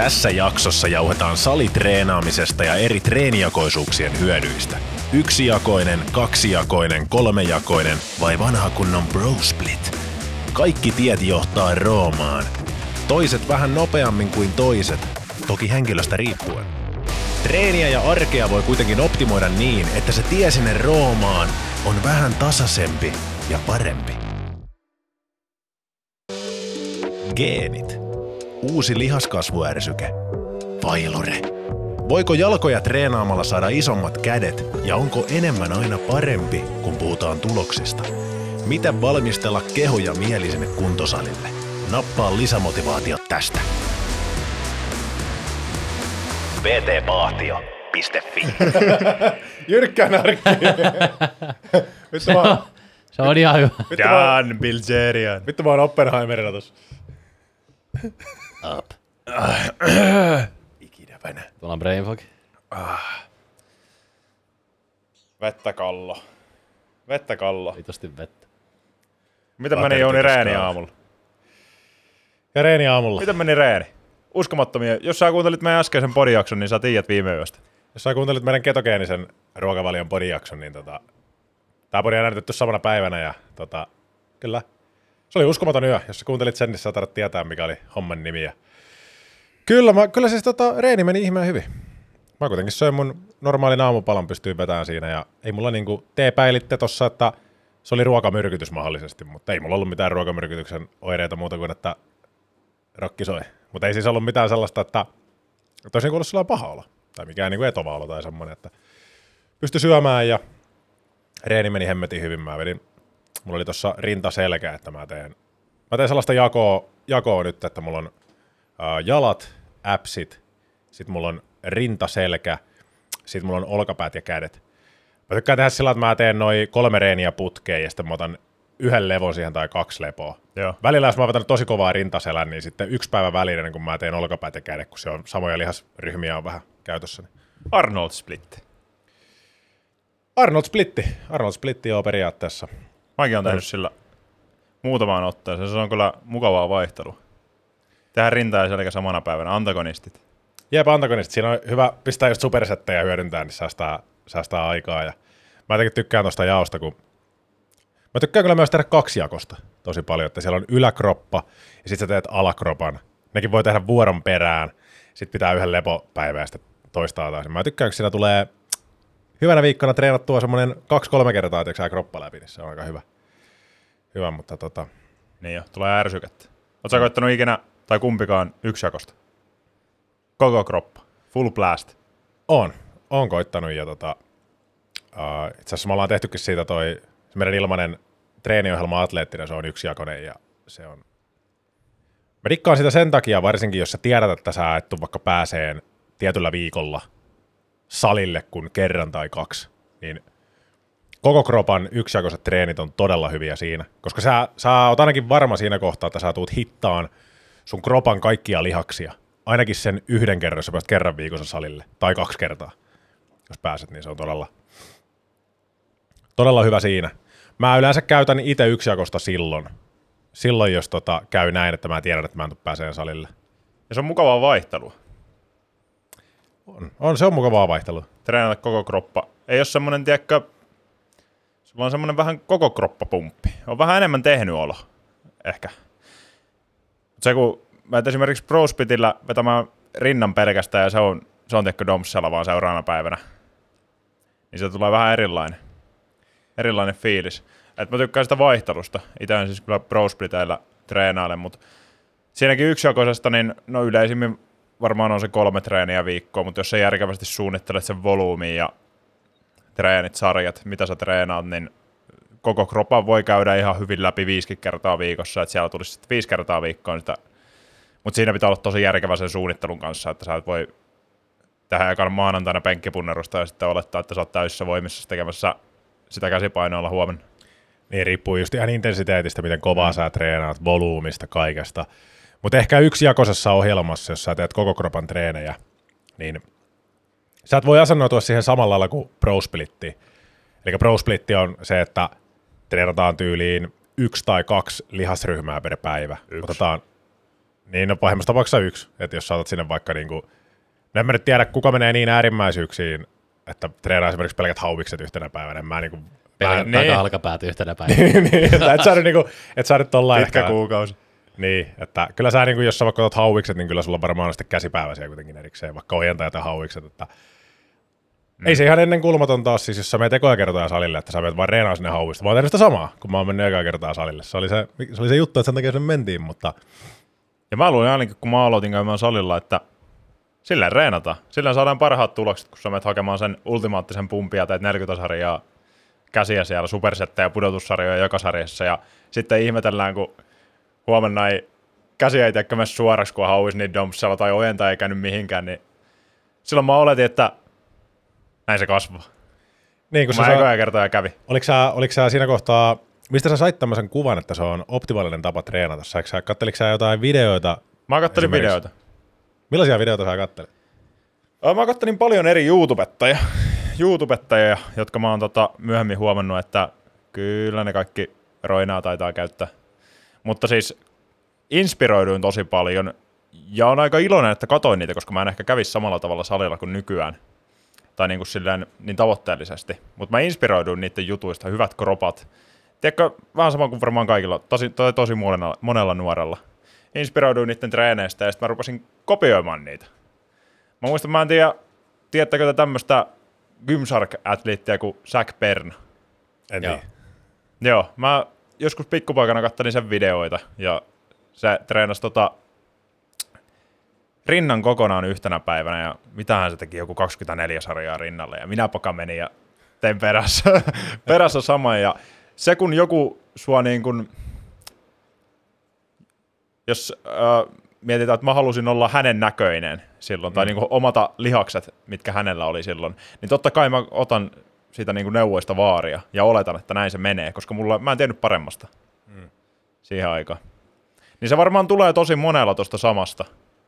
Tässä jaksossa jauhetaan salitreenaamisesta ja eri treenijakoisuuksien hyödyistä. Yksijakoinen, kaksijakoinen, kolmejakoinen vai vanha kunnon bro split? Kaikki tiet johtaa Roomaan. Toiset vähän nopeammin kuin toiset, toki henkilöstä riippuen. Treeniä ja arkea voi kuitenkin optimoida niin, että se tie sinne Roomaan on vähän tasaisempi ja parempi. Geenit. Uusi lihaskasvuärsyke. Vailore. Voiko jalkoja treenaamalla saada isommat kädet ja onko enemmän aina parempi, kun puhutaan tuloksista? Miten valmistella keho ja mieli sinne kuntosalille? Nappaa lisämotivaatiot tästä. vtpahtio.fi Jyrkkä närkki. vittu, mä, Se on ihan hyvä. vittu, Dan Bilzerian. vittu mä oon Oppenheimerilla tossa. Up. Ikinäpänä. Tuolla on brain fog. Vettä kallo. Vettä kallo. Vitosti vettä. Miten Pater meni Jouni reeni aamulla? Ja reeni aamulla. Miten meni reeni? Uskomattomia. Jos sä kuuntelit meidän äskeisen podijakson, niin sä tiedät viime yöstä. Jos sä kuuntelit meidän ketogeenisen ruokavalion podijakson, niin tota, tää podi on äänitetty samana päivänä ja tota, kyllä. Se oli uskomaton yö. Jos sä kuuntelit sen, niin sä tietää, mikä oli homman nimi. Ja... Kyllä, mä, kyllä siis tota, reeni meni ihmeen hyvin. Mä kuitenkin söin mun normaalin aamupalan, pystyin vetämään siinä ja ei mulla niinku, te epäilitte tossa, että se oli ruokamyrkytys mahdollisesti, mutta ei mulla ollut mitään ruokamyrkytyksen oireita muuta kuin, että rokki soi. Mutta ei siis ollut mitään sellaista, että, että olisi niinku ollut sellainen paha olo. Tai mikään niinku etova olo tai semmoinen, että pystyi syömään ja reeni meni hemmetin hyvin. Mä vedin, mulla oli tuossa rinta selkä, että mä teen, mä teen sellaista jakoa, jakoa nyt, että mulla on ää, jalat, appsit, sitten mulla on rinta, selkä, sitten mulla on olkapäät ja kädet. Mä tykkään tehdä sillä, että mä teen noin kolme reeniä putkeen ja sitten mä otan yhden levon siihen tai kaksi lepoa. Joo. Välillä jos mä vetänyt tosi kovaa rintaselän, niin sitten yksi päivä välinen, kun mä teen olkapäät ja kädet, kun se on samoja lihasryhmiä on vähän käytössä. Niin. Arnold Split. Arnold Splitti. Arnold Splitti on periaatteessa. Mäkin on tehnyt sillä muutamaan otteeseen. Se on kyllä mukavaa vaihtelua. Tehdään rinta ja selkä samana päivänä. Antagonistit. Jep, antagonista. Siinä on hyvä pistää just supersettejä hyödyntää, niin säästää, säästää aikaa. Ja mä jotenkin tykkään tuosta jaosta, kun mä tykkään kyllä myös tehdä kaksijakosta tosi paljon, että siellä on yläkroppa ja sitten sä teet alakropan. Nekin voi tehdä vuoron perään, sitten pitää yhden lepopäivän ja sitten toistaa taas. Mä tykkään, kun siinä tulee hyvänä viikkona treenattua semmoinen kaksi-kolme kertaa, että kroppa läpi, niin se on aika hyvä. Hyvä, mutta tota, Niin jo, tulee ärsykettä. Oletko mm. koittanut ikinä, tai kumpikaan, yksijakosta? Koko kroppa. Full blast. On, on koittanut ja tota, uh, itse asiassa me ollaan tehtykin siitä toi, meidän ilmainen treeniohjelma atleettinen, se on yksijakoinen ja se on, mä dikkaan sitä sen takia varsinkin, jos sä tiedät, että sä et vaikka pääseen tietyllä viikolla salille kun kerran tai kaksi, niin koko kropan yksijakoiset treenit on todella hyviä siinä, koska sä, sä oot ainakin varma siinä kohtaa, että sä tuut hittaan sun kropan kaikkia lihaksia. Ainakin sen yhden kerran, jos sä pääset kerran viikossa salille, tai kaksi kertaa, jos pääset, niin se on todella, todella hyvä siinä. Mä yleensä käytän itse yksijakosta silloin, silloin jos tota, käy näin, että mä tiedän, että mä en tuu pääseen salille. Ja se on mukavaa vaihtelua. On, on se on mukavaa vaihtelua. Treenata koko kroppa. Ei ole semmonen, tiedätkö, sulla on semmonen vähän koko kroppapumppi. On vähän enemmän tehnyt olo, ehkä. Mut se kun mä esimerkiksi ProSpitillä vetämään rinnan pelkästään ja se on, se on tiedätkö domsella vaan seuraavana päivänä, niin se tulee vähän erilainen, erilainen fiilis. Et mä tykkään sitä vaihtelusta. Itse siis kyllä ProSpliteillä treenailen, mutta siinäkin yksijakoisesta, niin no yleisimmin varmaan on se kolme treeniä viikkoa, mutta jos sä järkevästi suunnittelet sen volyymiin ja treenit, sarjat, mitä sä treenaat, niin koko kropan voi käydä ihan hyvin läpi 50 kertaa viikossa, että siellä tulisi sitten viisi kertaa viikkoon sitä, mutta siinä pitää olla tosi järkevä sen suunnittelun kanssa, että sä et voi tehdä ekana maanantaina penkkipunnerusta ja sitten olettaa, että sä oot täysissä voimissa tekemässä sitä käsipainoilla huomenna. Niin riippuu just ihan intensiteetistä, miten kovaa mm. sä treenaat, volyymista, kaikesta. Mutta ehkä yksijakoisessa ohjelmassa, jos sä teet koko kropan treenejä, niin sä et voi asennoitua siihen samalla lailla kuin Pro Splitti. Eli Pro Splitti on se, että treenataan tyyliin yksi tai kaksi lihasryhmää per päivä. Yksi. Otetaan, Niin, no pahimmassa tapauksessa yksi. Että jos saatat sinne vaikka niinku, no en mä nyt tiedä, kuka menee niin äärimmäisyyksiin, että treenaa esimerkiksi pelkät hauvikset yhtenä päivänä. Mä niinku, Pelkät niin. yhtenä päivänä. niin, että et sä nyt niinku, et sä nyt tollain Pitkä ehkä, kuukausi. Niin, että kyllä sä niinku, jos sä vaikka otat hauikset, niin kyllä sulla varmaan on sitten käsipäivä siellä kuitenkin erikseen, vaikka ojentajat ja hauikset, että mm. ei se ihan ennen kulmatonta ole, siis jos sä menet ekoja kertaa salille, että sä menet vaan reenaa sinne hauista. Mä oon tehnyt sitä samaa, kun mä oon mennyt ekaa kertaa salille. Se oli se, se, oli se juttu, että sen takia sen mentiin, mutta Ja mä luulin ainakin, kun mä aloitin käymään salilla, että sillä reenata. Sillä saadaan parhaat tulokset, kun sä menet hakemaan sen ultimaattisen pumpia tai 40 sarjaa käsiä siellä, supersettejä, pudotussarjoja joka sarjassa. Ja sitten ihmetellään, kun huomenna ei käsiä ei teekö mene suoraksi, kun hauis niin dumpsella tai ojenta ei käynyt mihinkään, niin silloin mä oletin, että näin se kasvaa. niin kun Kun sä mä saa, kertoja kävi. oliko, sä, oliko sä siinä kohtaa, mistä sä sait tämmöisen kuvan, että se on optimaalinen tapa treenata? Sä, sä, katteliko sä jotain videoita? Mä kattelin videoita. Millaisia videoita sä kattelit? Mä kattelin paljon eri YouTubettajia, YouTubettajia jotka mä oon tota myöhemmin huomannut, että kyllä ne kaikki roinaa taitaa käyttää. Mutta siis inspiroiduin tosi paljon ja on aika iloinen, että katoin niitä, koska mä en ehkä kävisi samalla tavalla salilla kuin nykyään. Tai niin kuin silleen niin tavoitteellisesti. Mutta mä inspiroiduin niiden jutuista, hyvät kropat. Tiedätkö, vähän sama kuin varmaan kaikilla, tosi, tosi, tosi monella, monella nuorella. Inspiroiduin niiden treeneistä ja sitten mä rupesin kopioimaan niitä. Mä muistan, mä en tiedä, tiedättekö te tämmöistä Gymshark-atleettia kuin Zach Pern? En Joo. Joo, mä joskus pikkupoikana kattelin sen videoita ja se treenasi tota rinnan kokonaan yhtenä päivänä ja mitähän se teki, joku 24 sarjaa rinnalle ja minä poka menin ja tein perässä, perässä sama ja se kun joku sua niin kuin, jos äh, mietitään, että mä halusin olla hänen näköinen silloin, tai niin kuin omata lihakset, mitkä hänellä oli silloin, niin totta kai mä otan siitä niin kuin neuvoista vaaria ja oletan, että näin se menee, koska mulla, mä en tiennyt paremmasta mm. siihen aikaan. Niin se varmaan tulee tosi monella tuosta samasta,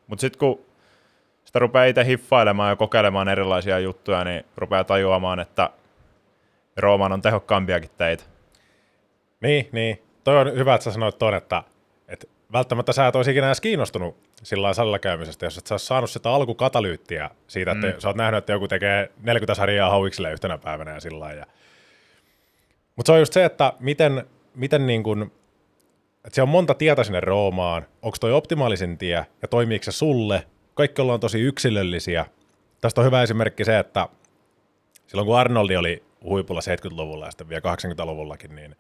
mutta sitten kun sitä rupeaa itse hiffailemaan ja kokeilemaan erilaisia juttuja, niin rupeaa tajuamaan, että Rooman on tehokkaampiakin teitä. Niin, niin. Toi on hyvä, että sä sanoit ton, että, että välttämättä sä et olisi ikinä edes kiinnostunut sillä lailla salilla käymisestä, jos et sä saanut sitä alkukatalyyttiä siitä, että mm. sä oot nähnyt, että joku tekee 40 sarjaa hauiksille yhtenä päivänä ja sillä lailla. Mutta se on just se, että miten, miten niin kun, että siellä on monta tietä sinne Roomaan, onko toi optimaalisin tie ja toimiiko se sulle, kaikki ollaan tosi yksilöllisiä. Tästä on hyvä esimerkki se, että silloin kun Arnoldi oli huipulla 70-luvulla ja sitten vielä 80-luvullakin, niin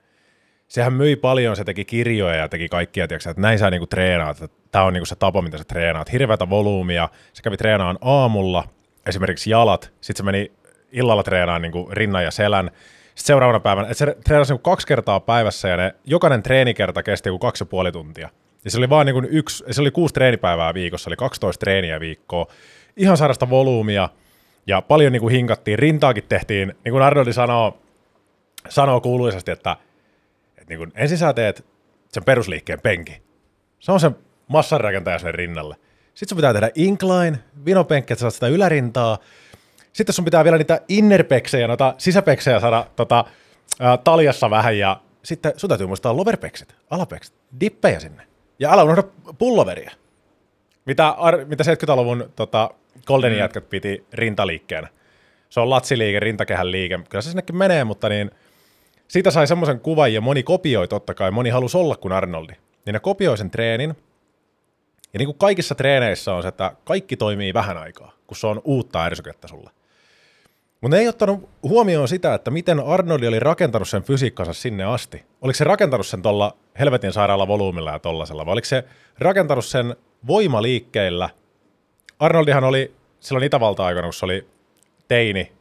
sehän myi paljon, se teki kirjoja ja teki kaikkia, tiiäksä, että näin sä niinku treenaat, että tämä on niinku se tapa, mitä sä treenaat. Hirveätä volyymia, se kävi treenaan aamulla, esimerkiksi jalat, sitten se meni illalla treenaan niinku rinnan ja selän, sitten seuraavana päivänä, että se treenasi niinku kaksi kertaa päivässä ja ne, jokainen treenikerta kesti joku kaksi ja puoli tuntia. Ja se oli vaan niinku yksi, se oli kuusi treenipäivää viikossa, eli 12 treeniä viikkoa. Ihan sairasta volyymia ja paljon niinku hinkattiin, rintaakin tehtiin, niin kuin Arnoldi sanoo, sanoo kuuluisasti, että et niin kun ensin sä teet sen perusliikkeen penki. Se on se massanrakentaja sen rinnalle. Sitten sun pitää tehdä incline, vinopenkki, että sä saat sitä ylärintaa. Sitten sun pitää vielä niitä innerpeksejä, noita sisäpeksejä saada tota, ää, taljassa vähän. Ja sitten sun täytyy muistaa lowerpeksit, alapeksit, dippejä sinne. Ja älä unohda pulloveria. Mitä, ar, mitä 70-luvun tota, Goldenin mm. jätkät piti rintaliikkeenä. Se on latsiliike, rintakehän liike. Kyllä se sinnekin menee, mutta niin siitä sai semmoisen kuvan ja moni kopioi totta kai, moni halusi olla kuin Arnoldi. Niin ne kopioi sen treenin. Ja niin kuin kaikissa treeneissä on se, että kaikki toimii vähän aikaa, kun se on uutta ärsykettä sulle. Mutta ei ottanut huomioon sitä, että miten Arnoldi oli rakentanut sen fysiikkansa sinne asti. Oliko se rakentanut sen tuolla helvetin sairaalla volyymilla ja tollasella, vai oliko se rakentanut sen voimaliikkeillä? Arnoldihan oli silloin Itävalta-aikana, kun se oli teini,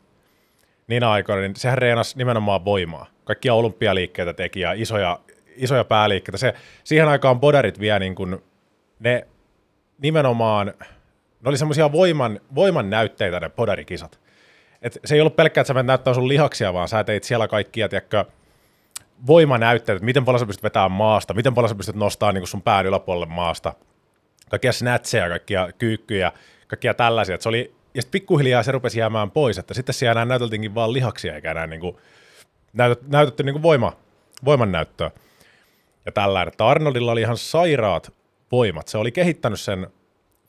niinä aikoina, niin sehän reenasi nimenomaan voimaa. Kaikkia olympialiikkeitä teki ja isoja, isoja pääliikkeitä. Se, siihen aikaan bodarit vie niin kuin, ne nimenomaan, ne oli semmoisia voiman, voiman näytteitä ne bodarikisat. Et se ei ollut pelkkää, että sä näyttää sun lihaksia, vaan sä teit siellä kaikkia, tiedätkö, voimanäytteet, että miten paljon sä pystyt vetämään maasta, miten paljon sä pystyt nostamaan niin sun pään yläpuolelle maasta, kaikkia snatcheja, kaikkia kyykkyjä, kaikkia tällaisia. Et se oli, ja sitten pikkuhiljaa se rupesi jäämään pois, että sitten siellä enää näyteltiinkin vaan lihaksia, eikä enää niin kuin, näytet, näytetty niin kuin voima, voiman näyttöä. Ja tällainen, että Arnoldilla oli ihan sairaat voimat. Se oli kehittänyt sen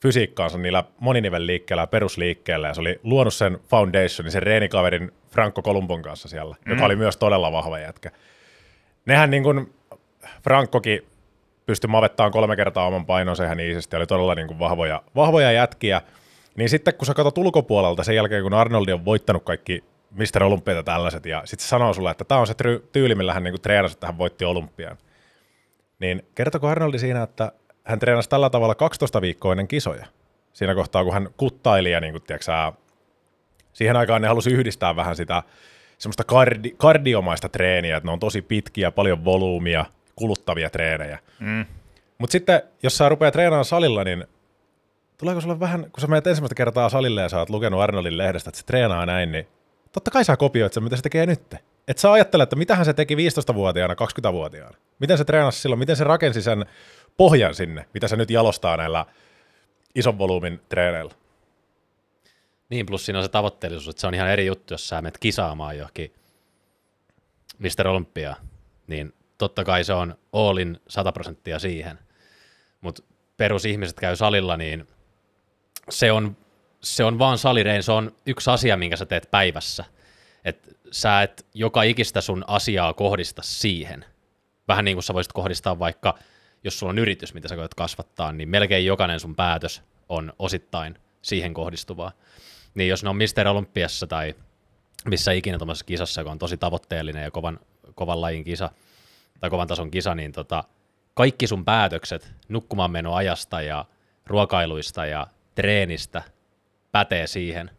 fysiikkaansa niillä moninivelliikkeellä ja perusliikkeellä, ja se oli luonut sen foundationin, sen reenikaverin Franco Columbon kanssa siellä, mm. joka oli myös todella vahva jätkä. Nehän niin kuin Frankokin pystyi mavettaan kolme kertaa oman painonsa ihan iisisti, oli todella niin kuin vahvoja, vahvoja jätkiä. Niin sitten kun sä katsot ulkopuolelta sen jälkeen, kun Arnoldi on voittanut kaikki Mr. Olympiat tällaiset, ja sitten se sanoo sulle, että tämä on se tyyli, millä hän niin kuin treenasi, että hän voitti olympian. Niin kertoko Arnoldi siinä, että hän treenasi tällä tavalla 12 viikkoa ennen kisoja. Siinä kohtaa, kun hän kuttaili ja niin kuin, tiedätkö, siihen aikaan ne halusi yhdistää vähän sitä semmoista kardi, kardiomaista treeniä, että ne on tosi pitkiä, paljon volyymia, kuluttavia treenejä. Mm. Mutta sitten, jos sä rupeat treenaamaan salilla, niin tuleeko sulle vähän, kun sä menet ensimmäistä kertaa salille ja sä oot lukenut Arnoldin lehdestä, että se treenaa näin, niin totta kai sä kopioit sen, mitä se tekee nyt. Et sä ajattelet, että mitä se teki 15-vuotiaana, 20-vuotiaana. Miten se treenasi silloin, miten se rakensi sen pohjan sinne, mitä se nyt jalostaa näillä ison volyymin treeneillä. Niin, plus siinä on se tavoitteellisuus, että se on ihan eri juttu, jos sä menet kisaamaan johonkin Mr. Olympia, niin totta kai se on all 100 prosenttia siihen. Mutta perusihmiset käy salilla, niin se on, se on vaan salirein, se on yksi asia, minkä sä teet päivässä. Et sä et joka ikistä sun asiaa kohdista siihen. Vähän niin kuin sä voisit kohdistaa vaikka, jos sulla on yritys, mitä sä koet kasvattaa, niin melkein jokainen sun päätös on osittain siihen kohdistuvaa. Niin jos ne on Mister Olympiassa tai missä ikinä tuommoisessa kisassa, joka on tosi tavoitteellinen ja kovan, kovan lajin kisa, tai kovan tason kisa, niin tota, kaikki sun päätökset nukkumaan ja ruokailuista ja treenistä pätee siihen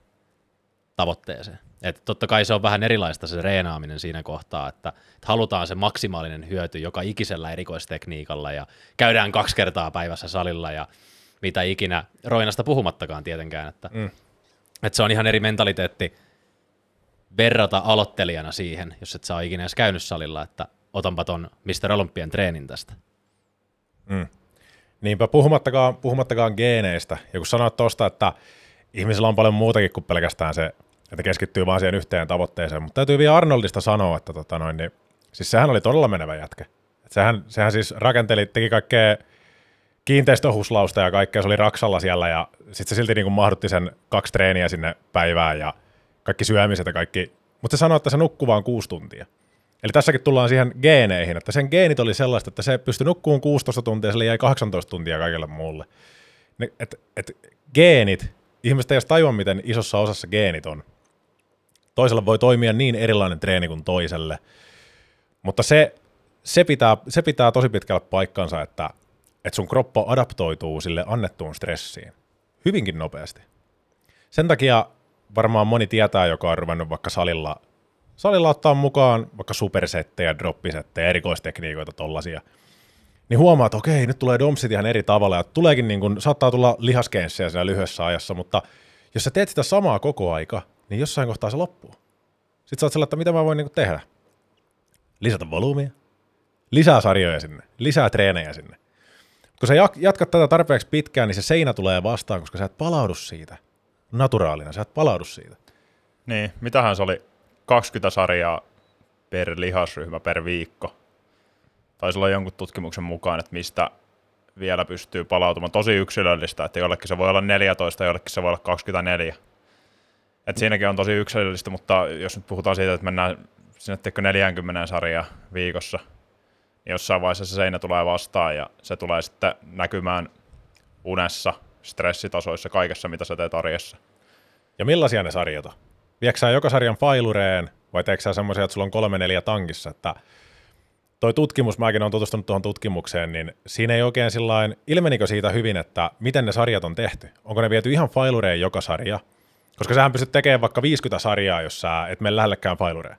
tavoitteeseen. Et totta kai se on vähän erilaista se reenaaminen siinä kohtaa, että, että halutaan se maksimaalinen hyöty joka ikisellä erikoistekniikalla ja käydään kaksi kertaa päivässä salilla ja mitä ikinä roinasta puhumattakaan tietenkään, että, mm. että se on ihan eri mentaliteetti verrata aloittelijana siihen, jos et saa ikinä edes käynyt salilla, että otanpa ton Mr. Olympian treenin tästä. Mm. Niinpä puhumattakaan, puhumattakaan geeneistä. Ja kun sanoit tuosta, että ihmisillä on paljon muutakin kuin pelkästään se, että keskittyy vaan siihen yhteen tavoitteeseen. Mutta täytyy vielä Arnoldista sanoa, että tota noin, niin, siis sehän oli todella menevä jätkä. Sehän, sehän siis rakenteli, teki kaikkea kiinteistöhuslausta ja kaikkea, se oli Raksalla siellä ja sitten se silti niin kuin mahdutti sen kaksi treeniä sinne päivään ja kaikki syömiset ja kaikki. Mutta se sanoi, että se nukkuu vaan kuusi tuntia. Eli tässäkin tullaan siihen geeneihin, että sen geenit oli sellaista, että se pystyi nukkuun 16 tuntia, sille jäi 18 tuntia kaikille muulle. Ne, et, et, geenit, ihmiset ei edes tajua, miten isossa osassa geenit on. Toisella voi toimia niin erilainen treeni kuin toiselle, mutta se, se, pitää, se pitää tosi pitkällä paikkansa, että, että sun kroppa adaptoituu sille annettuun stressiin hyvinkin nopeasti. Sen takia varmaan moni tietää, joka on ruvennut vaikka salilla salilla ottaa mukaan vaikka supersettejä, droppisettejä, erikoistekniikoita tollasia, niin huomaa, että okei, nyt tulee domsit ihan eri tavalla, ja tuleekin niin kuin, saattaa tulla lihaskenssejä siinä lyhyessä ajassa, mutta jos sä teet sitä samaa koko aika, niin jossain kohtaa se loppuu. Sitten sä oot sellainen, että mitä mä voin niin tehdä? Lisätä volyymia, lisää sarjoja sinne, lisää treenejä sinne. Kun sä jatkat tätä tarpeeksi pitkään, niin se seinä tulee vastaan, koska sä et palaudu siitä naturaalina, sä et palaudu siitä. Niin, mitähän se oli 20 sarjaa per lihasryhmä per viikko. Taisi olla jonkun tutkimuksen mukaan, että mistä vielä pystyy palautumaan. Tosi yksilöllistä, että jollekin se voi olla 14, jollekin se voi olla 24. Et siinäkin on tosi yksilöllistä, mutta jos nyt puhutaan siitä, että mennään sinne 40 sarjaa viikossa, niin jossain vaiheessa se seinä tulee vastaan ja se tulee sitten näkymään unessa, stressitasoissa, kaikessa mitä sä teet arjessa. Ja millaisia ne sarjat on? Viekö joka sarjan failureen vai teekö sä semmoisia, että sulla on kolme neljä tankissa, että toi tutkimus, mäkin olen tutustunut tuohon tutkimukseen, niin siinä ei oikein sillain, ilmenikö siitä hyvin, että miten ne sarjat on tehty? Onko ne viety ihan failureen joka sarja? Koska sähän pystyt tekemään vaikka 50 sarjaa, jos sä et mene lähellekään failureen.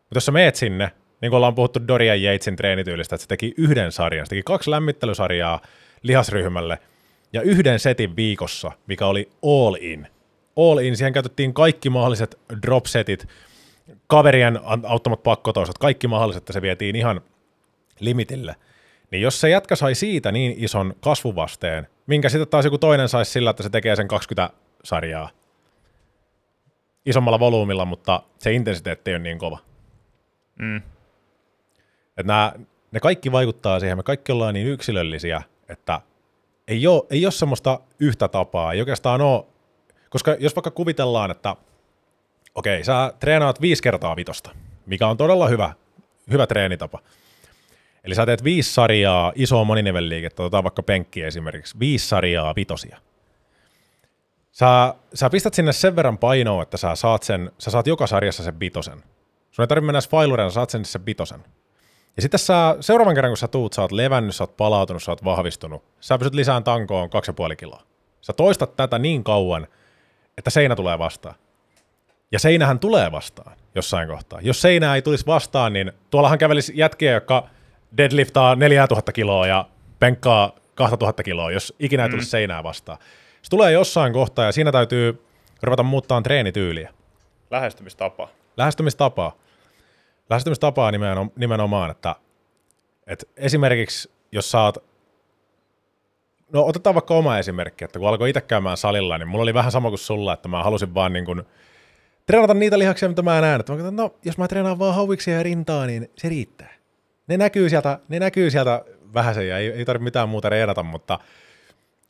Mutta jos sä meet sinne, niin kuin ollaan puhuttu Dorian Yatesin treenityylistä, että se teki yhden sarjan, se teki kaksi lämmittelysarjaa lihasryhmälle ja yhden setin viikossa, mikä oli all in all in, siihen käytettiin kaikki mahdolliset dropsetit, kaverien auttamat pakkotoistot, kaikki mahdolliset, että se vietiin ihan limitille. Niin jos se jätkä sai siitä niin ison kasvuvasteen, minkä sitten taas joku toinen saisi sillä, että se tekee sen 20 sarjaa isommalla volyymilla, mutta se intensiteetti ei ole niin kova. Mm. Että nämä, ne kaikki vaikuttaa siihen, me kaikki ollaan niin yksilöllisiä, että ei ole, ei ole semmoista yhtä tapaa, ei oikeastaan ole, koska jos vaikka kuvitellaan, että okei, sä treenaat viisi kertaa vitosta, mikä on todella hyvä, hyvä treenitapa. Eli sä teet viisi sarjaa isoa moninivelliikettä, otetaan vaikka penkki esimerkiksi, viisi sarjaa vitosia. Sä, sä pistät sinne sen verran painoa, että sä saat, sen, sä saat joka sarjassa sen vitosen. Sun ei tarvitse mennä failureen, sä saat sen sen vitosen. Ja sitten sä, seuraavan kerran kun sä tuut, sä oot levännyt, sä oot palautunut, sä oot vahvistunut. Sä pysyt lisään tankoon 2,5 kiloa. Sä toistat tätä niin kauan, että seinä tulee vastaan. Ja seinähän tulee vastaan jossain kohtaa. Jos seinää ei tulisi vastaan, niin tuollahan kävelisi jätkiä, jotka deadliftaa 4000 kiloa ja penkkaa 2000 kiloa, jos ikinä ei tulisi mm. seinää vastaan. Se tulee jossain kohtaa ja siinä täytyy ruveta muuttaa treenityyliä. Lähestymistapa. Lähestymistapaa. Lähestymistapaa nimenomaan, että, että esimerkiksi jos saat No otetaan vaikka oma esimerkki, että kun alkoi itse käymään salilla, niin mulla oli vähän sama kuin sulla, että mä halusin vaan niin kuin treenata niitä lihaksia, mitä mä näen. Että mä katson, no jos mä treenaan vaan hauiksia ja rintaa, niin se riittää. Ne näkyy sieltä, ne näkyy sieltä vähäsen ja ei, ei tarvitse mitään muuta reenata, mutta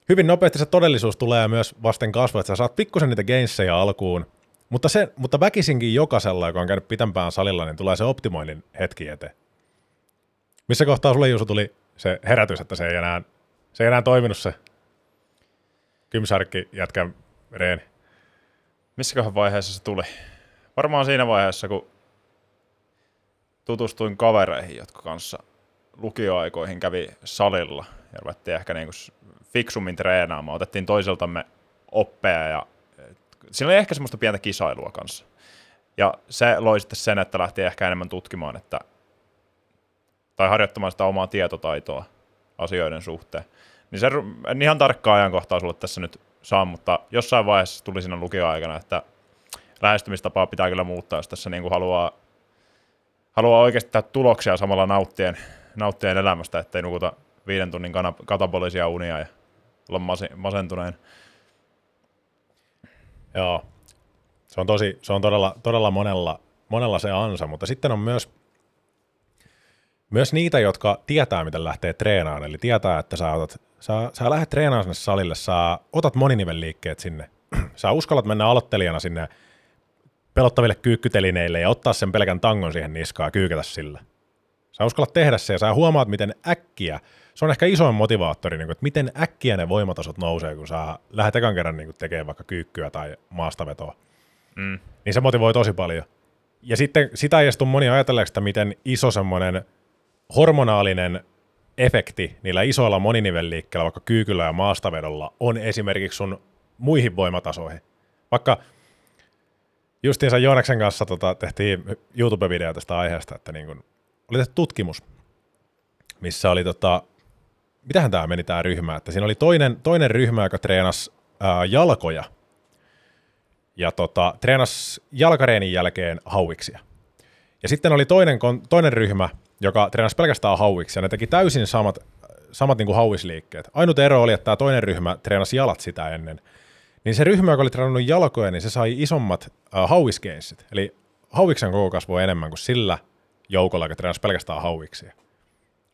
hyvin nopeasti se todellisuus tulee myös vasten kasvua, että sä saat pikkusen niitä gainsseja alkuun, mutta, se, mutta väkisinkin jokaisella, joka on käynyt pitempään salilla, niin tulee se optimoinnin hetki eteen. Missä kohtaa sulle Juuso tuli se herätys, että se ei enää, se ei enää toiminut se kymsarkki jätkän reeni? Missäköhän vaiheessa se tuli? Varmaan siinä vaiheessa, kun tutustuin kavereihin, jotka kanssa lukioaikoihin kävi salilla ja ruvettiin ehkä niin kuin fiksummin treenaamaan. Otettiin toiseltamme oppeja ja siinä oli ehkä semmoista pientä kisailua kanssa. Ja se loi sitten sen, että lähti ehkä enemmän tutkimaan, että, tai harjoittamaan sitä omaa tietotaitoa asioiden suhteen. Niin se en ihan tarkkaa ajankohtaa sulle tässä nyt saa, mutta jossain vaiheessa tuli siinä lukioaikana, että lähestymistapaa pitää kyllä muuttaa, jos tässä niin kuin haluaa, haluaa oikeasti tehdä tuloksia samalla nauttien, nauttien elämästä, ettei nukuta viiden tunnin katabolisia unia ja olla masentuneen. Joo, se on, tosi, se on todella, todella monella, monella se ansa, mutta sitten on myös, myös niitä, jotka tietää, miten lähtee treenaamaan, eli tietää, että sä, otat, sä, sä lähdet treenaamaan sinne salille, sä otat moninivelliikkeet sinne, sä uskallat mennä aloittelijana sinne pelottaville kyykkytelineille ja ottaa sen pelkän tangon siihen niskaan ja kyykätä sillä. Sä uskallat tehdä se ja sä huomaat, miten äkkiä se on ehkä isoin motivaattori, niin kuin, että miten äkkiä ne voimatasot nousee, kun sä lähdet ekan kerran niin kuin, tekemään vaikka kyykkyä tai maastavetoa. Mm. Niin se motivoi tosi paljon. Ja sitten sitä ei moni ajatelleeksi, että miten iso semmoinen hormonaalinen efekti niillä isoilla moninivelliikkeillä, vaikka kyykyllä ja maastavedolla, on esimerkiksi sun muihin voimatasoihin. Vaikka justiinsa Joonaksen kanssa tota, tehtiin YouTube-video tästä aiheesta, että niin kun, oli tehty tutkimus, missä oli tota, mitähän tämä meni tämä ryhmä, että siinä oli toinen, toinen ryhmä, joka treenasi ää, jalkoja ja tota, treenasi jalkareenin jälkeen hauiksia. Ja sitten oli toinen, toinen ryhmä, joka treenasi pelkästään hauiksia. Ne teki täysin samat, samat niin kuin hauisliikkeet. Ainut ero oli, että tämä toinen ryhmä treenasi jalat sitä ennen. Niin se ryhmä, joka oli treenannut jalkoja, niin se sai isommat äh, hauiskeinsit. Eli hauiksen koko kasvoi enemmän kuin sillä joukolla, joka treenasi pelkästään hauiksia.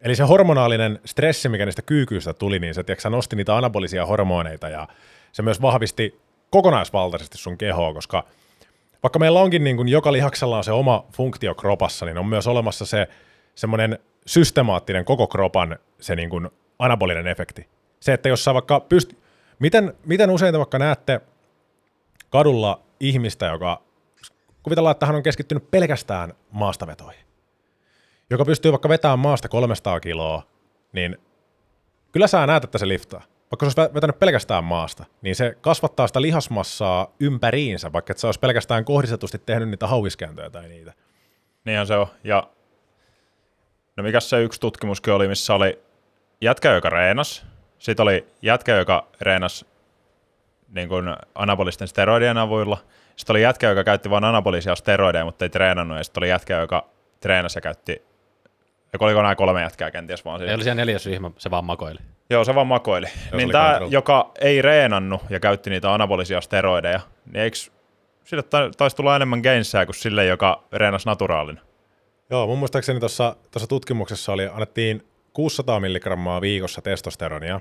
Eli se hormonaalinen stressi, mikä niistä kyykyistä tuli, niin se tiedätkö, nosti niitä anabolisia hormoneita ja se myös vahvisti kokonaisvaltaisesti sun kehoa, koska vaikka meillä onkin niin kuin joka lihaksella on se oma funktio kropassa, niin on myös olemassa se semmoinen systemaattinen koko kropan se niin kuin anabolinen efekti. Se, että jos sä vaikka pyst... Miten, miten usein te vaikka näette kadulla ihmistä, joka kuvitellaan, että hän on keskittynyt pelkästään maastavetoihin joka pystyy vaikka vetämään maasta 300 kiloa, niin kyllä sä näet, että se liftaa. Vaikka se olisi vetänyt pelkästään maasta, niin se kasvattaa sitä lihasmassaa ympäriinsä, vaikka että se olisi pelkästään kohdistetusti tehnyt niitä hauiskääntöjä tai niitä. Niinhän se on. Ja no mikä se yksi tutkimuskin oli, missä oli jätkä, joka reenas. Sitten oli jätkä, joka reenas niin kuin anabolisten steroidien avuilla. Sitten oli jätkä, joka käytti vain anabolisia steroideja, mutta ei treenannut. Ja sitten oli jätkä, joka treenasi ja käytti ja oliko nämä kolme jätkää kenties vaan? Ei oli siellä neljäs ryhmä, se vaan makoili. Joo, se vaan makoili. Joo, niin tämä, joka ei reenannut ja käytti niitä anabolisia steroideja, niin eikö sille taisi tulla enemmän gainsää kuin sille, joka reenasi naturaalin? Joo, mun muistaakseni tuossa tutkimuksessa oli, annettiin 600 milligrammaa viikossa testosteronia,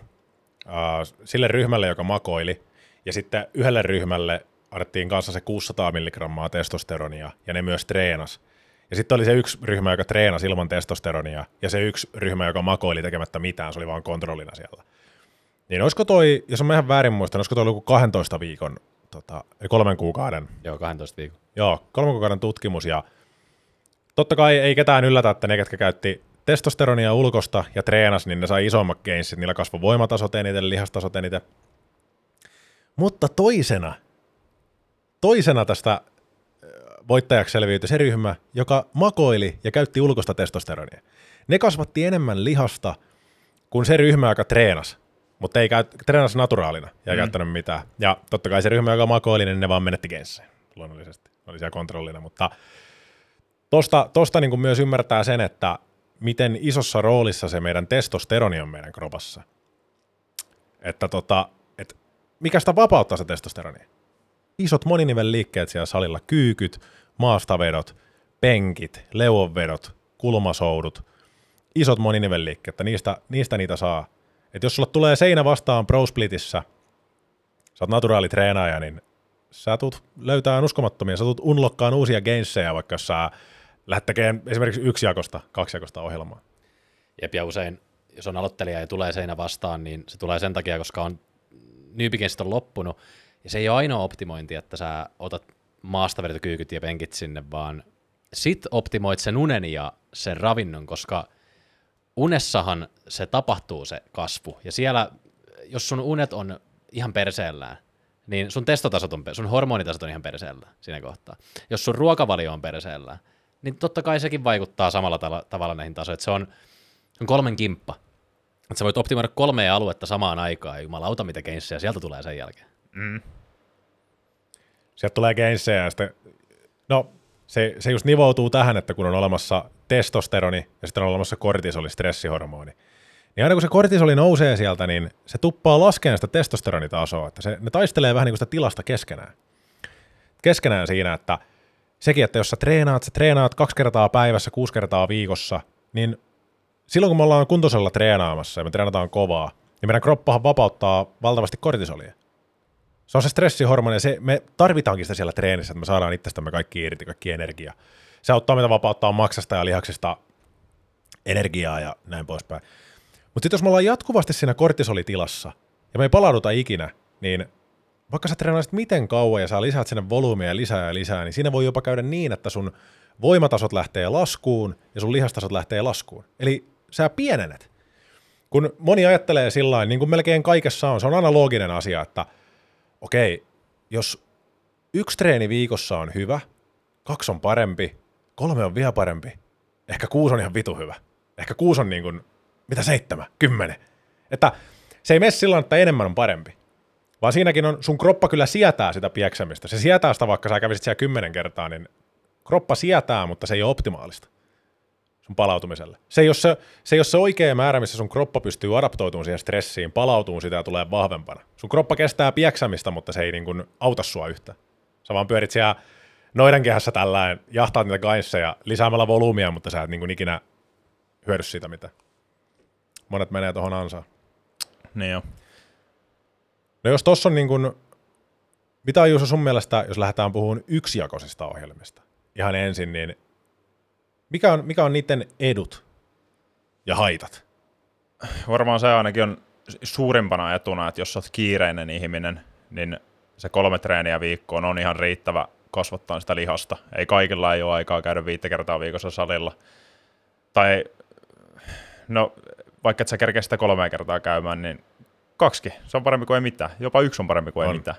uh, sille ryhmälle, joka makoili, ja sitten yhdelle ryhmälle annettiin kanssa se 600 milligrammaa testosteronia, ja ne myös treenas. Ja sitten oli se yksi ryhmä, joka treenasi ilman testosteronia, ja se yksi ryhmä, joka makoili tekemättä mitään, se oli vaan kontrollina siellä. Niin olisiko toi, jos mä ihan väärin muistan, olisiko toi ollut joku 12 viikon, tota, kolmen kuukauden, Joo, 12 viikon. joo, kolmen kuukauden tutkimus, ja totta kai ei ketään yllätä, että ne, ketkä käytti testosteronia ulkosta ja treenas, niin ne sai isommat gainsit, niillä kasvoi voimatasot eniten, lihastasot eniten. Mutta toisena, toisena tästä voittajaksi selviytyi se ryhmä, joka makoili ja käytti ulkosta testosteronia. Ne kasvatti enemmän lihasta kuin se ryhmä, joka treenasi, mutta ei käy, treenasi naturaalina ja ei mm. käyttänyt mitään. Ja totta kai se ryhmä, joka makoili, niin ne vaan menetti genssejä luonnollisesti. Oli siellä kontrollina, mutta tosta, tosta niin kuin myös ymmärtää sen, että miten isossa roolissa se meidän testosteroni on meidän kropassa. Että tota, et mikä sitä vapauttaa se testosteroni? Isot moninivelliikkeet siellä salilla, kyykyt, maastavedot, penkit, leuonvedot, kulmasoudut, isot moninivelliikkeet, että niistä, niistä niitä saa. Et jos sulla tulee seinä vastaan Pro Splitissä, sä oot naturaali treenaaja, niin sä tulet löytää uskomattomia, sä tulet unlokkaan uusia gainsseja, vaikka sä lähdet tekemään esimerkiksi yksi jakosta, kaksi jakosta ohjelmaa. Jep, ja usein, jos on aloittelija ja tulee seinä vastaan, niin se tulee sen takia, koska on nyypikensit on loppunut. Ja se ei ole ainoa optimointi, että sä otat maasta kyykyt ja penkit sinne, vaan sit optimoit sen unen ja sen ravinnon, koska unessahan se tapahtuu se kasvu. Ja siellä, jos sun unet on ihan perseellään, niin sun testotasot on, sun hormonitasot on ihan perseellään siinä kohtaa. Jos sun ruokavalio on perseellään, niin totta kai sekin vaikuttaa samalla tavalla näihin tasoihin. Että se on, on kolmen kimppa. Että sä voit optimoida kolmea aluetta samaan aikaan, ja jumalauta mitä keinssejä sieltä tulee sen jälkeen. Sieltä tulee gainsseja ja sitten, no se, se just nivoutuu tähän, että kun on olemassa testosteroni ja sitten on olemassa kortisoli, stressihormoni, niin aina kun se kortisoli nousee sieltä, niin se tuppaa laskemaan sitä testosteronitasoa, että se, ne taistelee vähän niin kuin sitä tilasta keskenään. Keskenään siinä, että sekin, että jos sä treenaat, sä treenaat kaksi kertaa päivässä, kuusi kertaa viikossa, niin silloin kun me ollaan kuntoisella treenaamassa ja me treenataan kovaa, niin meidän kroppahan vapauttaa valtavasti kortisolia. Se on se stressihormoni ja se, me tarvitaankin sitä siellä treenissä, että me saadaan itsestämme kaikki irti, kaikki energia. Se auttaa meitä vapauttaa maksasta ja lihaksista energiaa ja näin poispäin. Mutta sitten jos me ollaan jatkuvasti siinä kortisolitilassa ja me ei palauduta ikinä, niin vaikka sä treenaisit miten kauan ja sä lisäät sinne volyymia lisää ja lisää, niin siinä voi jopa käydä niin, että sun voimatasot lähtee laskuun ja sun lihastasot lähtee laskuun. Eli sä pienenet. Kun moni ajattelee sillä niin kuin melkein kaikessa on, se on aina looginen asia, että okei, jos yksi treeni viikossa on hyvä, kaksi on parempi, kolme on vielä parempi, ehkä kuusi on ihan vitu hyvä. Ehkä kuusi on niin kuin, mitä seitsemän, kymmenen. Että se ei mene sillä että enemmän on parempi. Vaan siinäkin on, sun kroppa kyllä sietää sitä pieksämistä. Se sietää sitä, vaikka sä kävisit siellä kymmenen kertaa, niin kroppa sietää, mutta se ei ole optimaalista sun palautumiselle. Se ei, ole se, se ei ole se oikea määrä, missä sun kroppa pystyy adaptoitumaan siihen stressiin, palautumaan sitä ja tulee vahvempana. Sun kroppa kestää pieksämistä, mutta se ei niin kuin auta sua yhtä. Sä vaan pyörit siellä noidankehässä tällään, jahtaat niitä gainseja lisäämällä volyymia, mutta sä et niin kuin ikinä hyödy siitä mitä. Monet menee tuohon ansaan. Niin jo. No jos tossa on niin kuin, mitä on Juuso sun mielestä, jos lähdetään puhumaan yksijakoisista ohjelmista? Ihan ensin, niin mikä on, mikä on niiden edut ja haitat? Varmaan se ainakin on suurimpana etuna, että jos olet kiireinen ihminen, niin se kolme treeniä viikkoon on ihan riittävä kasvattaa sitä lihasta. Ei kaikilla ei ole aikaa käydä viittä kertaa viikossa salilla. Tai no, vaikka et sä kerkeä sitä kolme kertaa käymään, niin kaksi. Se on parempi kuin ei mitään. Jopa yksi on parempi kuin On. ei mitään.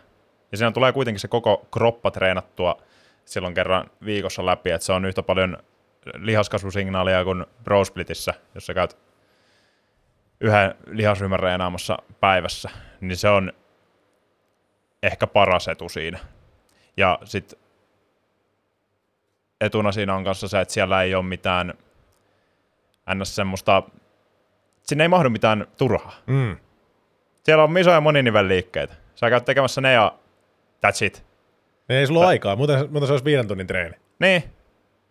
Ja siinä tulee kuitenkin se koko kroppa treenattua silloin kerran viikossa läpi, että se on yhtä paljon lihaskasvusignaalia kuin Bro Splitissä, jos sä käyt yhden lihasryhmän reenaamassa päivässä, niin se on ehkä paras etu siinä. Ja sitten etuna siinä on kanssa se, että siellä ei ole mitään ns. semmoista, sinne ei mahdu mitään turhaa. Mm. Siellä on isoja moninivelliikkeitä. Sä käyt tekemässä ne ja that's it. Ei sulla ole aikaa, muuten, muuten se olisi viiden tunnin treeni. Niin.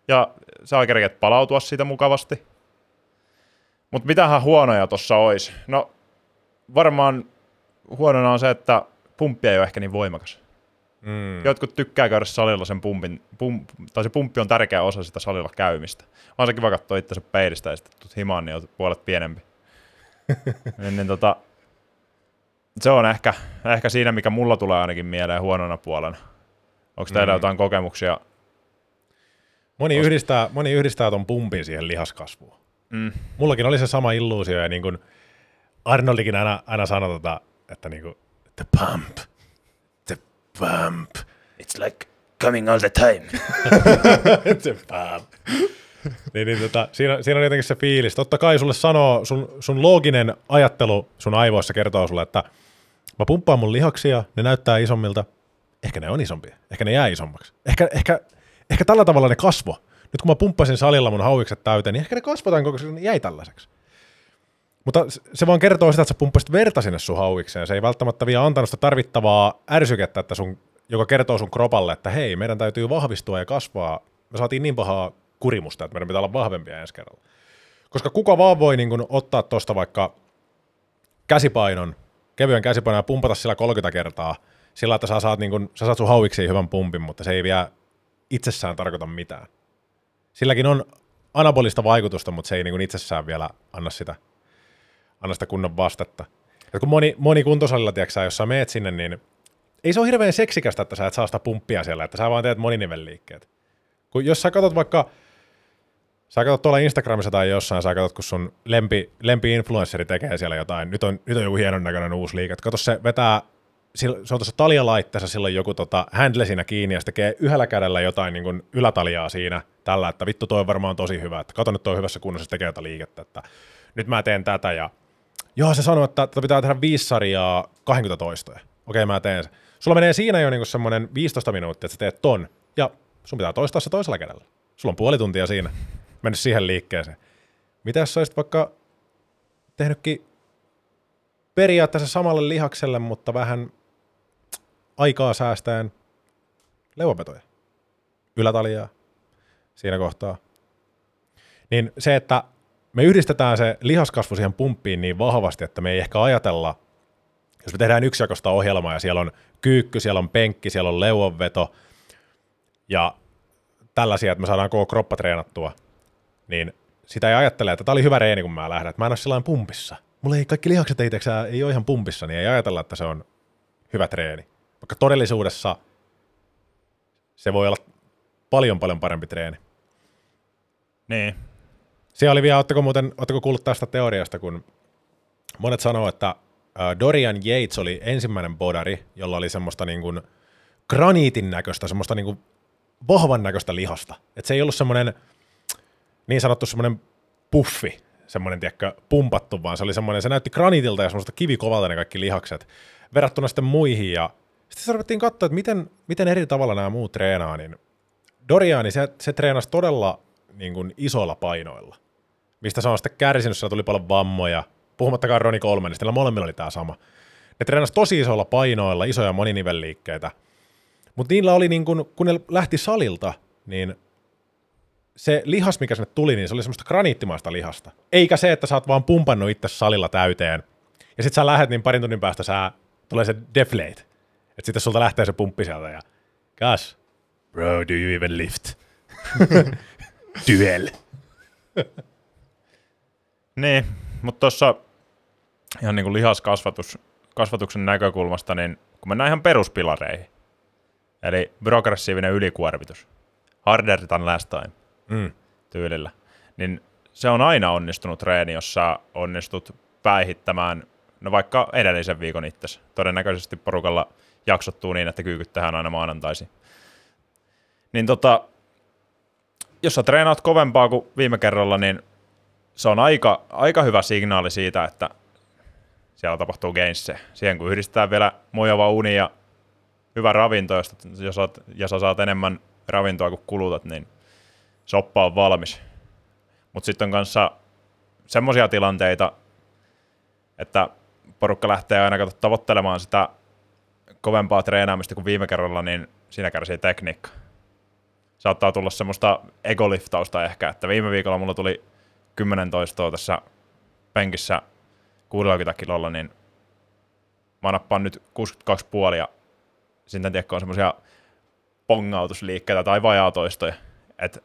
Ja sä kerkeet palautua siitä mukavasti. Mutta mitähän huonoja tossa olisi? No varmaan huonona on se, että pumppi ei ole ehkä niin voimakas. Mm. Jotkut tykkää käydä salilla sen pumpin, pum, tai se pumppi on tärkeä osa sitä salilla käymistä. On se kiva katsoa itsensä peilistä ja sitten tuut himaan, niin puolet pienempi. niin, niin tota, se on ehkä, ehkä siinä, mikä mulla tulee ainakin mieleen huonona puolena. Onko teillä Mm. jotain kokemuksia? Moni, yhdistää, moni yhdistää ton pumpin siihen lihaskasvuun. Mm. Mullakin oli se sama illuusio, ja niin kuin Arnoldikin aina, aina sanoi, tota, että niin kuin, the pump, the pump, It's like coming all the time. the pump. niin, niin tota, siinä, siinä on jotenkin se fiilis. Totta kai sulle sanoo, sun, sun looginen ajattelu sun aivoissa kertoo sulle, että mä pumppaan mun lihaksia, ne näyttää isommilta. Ehkä ne on isompia, ehkä ne jää isommaksi. Ehkä, ehkä, ehkä tällä tavalla ne kasvo. Nyt kun mä pumppasin salilla mun hauikset täyteen, niin ehkä ne kasvotaan koko ajan, jäi tällaiseksi. Mutta se vaan kertoo sitä, että sä pumppasit verta sinne sun hauikseen. Se ei välttämättä vielä antanut sitä tarvittavaa ärsykettä, että sun, joka kertoo sun kropalle, että hei, meidän täytyy vahvistua ja kasvaa. Me saatiin niin pahaa kurimusta, että meidän pitää olla vahvempia ensi kerralla. Koska kuka vaan voi niin kun, ottaa tuosta vaikka käsipainon, kevyen käsipainon ja pumpata sillä 30 kertaa, sillä että sä saat, niin kun, sä saat sun hauiksiin hyvän pumpin, mutta se ei vielä itsessään tarkoita mitään. Silläkin on anabolista vaikutusta, mutta se ei niin kun itsessään vielä anna sitä, anna sitä kunnon vastetta. Ja kun moni, moni kuntosalilla, tiedätkö, jos sä meet sinne, niin ei se ole hirveän seksikästä, että sä et saa sitä pumppia siellä, että sä vaan teet moninivelliikkeet. Kun jos sä katsot vaikka, sä katsot tuolla Instagramissa tai jossain, sä katsot, kun sun lempi, lempi-influenssari tekee siellä jotain, nyt on, nyt on joku hienon näköinen uusi liike, kato se vetää, se on tuossa taljalaitteessa, sillä on joku tota, handle siinä kiinni, ja se tekee yhdellä kädellä jotain niin kuin ylätaljaa siinä, tällä, että vittu toi on varmaan tosi hyvä, että kato nyt toi on hyvässä kunnossa, se tekee jotain liikettä, että nyt mä teen tätä, ja joo, se sanoo, että pitää tehdä viisi sarjaa 20 toistoja. Okei, mä teen se. Sulla menee siinä jo niinku semmoinen 15 minuuttia, että sä teet ton, ja sun pitää toistaa se toisella kädellä. Sulla on puoli tuntia siinä, mennyt siihen liikkeeseen. Mitä jos olisit vaikka tehnytkin periaatteessa samalle lihakselle, mutta vähän aikaa säästäen leuanvetoja, ylätaljaa siinä kohtaa. Niin se, että me yhdistetään se lihaskasvu siihen pumppiin niin vahvasti, että me ei ehkä ajatella, jos me tehdään yksijakosta ohjelmaa ja siellä on kyykky, siellä on penkki, siellä on leuanveto ja tällaisia, että me saadaan koko kroppa treenattua, niin sitä ei ajattele, että tämä oli hyvä reeni, kun mä lähden, että mä en ole sillä pumpissa. Mulla ei kaikki lihakset ei, ei ole ihan pumpissa, niin ei ajatella, että se on hyvä treeni. Vaikka todellisuudessa se voi olla paljon paljon parempi treeni. Niin. Siellä oli vielä, ootteko muuten, ootteko kuullut tästä teoriasta, kun monet sanoo, että Dorian Yates oli ensimmäinen bodari, jolla oli semmoista niin kuin graniitin näköistä, semmoista niin kuin vahvan näköistä lihasta. Että se ei ollut semmoinen niin sanottu semmoinen puffi, semmoinen, tiedätkö, pumpattu, vaan se oli semmoinen, se näytti graniitilta ja semmoista kivikovalta ne kaikki lihakset, verrattuna sitten muihin. Ja sitten se ruvettiin katsoa, että miten, miten eri tavalla nämä muut treenaa, niin Doriani, se, se treenasi todella niin kuin isoilla painoilla, mistä se on sitten kärsinyt, sillä tuli paljon vammoja, puhumattakaan Roni Kolmenista, niillä molemmilla oli tämä sama. Ne treenasi tosi isoilla painoilla, isoja moninivelliikkeitä, mutta niillä oli niin kuin, kun ne lähti salilta, niin se lihas, mikä sinne tuli, niin se oli semmoista graniittimaista lihasta. Eikä se, että sä oot vaan pumpannut itse salilla täyteen. Ja sit sä lähet, niin parin tunnin päästä sä tulee se deflate. Että sitten sulta lähtee se pumppi sieltä ja gosh, bro, do you even lift? Duel. Niin, mutta tuossa ihan niin kuin lihaskasvatus, kasvatuksen näkökulmasta, niin kun mennään ihan peruspilareihin, eli progressiivinen ylikuormitus, harder than last time Mm. tyylillä, niin se on aina onnistunut treeni, jos sä onnistut päihittämään, no vaikka edellisen viikon itsesi. Todennäköisesti porukalla jaksottuu niin, että kyykyt tehdään aina maanantaisin. Niin tota, jos sä treenaat kovempaa kuin viime kerralla, niin se on aika, aika hyvä signaali siitä, että siellä tapahtuu gainse. Siihen kun yhdistetään vielä mojava uni ja hyvä ravinto, jos, jos saat, ja sä saat enemmän ravintoa kuin kulutat, niin soppa on valmis. Mutta sitten on kanssa semmoisia tilanteita, että porukka lähtee aina kato tavoittelemaan sitä kovempaa treenaamista kuin viime kerralla, niin siinä kärsii tekniikka. Saattaa tulla semmoista egoliftausta ehkä, että viime viikolla mulla tuli 10 toistoa tässä penkissä 60 kilolla, niin mä nappaan nyt 62,5 ja sitten tiedätkö on semmoisia pongautusliikkeitä tai vajaatoistoja, että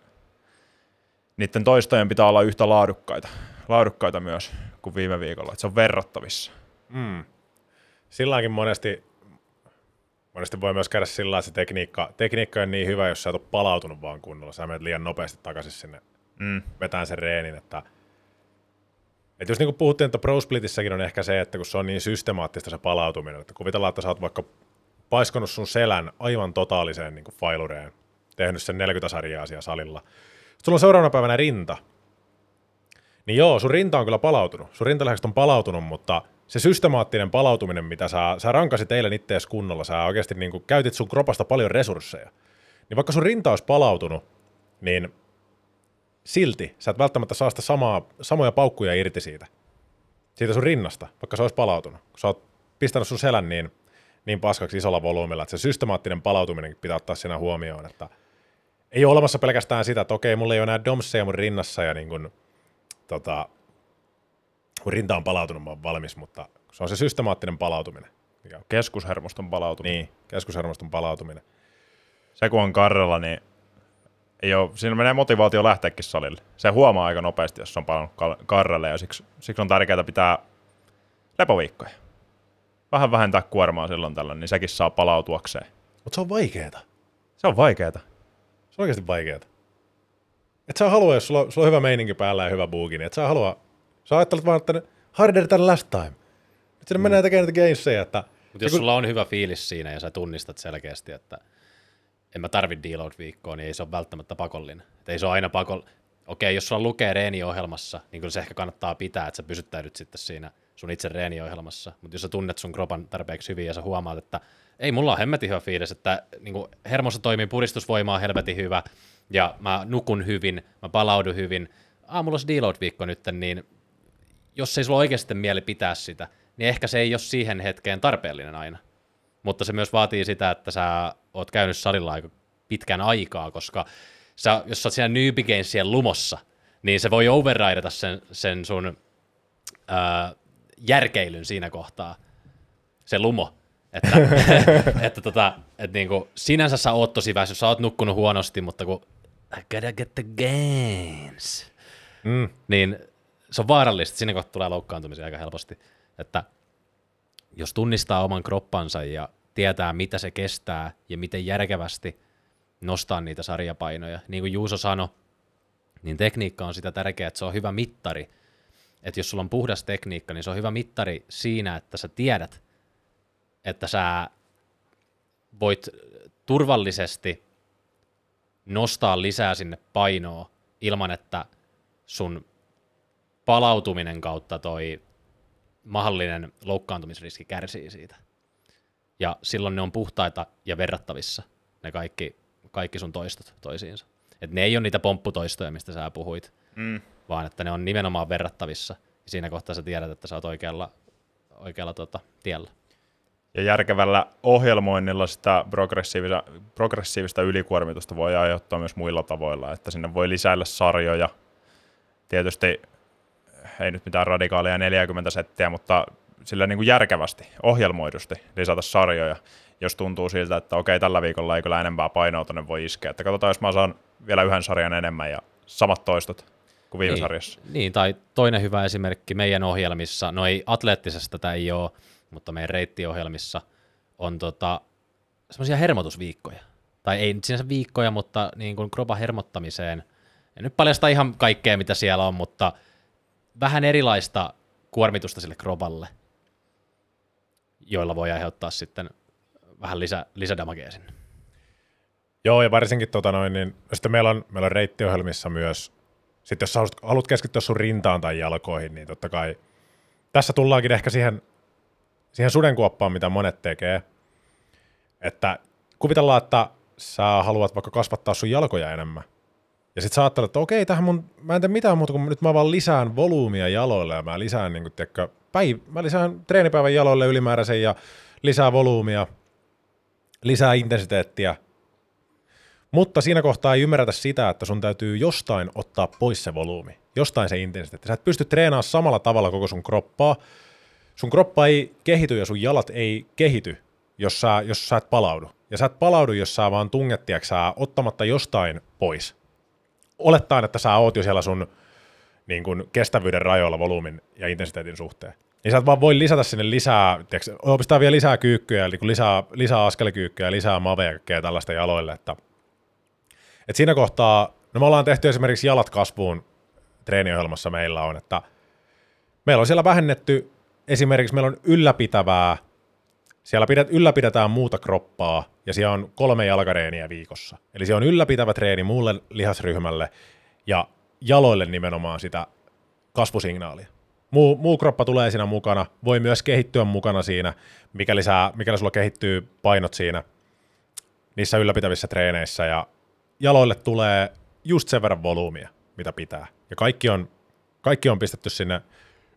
niiden toistojen pitää olla yhtä laadukkaita, laadukkaita myös kuin viime viikolla, että se on verrattavissa. Mm. Silläkin monesti, monesti voi myös käydä sillä että se tekniikka, tekniikka on niin hyvä, jos sä et ole palautunut vaan kunnolla. Sä menet liian nopeasti takaisin sinne Mm. vetään sen reenin, että että jos niin kuin puhuttiin, että Pro Splitissäkin on ehkä se, että kun se on niin systemaattista se palautuminen, että kuvitellaan, että sä oot vaikka paiskonut sun selän aivan totaaliseen niin kuin failureen, tehnyt sen 40 sarjaa siellä salilla. Sulla on seuraavana päivänä rinta. Niin joo, sun rinta on kyllä palautunut. Sun rintalähekset on palautunut, mutta se systemaattinen palautuminen, mitä sä, sä rankasit eilen ittees kunnolla, sä oikeasti niin kuin käytit sun kropasta paljon resursseja. Niin vaikka sun rinta olisi palautunut, niin silti sä et välttämättä saa sitä samaa, samoja paukkuja irti siitä. Siitä sun rinnasta, vaikka se olisi palautunut. Kun sä oot pistänyt sun selän niin, niin paskaksi isolla volyymilla, että se systemaattinen palautuminen pitää ottaa siinä huomioon, että ei ole olemassa pelkästään sitä, että okei, mulla ei ole enää domseja mun rinnassa ja niin kun, tota, mun rinta on palautunut, mä oon valmis, mutta se on se systemaattinen palautuminen. Mikä, Keskushermoston palautuminen. niin, keskushermoston palautuminen. Se kun on karrella, niin ei ole, siinä menee motivaatio lähteäkin salille. Se huomaa aika nopeasti, jos on palannut karrelle, ja siksi, siksi on tärkeää pitää lepoviikkoja. Vähän vähentää kuormaa silloin tällä, niin sekin saa palautuakseen. Mutta se on vaikeeta. Se on vaikeeta. Se on oikeasti vaikeeta. Et sä halua, jos sulla, on- sulla on hyvä meininki päällä ja hyvä buuki, niin et sä halua, sä ajattelet vaan, että harder than last time. Nyt sinne mm. menee tekemään niitä gameseja, että Mutta jos sulla on hyvä fiilis siinä ja sä tunnistat selkeästi, että en mä tarvi deload-viikkoa, niin ei se ole välttämättä pakollinen. Et ei se ole aina pakollinen. Okei, jos sulla lukee reeniohjelmassa, niin kyllä se ehkä kannattaa pitää, että sä pysyttäydyt sitten siinä sun itse reeniohjelmassa. Mutta jos sä tunnet sun kropan tarpeeksi hyvin ja sä huomaat, että ei, mulla on hemmetin hyvä fiilis, että niin hermossa toimii puristusvoima on helvetin hyvä, ja mä nukun hyvin, mä palaudun hyvin, aamulla olisi deload-viikko nyt, niin jos ei sulla oikeasti mieli pitää sitä, niin ehkä se ei ole siihen hetkeen tarpeellinen aina. Mutta se myös vaatii sitä, että sä oot käynyt salilla aika pitkän aikaa, koska sä, jos sä oot siellä Newbie Gamesien lumossa, niin se voi overridata sen, sen sun ää, järkeilyn siinä kohtaa, se lumo. Että, että, tota, että niinku, sinänsä sä oot tosi väsy, sä oot nukkunut huonosti, mutta kun I gotta get the games, mm, niin se on vaarallista, sinne kohta tulee loukkaantumisia aika helposti. Että jos tunnistaa oman kroppansa ja tietää, mitä se kestää ja miten järkevästi nostaa niitä sarjapainoja, niin kuin Juuso sanoi, niin tekniikka on sitä tärkeää, että se on hyvä mittari. Että jos sulla on puhdas tekniikka, niin se on hyvä mittari siinä, että sä tiedät, että sä voit turvallisesti nostaa lisää sinne painoa ilman, että sun palautuminen kautta toi mahdollinen loukkaantumisriski kärsii siitä. Ja silloin ne on puhtaita ja verrattavissa, ne kaikki, kaikki sun toistot toisiinsa. Et ne ei ole niitä pompputoistoja, mistä sä puhuit, Mm. vaan että ne on nimenomaan verrattavissa. Ja siinä kohtaa sä tiedät, että sä oot oikealla, oikealla tota, tiellä. Ja järkevällä ohjelmoinnilla sitä progressiivista, progressiivista ylikuormitusta voi aiheuttaa myös muilla tavoilla, että sinne voi lisäillä sarjoja. Tietysti ei nyt mitään radikaalia 40 settiä, mutta sillä niin kuin järkevästi, ohjelmoidusti lisätä sarjoja, jos tuntuu siltä, että okei, tällä viikolla ei kyllä enempää painoa tonne voi iskeä. Että katsotaan, jos mä saan vielä yhden sarjan enemmän ja samat toistot kuin viime niin, sarjassa. Niin, tai toinen hyvä esimerkki meidän ohjelmissa, no ei atleettisesta tätä ei ole, mutta meidän reittiohjelmissa on tota, semmoisia hermotusviikkoja. Tai ei nyt sinänsä viikkoja, mutta niin kuin kropan hermottamiseen. En nyt paljasta ihan kaikkea, mitä siellä on, mutta vähän erilaista kuormitusta sille kropalle, joilla voi aiheuttaa sitten vähän lisä, lisädamagea sinne. Joo, ja varsinkin tota noin, niin sitten meillä on, meillä on reittiohjelmissa myös, sitten jos haluat- haluat keskittyä sun rintaan tai jalkoihin, niin totta kai tässä tullaankin ehkä siihen, siihen sudenkuoppaan, mitä monet tekee. Että kuvitellaan, että sä haluat vaikka kasvattaa sun jalkoja enemmän. Ja sit sä ajattelet, että okei, tähän mun, mä en tee mitään muuta kuin nyt mä vaan lisään volyymia jaloille ja mä lisään, niin kuin, tiedätkö, päiv- mä lisään treenipäivän jaloille ylimääräisen ja lisää volyymia, lisää intensiteettiä, mutta siinä kohtaa ei ymmärretä sitä, että sun täytyy jostain ottaa pois se volyymi, jostain se intensiteetti. Sä et pysty treenaamaan samalla tavalla koko sun kroppaa. Sun kroppa ei kehity ja sun jalat ei kehity, jos sä, jos sä et palaudu. Ja sä et palaudu, jos sä vaan tunget, sä ottamatta jostain pois. Olettaen, että sä oot jo siellä sun niin kuin kestävyyden rajoilla volyymin ja intensiteetin suhteen. Niin sä et vaan voi lisätä sinne lisää, tiiäks, pistaa vielä lisää kyykkyjä, eli lisää, lisää askelikyykkyjä, lisää maveja ja kaikkea tällaista jaloille. Että, et siinä kohtaa, no me ollaan tehty esimerkiksi jalat kasvuun treeniohjelmassa meillä on, että meillä on siellä vähennetty, esimerkiksi meillä on ylläpitävää, siellä pidet, ylläpidetään muuta kroppaa, ja siellä on kolme jalkareeniä viikossa. Eli se on ylläpitävä treeni muulle lihasryhmälle, ja jaloille nimenomaan sitä kasvusignaalia. Muu, muu kroppa tulee siinä mukana, voi myös kehittyä mukana siinä, mikäli, sä, mikäli sulla kehittyy painot siinä niissä ylläpitävissä treeneissä, ja jaloille tulee just sen verran volyymia, mitä pitää. Ja kaikki on, kaikki on pistetty sinne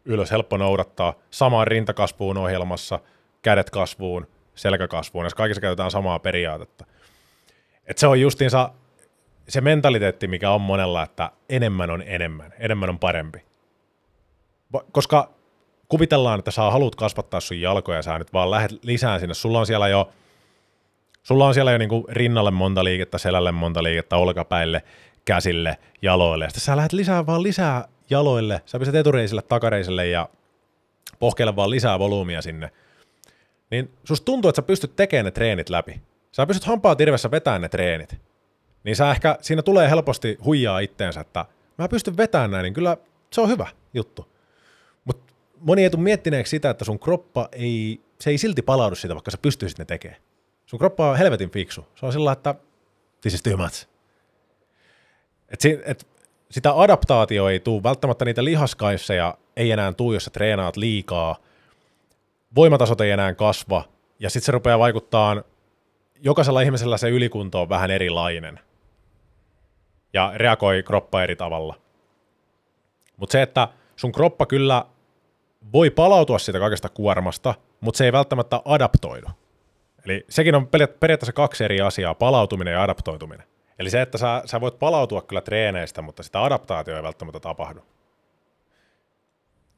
ylös, helppo noudattaa. Samaan rintakasvuun ohjelmassa, kädet kasvuun, selkäkasvuun, ja kaikissa käytetään samaa periaatetta. Et se on justiinsa se mentaliteetti, mikä on monella, että enemmän on enemmän, enemmän on parempi. Koska kuvitellaan, että sä haluat kasvattaa sun jalkoja, sä nyt vaan lähdet lisään sinne. Sulla on siellä jo, sulla on siellä jo niinku rinnalle monta liikettä, selälle monta liikettä, olkapäille, käsille, jaloille. Ja sitten sä lähdet lisää vaan lisää jaloille, sä pistät etureisille, takareisille ja pohkeille vaan lisää volyymia sinne. Niin susta tuntuu, että sä pystyt tekemään ne treenit läpi. Sä pystyt hampaa tirvessä vetämään ne treenit niin sä ehkä, siinä tulee helposti huijaa itteensä, että mä pystyn vetämään näin, niin kyllä se on hyvä juttu. Mutta moni ei tule miettineeksi sitä, että sun kroppa ei, se ei silti palaudu siitä, vaikka sä pystyisit ne tekemään. Sun kroppa on helvetin fiksu. Se on sillä että this is too much. Et, si, et sitä adaptaatio ei tule, välttämättä niitä lihaskaisseja ei enää tuu, jos sä treenaat liikaa, voimatasot ei enää kasva, ja sitten se rupeaa vaikuttaa, jokaisella ihmisellä se ylikunto on vähän erilainen ja reagoi kroppa eri tavalla. Mutta se, että sun kroppa kyllä voi palautua siitä kaikesta kuormasta, mutta se ei välttämättä adaptoidu. Eli sekin on periaatteessa kaksi eri asiaa, palautuminen ja adaptoituminen. Eli se, että sä, sä voit palautua kyllä treeneistä, mutta sitä adaptaatio ei välttämättä tapahdu.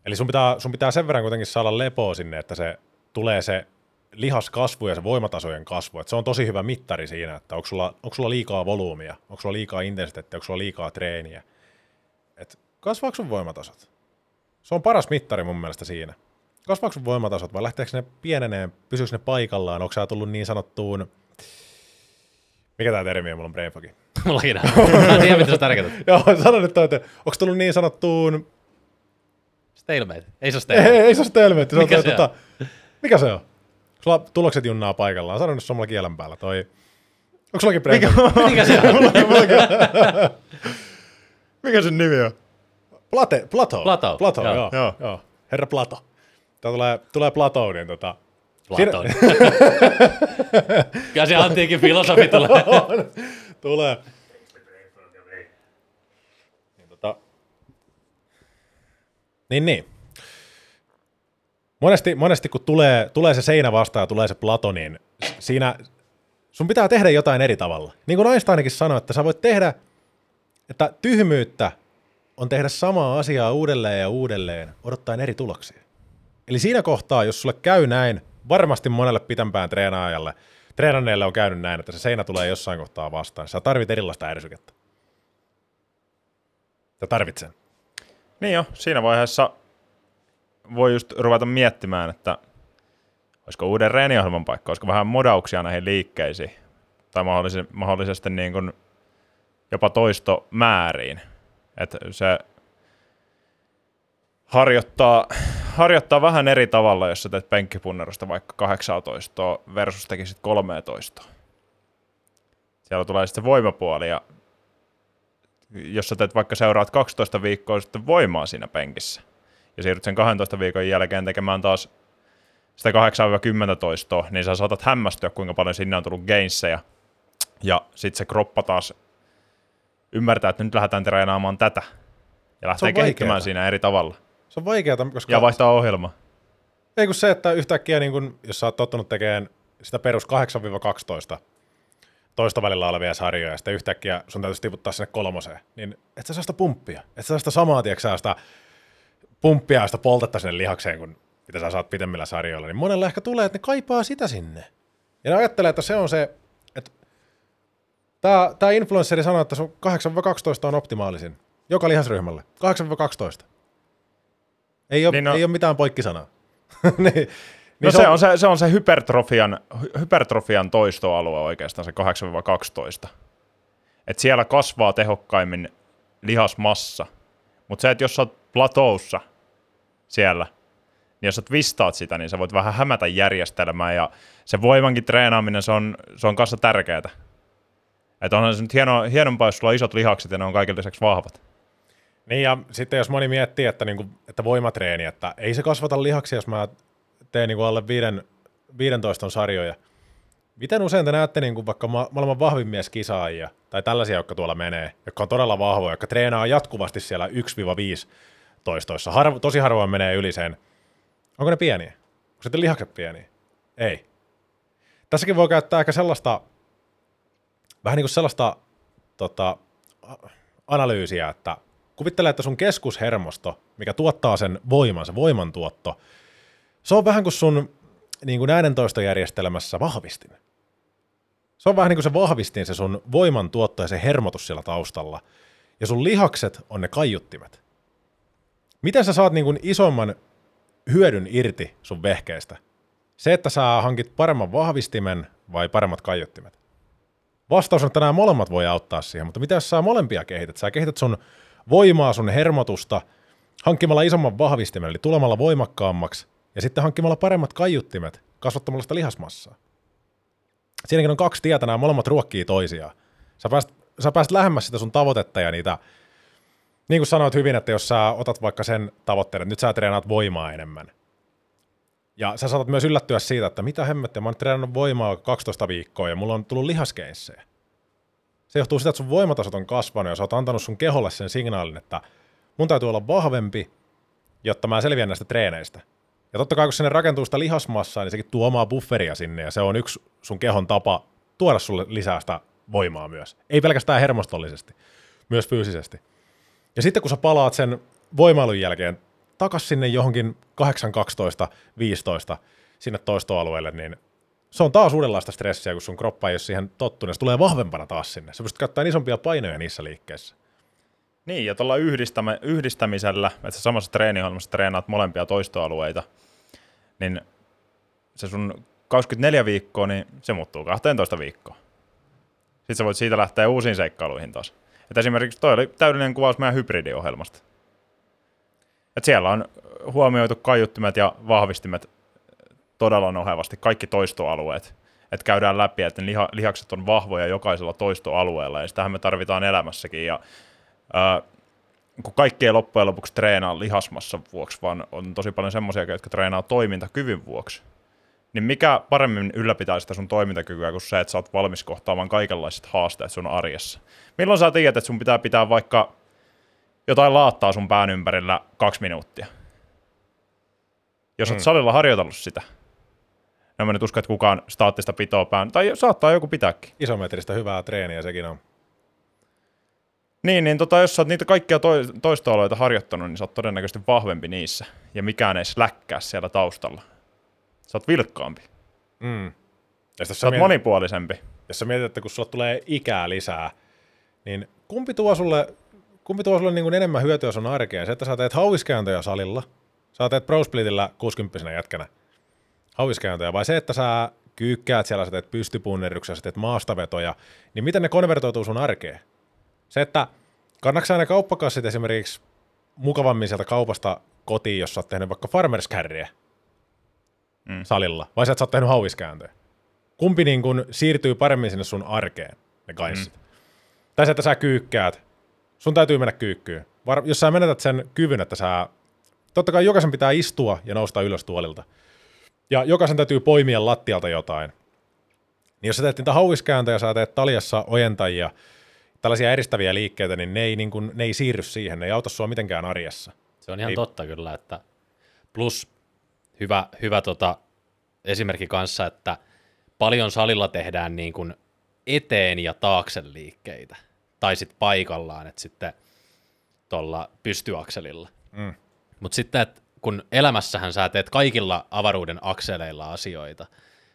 Eli sun pitää, sun pitää sen verran kuitenkin saada lepoa sinne, että se tulee se lihaskasvu ja se voimatasojen kasvu, että se on tosi hyvä mittari siinä, että onko sulla, onko sulla liikaa volyymia, onko sulla liikaa intensiteettiä, onko sulla liikaa treeniä. Et kasvaako sun voimatasot? Se on paras mittari mun mielestä siinä. Kasvaako sun voimatasot vai lähteekö ne pieneneen, pysyykö ne paikallaan, onko sä tullut niin sanottuun, mikä tämä termi on, mulla on brainfogi. Mullakin on. Mä en tiedä, mitä se tarkoittaa. Joo, sano nyt toi, että onko tullut niin sanottuun, Stalemate. Ei se ole stalemate. ei, ei se ole stelmeetti, se on Mikä toi, se on? tota, mikä se on? Sulla tulokset junnaa paikallaan, sano nyt sulla kielen päällä toi, onko sullakin brainfogi? Mikä se on? Mikä sen nimi on? Plate, Plato. Plato, Plato, joo. joo. joo. Herra Plato. Tää tulee, tulee niin tota... Platon. Kyllä se antiikin filosofi tulee. tulee. Niin, tota... niin, niin. Monesti, monesti kun tulee, tulee se seinä vastaan ja tulee se Plato, niin s- siinä sun pitää tehdä jotain eri tavalla. Niin kuin Einsteinikin sanoi, että sä voit tehdä, että tyhmyyttä on tehdä samaa asiaa uudelleen ja uudelleen, odottaen eri tuloksia. Eli siinä kohtaa, jos sulle käy näin, varmasti monelle pitempään treenaajalle, treenanneelle on käynyt näin, että se seinä tulee jossain kohtaa vastaan. Sä tarvit erilaista ärsykettä. Sä tarvit sen. Niin jo, siinä vaiheessa voi just ruveta miettimään, että olisiko uuden reeniohjelman paikka, olisiko vähän modauksia näihin liikkeisiin, tai mahdollisesti, mahdollisesti niin kuin jopa toistomääriin. Että se harjoittaa, harjoittaa vähän eri tavalla, jos sä teet penkkipunnerusta vaikka 18 versus tekisit 13. Siellä tulee sitten voimapuoli ja jos sä teet vaikka seuraat 12 viikkoa sitten voimaa siinä penkissä ja siirryt sen 12 viikon jälkeen tekemään taas sitä 8-10 toistoa, niin sä saatat hämmästyä, kuinka paljon sinne on tullut gainsseja. Ja sitten se kroppa taas ymmärtää, että nyt lähdetään treenaamaan tätä. Ja lähtee kehittymään siinä eri tavalla. Se on vaikeaa, koska... Ja vaihtaa ohjelma. Ei kun se, että yhtäkkiä, niin kun, jos sä oot tottunut tekemään sitä perus 8-12 toista välillä olevia sarjoja, ja sitten yhtäkkiä sun täytyisi tiputtaa sinne kolmoseen, niin et sä saa sitä pumppia. Et sä saa sitä samaa, tiedätkö sitä pumppia ja sitä poltetta sinne lihakseen, kun mitä sä saat pitemmillä sarjoilla, niin monella ehkä tulee, että ne kaipaa sitä sinne. Ja ne ajattelee, että se on se, että tämä, tämä influensseri sanoo, että sun 8-12 on optimaalisin. Joka lihasryhmälle. 8-12. Ei ole, Niin no- ei ole mitään poikkisanaa. niin, niin No se on se, se, on se hypertrofian, hy- hypertrofian toistoalue oikeastaan, se 8-12. Et siellä kasvaa tehokkaimmin lihasmassa. Mutta se, että jos sä oot platoussa siellä, niin jos sä twistaat sitä, niin sä voit vähän hämätä järjestelmää ja se voimankin treenaaminen, se on, se on kanssa tärkeää. Että onhan se nyt hieno, hienompaa, jos sulla on isot lihakset ja ne on kaikille lisäksi vahvat. Niin ja sitten jos moni miettii, että, niinku, että voimatreeni, että ei se kasvata lihaksi, jos mä teen niinku alle viiden, 15 sarjoja. Miten usein te näette niinku vaikka ma- maailman vahvin mies kisaajia, tai tällaisia, jotka tuolla menee, jotka on todella vahvoja, jotka treenaa jatkuvasti siellä 1-5 toistoissa. Harvo, tosi harvoin menee yli sen. Onko ne pieniä? Onko sitten lihakset pieniä? Ei. Tässäkin voi käyttää ehkä sellaista, vähän niin kuin sellaista tota, analyysiä, että kuvittele, että sun keskushermosto, mikä tuottaa sen voiman, se voimantuotto, se on vähän kuin sun niin kuin äänentoistojärjestelmässä vahvistin. Se on vähän niin kuin se vahvistin, se sun voimantuotto ja se hermotus siellä taustalla. Ja sun lihakset on ne kaiuttimet. Miten sä saat niin kuin isomman hyödyn irti sun vehkeistä? Se, että sä hankit paremman vahvistimen vai paremmat kaiuttimet? Vastaus on, että nämä molemmat voi auttaa siihen, mutta mitä jos sä molempia kehität? Sä kehität sun voimaa, sun hermotusta, hankkimalla isomman vahvistimen, eli tulemalla voimakkaammaksi, ja sitten hankkimalla paremmat kaiuttimet, kasvattamalla sitä lihasmassaa. Siinäkin on kaksi tietä, nämä molemmat ruokkii toisiaan. Sä pääst, sä pääst lähemmäs sitä sun tavoitetta ja niitä, niin kuin sanoit hyvin, että jos sä otat vaikka sen tavoitteen, että nyt sä treenaat voimaa enemmän, ja sä saatat myös yllättyä siitä, että mitä hemmettiä, mä oon treenannut voimaa 12 viikkoa ja mulla on tullut lihaskeissejä. Se johtuu siitä, että sun voimatasot on kasvanut ja sä oot antanut sun keholle sen signaalin, että mun täytyy olla vahvempi, jotta mä selviän näistä treeneistä. Ja totta kai kun sinne rakentuu sitä lihasmassaa, niin sekin tuo omaa bufferia sinne ja se on yksi sun kehon tapa tuoda sulle lisää sitä voimaa myös. Ei pelkästään hermostollisesti, myös fyysisesti. Ja sitten kun sä palaat sen voimailun jälkeen takas sinne johonkin 8, 12, 15 sinne toistoalueelle, niin se on taas uudenlaista stressiä, kun sun kroppa ei ole siihen tottunut, se tulee vahvempana taas sinne. Sä pystyt käyttämään isompia painoja niissä liikkeissä. Niin, ja tuolla yhdistämi- yhdistämisellä, että sä samassa treeniohjelmassa treenaat molempia toistoalueita, niin se sun 24 viikkoa, niin se muuttuu 12 viikkoa. Sitten sä voit siitä lähteä uusiin seikkailuihin taas. Et esimerkiksi toi oli täydellinen kuvaus meidän hybridiohjelmasta. Et siellä on huomioitu kaiuttimet ja vahvistimet todella nohevasti, kaikki toistoalueet. Että käydään läpi, että ne liha, lihakset on vahvoja jokaisella toistoalueella, ja sitähän me tarvitaan elämässäkin. Ja, ää, kun kaikki ei loppujen lopuksi treenaa lihasmassa vuoksi, vaan on tosi paljon semmoisia, jotka treenaa toimintakyvyn vuoksi. Niin mikä paremmin ylläpitää sitä sun toimintakykyä kuin se, että sä oot valmis kohtaamaan kaikenlaiset haasteet sun arjessa? Milloin sä tiedät, että sun pitää pitää vaikka jotain laattaa sun pään ympärillä kaksi minuuttia? Jos oot salilla harjoitellut sitä. No mä nyt uskon, että kukaan staattista pitoa pään, tai saattaa joku pitääkin. Isometristä hyvää treeniä sekin on. Niin, niin tota, jos sä oot niitä kaikkia toi, toistoalueita harjoittanut, niin sä oot todennäköisesti vahvempi niissä. Ja mikään ei släkkää siellä taustalla. Sä oot vilkkaampi. Mm. Ja Sä oot mietit- monipuolisempi. jos sä mietit, että kun sulla tulee ikää lisää, niin kumpi tuo sulle, kumpi tuo sulle niin kuin enemmän hyötyä sun arkeen? Se, että sä teet hauiskääntöjä salilla, sä teet pro splitillä 60 jätkänä hauiskääntöjä, vai se, että sä kyykkäät siellä, sä teet pystypunnerryksia, sä teet maastavetoja, niin miten ne konvertoituu sun arkeen? Se, että kannaksä ne kauppakassit esimerkiksi mukavammin sieltä kaupasta kotiin, jos sä oot tehnyt vaikka farmers carryä mm. salilla, vai sä et sä oot tehnyt hauiskääntöjä? kumpi niin kun siirtyy paremmin sinne sun arkeen, ne kaissit. Mm. Tai se, että sä kyykkäät. Sun täytyy mennä kyykkyyn. Var- jos sä menetät sen kyvyn, että sä... Totta kai jokaisen pitää istua ja nousta ylös tuolilta. Ja jokaisen täytyy poimia lattialta jotain. Niin jos sä teet niitä hauiskääntöjä, sä teet taljassa ojentajia, tällaisia eristäviä liikkeitä, niin ne ei, niin kun, ne ei siirry siihen, ne ei auta sua mitenkään arjessa. Se on ihan Ei. totta kyllä, että plus hyvä, hyvä tota, esimerkki kanssa, että paljon salilla tehdään niin kuin eteen ja taakse liikkeitä. Tai sitten paikallaan, että sitten tuolla pystyakselilla. Mm. Mutta sitten, että kun elämässähän sä teet kaikilla avaruuden akseleilla asioita,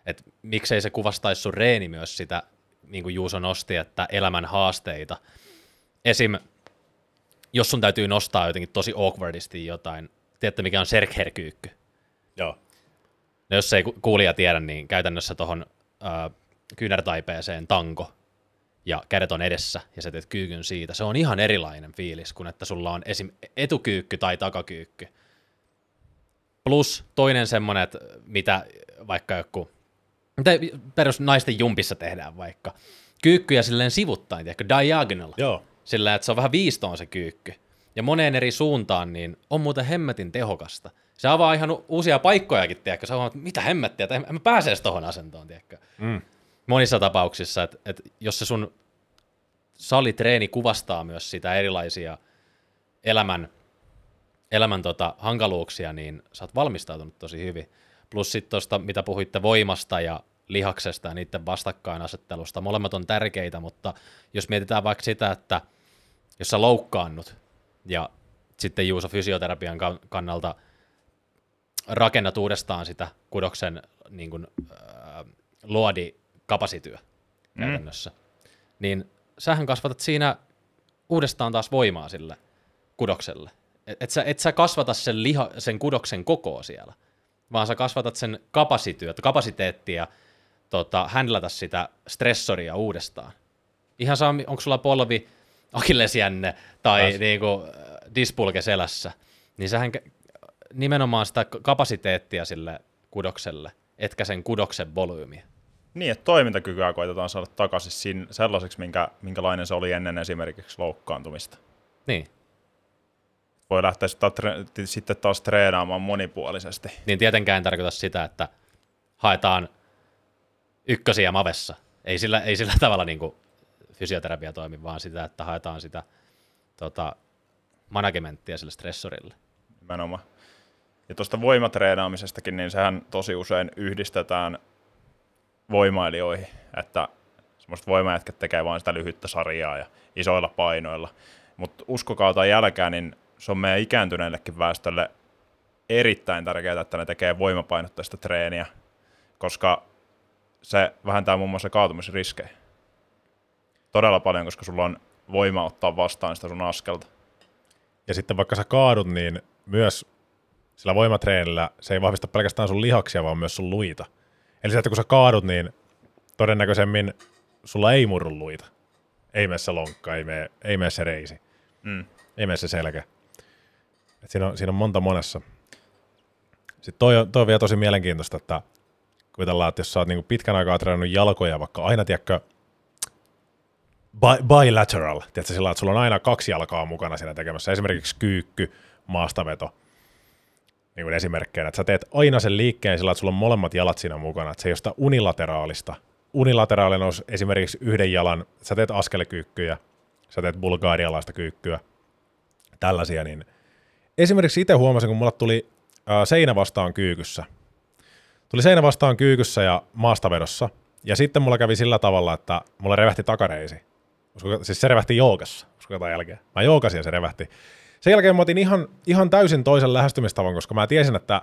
että miksei se kuvastaisi sun reeni myös sitä, niin kuin Juuso nosti, että elämän haasteita. Esim. jos sun täytyy nostaa jotenkin tosi awkwardisti jotain, tiedätte mikä on serkherkyykky? Joo. No jos ei ku- kuulija tiedä, niin käytännössä tuohon äh, kyynärtaipeeseen tanko ja kädet on edessä ja sä teet kyykyn siitä. Se on ihan erilainen fiilis kuin että sulla on esim. etukyykky tai takakyykky. Plus toinen semmoinen, että mitä vaikka joku, mitä perus naisten jumpissa tehdään vaikka. Kyykkyjä silleen sivuttain, tiedätkö, diagonal. Joo. Sillä että se on vähän viistoon se kyykky. Ja moneen eri suuntaan, niin on muuten hemmetin tehokasta. Se avaa ihan uusia paikkojakin, tiedätkö? Sä huomaat, mitä hemmettiä, että en mä pääse edes tohon asentoon, tiedätkö? Mm. Monissa tapauksissa, että, että jos se sun salitreeni kuvastaa myös sitä erilaisia elämän, elämän tota, hankaluuksia, niin sä oot valmistautunut tosi hyvin. Plus sitten tuosta, mitä puhuitte voimasta ja lihaksesta ja niiden vastakkainasettelusta, molemmat on tärkeitä, mutta jos mietitään vaikka sitä, että jos sä loukkaannut ja sitten Juuso fysioterapian kan- kannalta rakennat uudestaan sitä kudoksen niin kuin, äh, luodikapasityö käytännössä, niin sähän kasvatat siinä uudestaan taas voimaa sille kudokselle. Et, et, sä, et sä kasvata sen, liha, sen kudoksen kokoa siellä, vaan sä kasvatat sen kapasityötä, kapasiteettia tota, handlata sitä stressoria uudestaan. Ihan saa, onko sulla polvi akillesjänne tai Taas. niinku, äh, dispulke selässä, niin sähän nimenomaan sitä kapasiteettia sille kudokselle, etkä sen kudoksen volyymiä. Niin, että toimintakykyä koitetaan saada takaisin sin, sellaiseksi, minkä, minkälainen se oli ennen esimerkiksi loukkaantumista. Niin. Voi lähteä sitä tre- sitten taas treenaamaan monipuolisesti. niin tietenkään en tarkoita sitä, että haetaan ykkösiä mavessa. Ei sillä, ei sillä tavalla niin kuin fysioterapia toimi, vaan sitä, että haetaan sitä tota, managementtia sille stressorille. nimenomaan. Ja tuosta voimatreenaamisestakin, niin sehän tosi usein yhdistetään voimailijoihin, että semmoiset voimajätkät tekee vain sitä lyhyttä sarjaa ja isoilla painoilla. Mutta uskokaa tai jälkää, niin se on meidän ikääntyneellekin väestölle erittäin tärkeää, että ne tekee voimapainotteista treeniä, koska se vähentää muun muassa kaatumisriskejä. Todella paljon, koska sulla on voima ottaa vastaan sitä sun askelta. Ja sitten vaikka sä kaadut, niin myös sillä voimatreenillä se ei vahvista pelkästään sun lihaksia, vaan myös sun luita. Eli se, että kun sä kaadut, niin todennäköisemmin sulla ei murru luita. Ei mene se lonkka, ei mene, ei mene se reisi, Mm. ei mene se selkä. Et siinä, on, siinä on monta monessa. Sitten toi on, toi on vielä tosi mielenkiintoista, että kuvitellaan, että jos sä oot niinku pitkän aikaa treenannut jalkoja, vaikka aina, tiedätkö, bi- bilateral, tiedätkö, sillä että sulla on aina kaksi jalkaa mukana siinä tekemässä, esimerkiksi kyykky, maastaveto, niin kuin esimerkkeinä, että sä teet aina sen liikkeen sillä, että sulla on molemmat jalat siinä mukana, että se ei ole sitä unilateraalista. Unilateraalinen on esimerkiksi yhden jalan, sä teet askelkyykkyjä, sä teet bulgaarialaista kyykkyä, tällaisia, niin esimerkiksi itse huomasin, kun mulla tuli ää, seinä vastaan kyykyssä, tuli seinä vastaan kyykyssä ja maastavedossa, ja sitten mulla kävi sillä tavalla, että mulla revähti takareisi. Siis se revähti joukassa, uskotaan jälkeen. Mä joukasin ja se revähti. Sen jälkeen mä otin ihan, ihan täysin toisen lähestymistavan, koska mä tiesin, että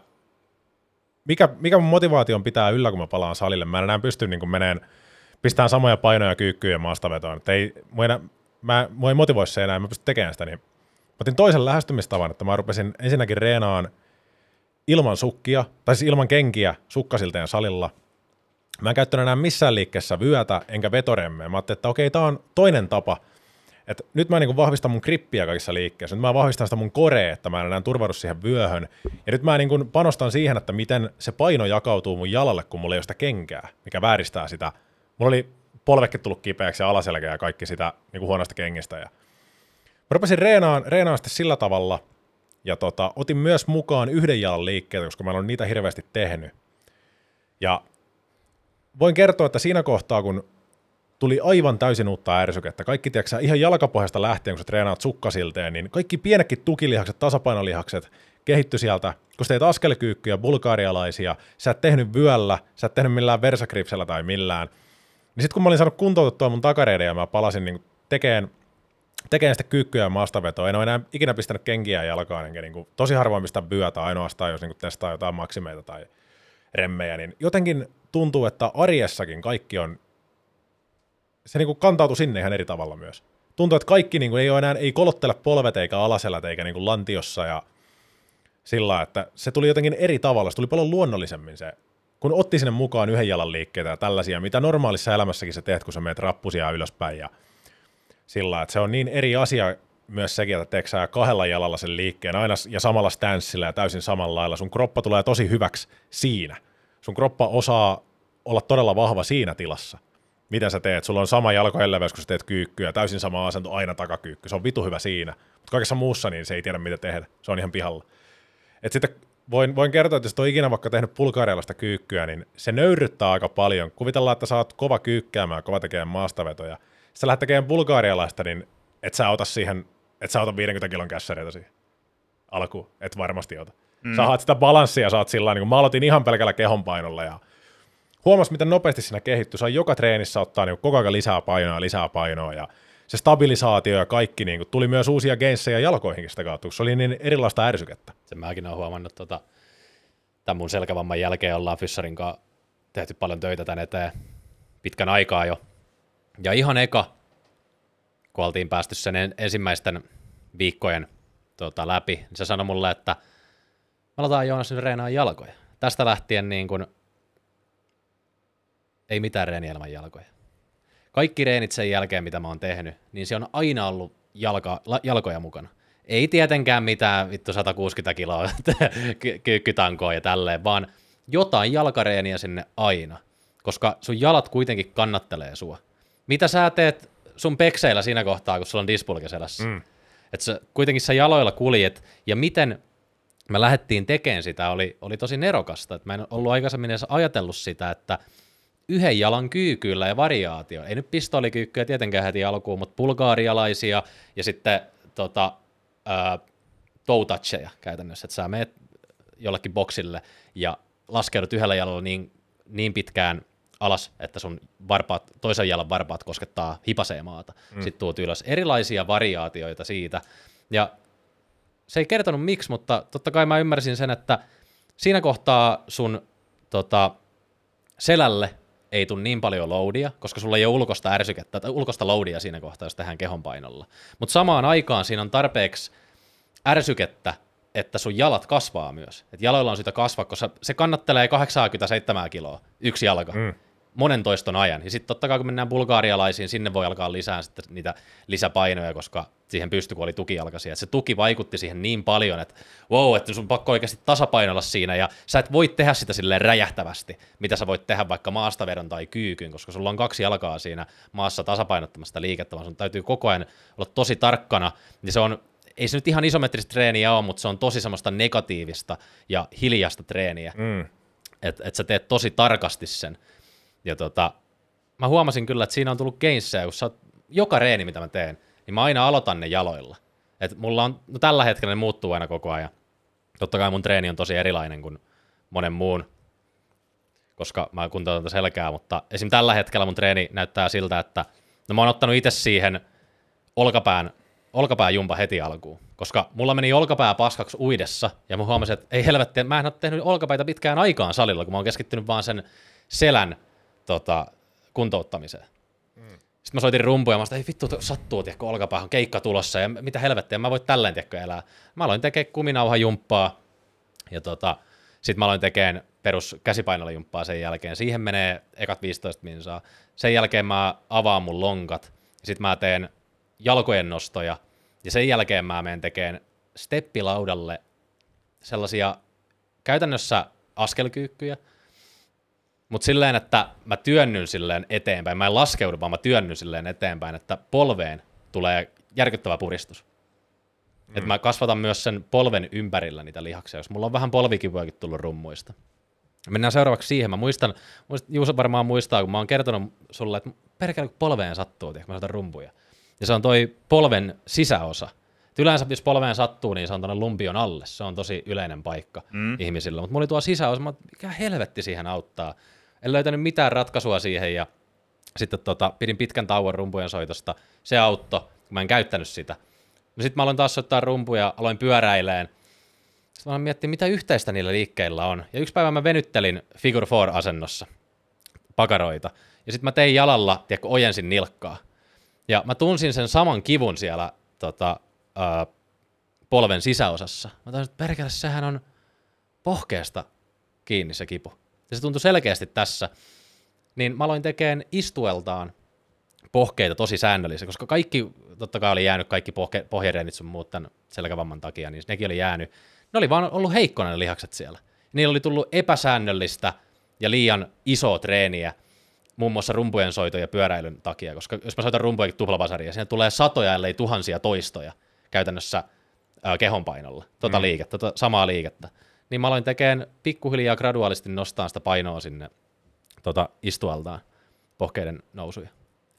mikä, mikä mun motivaation pitää yllä, kun mä palaan salille. Mä en enää pysty niin meneen, pistämään samoja painoja kyykkyyn ja maastavetoon. Että ei, mua, enää, mä, mua ei motivoi se enää, mä pystyn tekemään sitä. Niin mä otin toisen lähestymistavan, että mä rupesin ensinnäkin reenaan ilman sukkia, tai siis ilman kenkiä sukkasilteen salilla. Mä en käyttänyt enää missään liikkeessä vyötä, enkä vetoremmeä. Mä ajattelin, että okei, tää on toinen tapa. Et nyt mä niin vahvistan mun grippiä kaikissa liikkeissä. Nyt mä vahvistan sitä mun korea, että mä en enää turvaudu siihen vyöhön. Ja nyt mä niin panostan siihen, että miten se paino jakautuu mun jalalle, kun mulla ei ole sitä kenkää, mikä vääristää sitä. Mulla oli polvekin tullut kipeäksi ja alaselkä ja kaikki sitä niin huonosta kengistä. Ja mä rupesin reenaan, reenaan sitten sillä tavalla, ja tota, otin myös mukaan yhden jalan liikkeitä, koska mä en ole niitä hirveästi tehnyt. Ja voin kertoa, että siinä kohtaa, kun tuli aivan täysin uutta ärsykettä, kaikki tiedätkö, ihan jalkapohjasta lähtien, kun sä treenaat sukkasilteen, niin kaikki pienetkin tukilihakset, tasapainolihakset kehitty sieltä, kun sä teet askelkyykkyjä, bulgaarialaisia, sä et tehnyt vyöllä, sä et tehnyt millään versakripsellä tai millään, niin sitten kun mä olin saanut kuntoutettua mun takareiden ja mä palasin niin tekemään tekee sitten kyykkyä ja maastavetoa. En ole enää ikinä pistänyt kenkiä jalkaan, enkä niin kuin, tosi harvoin pistää vyötä ainoastaan, jos niin kuin testaa jotain maksimeita tai remmejä, niin jotenkin tuntuu, että arjessakin kaikki on, se niin kuin kantautuu sinne ihan eri tavalla myös. Tuntuu, että kaikki niin kuin, ei ole enää, ei kolottele polvet eikä alaselät eikä niin kuin lantiossa ja sillä että se tuli jotenkin eri tavalla, se tuli paljon luonnollisemmin se, kun otti sinne mukaan yhden jalan liikkeitä ja tällaisia, mitä normaalissa elämässäkin sä teet, kun sä meet rappusia ylöspäin ja sillä että se on niin eri asia myös sekin, että teekö sä kahdella jalalla sen liikkeen aina ja samalla stanssilla ja täysin samalla lailla. Sun kroppa tulee tosi hyväksi siinä. Sun kroppa osaa olla todella vahva siinä tilassa. Miten sä teet? Sulla on sama jalkojen leveys, kun sä teet kyykkyä, täysin sama asento, aina takakyykky. Se on vitu hyvä siinä. Mutta kaikessa muussa niin se ei tiedä, mitä tehdä. Se on ihan pihalla. Et sitten voin, voin kertoa, että jos ole ikinä vaikka tehnyt pulkaarialaista kyykkyä, niin se nöyryttää aika paljon. Kuvitellaan, että sä oot kova kyykkäämään kova tekemään maastavetoja. Sä lähdet tekemään bulgaarialaista, niin et sä ota siihen, et sä ota 50 kilon kässäreitä siihen alkuun. Et varmasti ota. Mm. Sä haat sitä balanssia, sä oot sillä niin mä aloitin ihan pelkällä kehonpainolla ja huomas, miten nopeasti siinä kehittyy. Saa joka treenissä ottaa niin koko ajan lisää painoa, lisää painoa ja se stabilisaatio ja kaikki, niin tuli myös uusia gainsseja jalkoihinkin sitä kautta, se oli niin erilaista ärsykettä. Sen mäkin olen huomannut, tota, tämän mun selkävamman jälkeen ollaan Fyssarin kanssa tehty paljon töitä tän eteen pitkän aikaa jo. Ja ihan eka, kun oltiin päästy sen en- ensimmäisten viikkojen tota, läpi, niin se sanoi mulle, että me aletaan Joonas nyt reenaa jalkoja. Tästä lähtien niin kun, ei mitään ilman jalkoja. Kaikki reenit sen jälkeen, mitä mä oon tehnyt, niin se on aina ollut jalka, la, jalkoja mukana. Ei tietenkään mitään vittu 160 kiloa ky- kyykkytankoa ja tälleen, vaan jotain jalkareeniä sinne aina, koska sun jalat kuitenkin kannattelee sua. Mitä sä teet sun pekseillä siinä kohtaa, kun sulla on dispulke selässä? Mm. Että sä, kuitenkin sä jaloilla kuljet, ja miten me lähdettiin tekemään sitä, oli, oli tosi nerokasta. Et mä en ollut aikaisemmin edes ajatellut sitä, että yhden jalan kyykyllä ja variaatio. Ei nyt pistoolikyykkyjä tietenkään heti alkuun, mutta bulgaarialaisia ja sitten tota, ää, toe toucheja käytännössä, että sä meet jollekin boksille ja laskeudut yhdellä jalalla niin, niin pitkään alas, että sun varpaat, toisen jalan varpaat koskettaa hipasee maata. Mm. Sitten tuut ylös. Erilaisia variaatioita siitä. Ja se ei kertonut miksi, mutta totta kai mä ymmärsin sen, että siinä kohtaa sun tota, selälle ei tule niin paljon loadia, koska sulla ei ole ulkosta ärsykettä, tai ulkosta loadia siinä kohtaa, jos tehdään kehonpainolla. Mutta samaan aikaan siinä on tarpeeksi ärsykettä, että sun jalat kasvaa myös. Et jaloilla on sitä kasvaa, koska se kannattelee 87 kiloa, yksi jalka, mm. Monen toiston ajan. Ja sitten totta kai kun mennään bulgaarialaisiin, sinne voi alkaa lisää sitten niitä lisäpainoja, koska siihen pystyi, kun oli tukijalkaisia. Et se tuki vaikutti siihen niin paljon, että wow, että sun pakko oikeasti tasapainolla siinä, ja sä et voi tehdä sitä silleen räjähtävästi, mitä sä voit tehdä vaikka maastavedon tai kyykyn, koska sulla on kaksi jalkaa siinä maassa tasapainottamasta liikettä, vaan sun täytyy koko ajan olla tosi tarkkana, ja se on ei se nyt ihan isometristä treeniä ole, mutta se on tosi semmoista negatiivista ja hiljaista treeniä. Mm. Että et sä teet tosi tarkasti sen. Ja tota, mä huomasin kyllä, että siinä on tullut gainsseja, kun sä joka reeni, mitä mä teen, niin mä aina aloitan ne jaloilla. Et mulla on, no tällä hetkellä ne muuttuu aina koko ajan. Totta kai mun treeni on tosi erilainen kuin monen muun, koska mä kuntoutan selkää, mutta esim. tällä hetkellä mun treeni näyttää siltä, että no mä oon ottanut itse siihen olkapään olkapääjumpa heti alkuun, koska mulla meni olkapää paskaksi uidessa, ja mä huomasin, että ei helvetti, mä en ole tehnyt olkapäitä pitkään aikaan salilla, kun mä oon keskittynyt vaan sen selän tota, kuntouttamiseen. Mm. Sitten mä soitin rumpuja, ja mä sanoin, ei vittu, sattuu, tiedätkö, olkapäähän, keikka tulossa, ja mitä helvettiä, mä voin tälleen, tiedätkö, elää. Mä aloin tekemään kuminauhajumppaa, ja tota, sitten mä aloin tekemään perus käsipainolajumppaa sen jälkeen. Siihen menee ekat 15 minsaa. Sen jälkeen mä avaan mun lonkat, ja sitten mä teen jalkojen nostoja, ja sen jälkeen mä menen tekemään steppilaudalle sellaisia käytännössä askelkyykkyjä, mutta silleen, että mä työnnyn silleen eteenpäin, mä en laskeudu, vaan mä työnnyn silleen eteenpäin, että polveen tulee järkyttävä puristus. Mm. Että mä kasvatan myös sen polven ympärillä niitä lihaksia, jos mulla on vähän polvikivuakin tullut rummuista. Mennään seuraavaksi siihen. Mä muistan, muistan Juuso varmaan muistaa, kun mä oon kertonut sulle, että perkele kun polveen sattuu, tiedä, kun mä saatan rumpuja. Ja se on toi polven sisäosa. Et yleensä jos polveen sattuu, niin se on tuonne lumpion alle. Se on tosi yleinen paikka mm. ihmisillä. Mutta mulla oli tuo sisäosa, mä, mikä helvetti siihen auttaa. En löytänyt mitään ratkaisua siihen ja sitten tota, pidin pitkän tauon rumpujen soitosta. Se auttoi. kun mä en käyttänyt sitä. No sitten mä aloin taas soittaa rumpuja, aloin pyöräileen. Sitten mä aloin miettiä, mitä yhteistä niillä liikkeillä on. Ja yksi päivä mä venyttelin Figure 4-asennossa pakaroita. Ja sitten mä tein jalalla, tiedätkö, ojensin nilkkaa. Ja mä tunsin sen saman kivun siellä tota, ää, polven sisäosassa. Mä tajusin, että perkele, sehän on pohkeesta kiinni se kipu. Ja se tuntui selkeästi tässä. Niin mä aloin tekemään istueltaan pohkeita tosi säännöllisiä, koska kaikki, totta kai oli jäänyt kaikki pohke, pohjereenit sun muut tämän selkävamman takia, niin nekin oli jäänyt. Ne oli vaan ollut heikkona ne lihakset siellä. Niillä oli tullut epäsäännöllistä ja liian isoa treeniä, muun muassa rumpujen soito ja pyöräilyn takia, koska jos mä soitan rumpuja tuplavasaria, siinä tulee satoja, ellei tuhansia toistoja käytännössä ää, kehonpainolla, tota mm. liikettä, tota samaa liikettä. Niin mä aloin tekemään pikkuhiljaa graduaalisti nostaa sitä painoa sinne tota, istualtaan pohkeiden nousuja.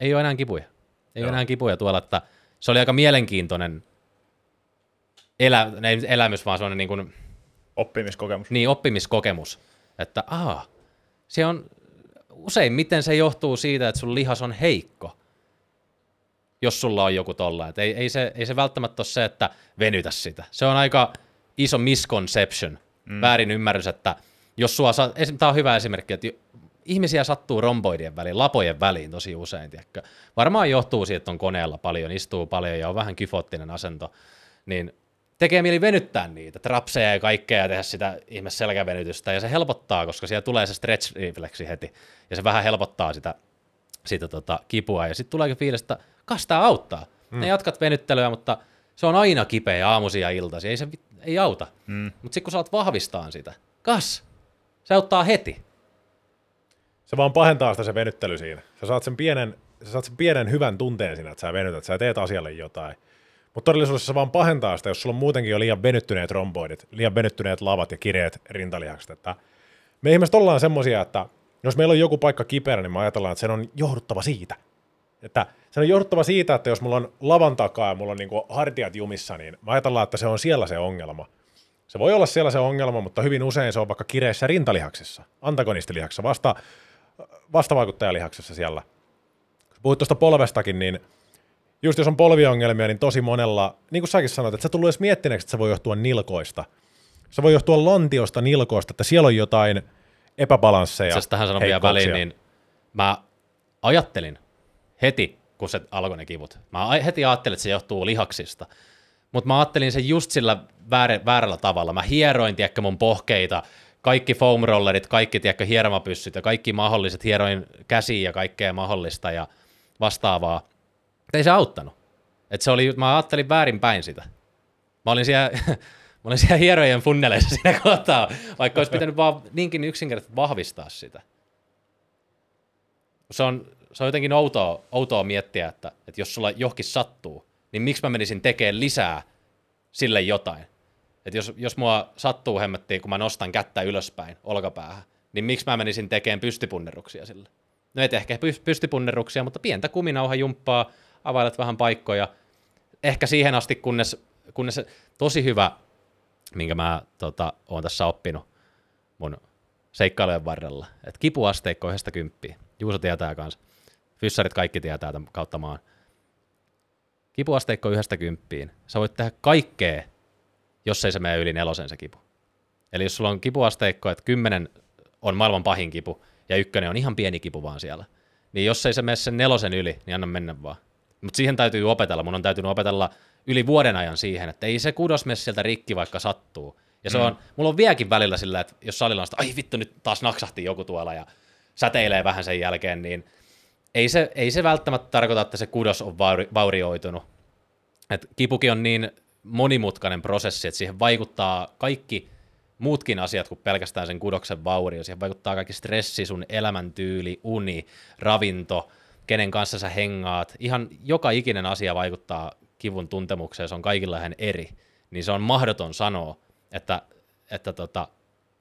Ei ole enää kipuja. Ei Joo. ole enää kipuja tuolla, että se oli aika mielenkiintoinen elä, ei elämys, vaan sellainen niin kuin, Oppimiskokemus. niin oppimiskokemus, että aa, se on useimmiten se johtuu siitä, että sun lihas on heikko, jos sulla on joku tolla. Et ei, ei, se, ei se välttämättä ole se, että venytä sitä. Se on aika iso misconception, mm. väärin ymmärrys, että jos sua, tää on hyvä esimerkki, että ihmisiä sattuu romboidien väliin, lapojen väliin tosi usein, tiedätkö? Varmaan johtuu siitä, että on koneella paljon, istuu paljon ja on vähän kyfottinen asento, niin tekee mieli venyttää niitä, trapseja ja kaikkea ja tehdä sitä ihme selkävenytystä, ja se helpottaa, koska siellä tulee se stretch-refleksi heti, ja se vähän helpottaa sitä, sitä tota, kipua, ja sitten tuleekin fiilis, että kas tää auttaa. Mm. Ne jatkat venyttelyä, mutta se on aina kipeä aamuisin ja iltaisin, ei se ei auta. Mm. Mutta sitten kun sä alat vahvistaa sitä, kas, se auttaa heti. Se vaan pahentaa sitä se venyttely siinä. Sä saat sen pienen, sä saat sen pienen hyvän tunteen siinä, että sä venytät, sä teet asialle jotain. Mutta todellisuudessa se vaan pahentaa sitä, jos sulla on muutenkin jo liian venyttyneet romboidit, liian venyttyneet lavat ja kireet rintalihakset. Että me ihmiset ollaan semmosia, että jos meillä on joku paikka kipeänä, niin me ajatellaan, että sen on johduttava siitä. Että se on johduttava siitä, että jos mulla on lavan takaa ja mulla on niinku hartiat jumissa, niin mä ajatellaan, että se on siellä se ongelma. Se voi olla siellä se ongelma, mutta hyvin usein se on vaikka kireessä rintalihaksessa, antagonistilihaksessa, vasta, vastavaikuttajalihaksessa siellä. Kun puhuit tuosta polvestakin, niin just jos on polviongelmia, niin tosi monella, niin kuin säkin sanoit, että sä tullut edes miettineeksi, että se voi johtua nilkoista. Se voi johtua lantiosta, nilkoista, että siellä on jotain epäbalansseja. Itse tähän sanon vielä väliin, niin mä ajattelin heti, kun se alkoi ne kivut. Mä heti ajattelin, että se johtuu lihaksista. Mutta mä ajattelin sen just sillä väär, väärällä tavalla. Mä hieroin, tiedätkö, mun pohkeita, kaikki foam rollerit, kaikki, tiedätkö, hieromapyssyt ja kaikki mahdolliset, hieroin käsiä ja kaikkea mahdollista ja vastaavaa. Mutta ei se auttanut. Et se oli, mä ajattelin väärinpäin sitä. Mä olin siellä, mä olin siellä hierojen funneleissa siinä kohtaa, vaikka olisi pitänyt vaan niinkin yksinkertaisesti vahvistaa sitä. Se on, se on jotenkin outoa, outoa miettiä, että, että jos sulla johonkin sattuu, niin miksi mä menisin tekemään lisää sille jotain. Että jos, jos mua sattuu hemmettiin, kun mä nostan kättä ylöspäin olkapäähän, niin miksi mä menisin tekemään pystypunneruksia sille? No et ehkä py- pystypunneruksia, mutta pientä kuminauhajumppaa, availet vähän paikkoja. Ehkä siihen asti, kunnes, kunnes tosi hyvä, minkä mä tota, oon tässä oppinut mun seikkailujen varrella, että kipuasteikko yhdestä kymppiä. Juuso tietää kanssa. Fyssarit kaikki tietää tämän kautta maan. Kipuasteikko yhdestä kymppiin. Sä voit tehdä kaikkea, jos ei se mene yli nelosen se kipu. Eli jos sulla on kipuasteikko, että kymmenen on maailman pahin kipu, ja ykkönen on ihan pieni kipu vaan siellä, niin jos ei se mene sen nelosen yli, niin anna mennä vaan. Mutta siihen täytyy opetella. Mun on täytynyt opetella yli vuoden ajan siihen, että ei se kudos mene sieltä rikki, vaikka sattuu. Ja se mm. on, mulla on vieläkin välillä sillä, että jos salilla on sitä, ai vittu, nyt taas naksahti joku tuolla ja säteilee vähän sen jälkeen, niin ei se, ei se välttämättä tarkoita, että se kudos on vauri, vaurioitunut. Et kipukin on niin monimutkainen prosessi, että siihen vaikuttaa kaikki muutkin asiat kuin pelkästään sen kudoksen vaurio. Siihen vaikuttaa kaikki stressi, sun elämäntyyli, uni, ravinto, kenen kanssa sä hengaat. Ihan joka ikinen asia vaikuttaa kivun tuntemukseen, se on kaikilla ihan eri. Niin se on mahdoton sanoa, että, että tota,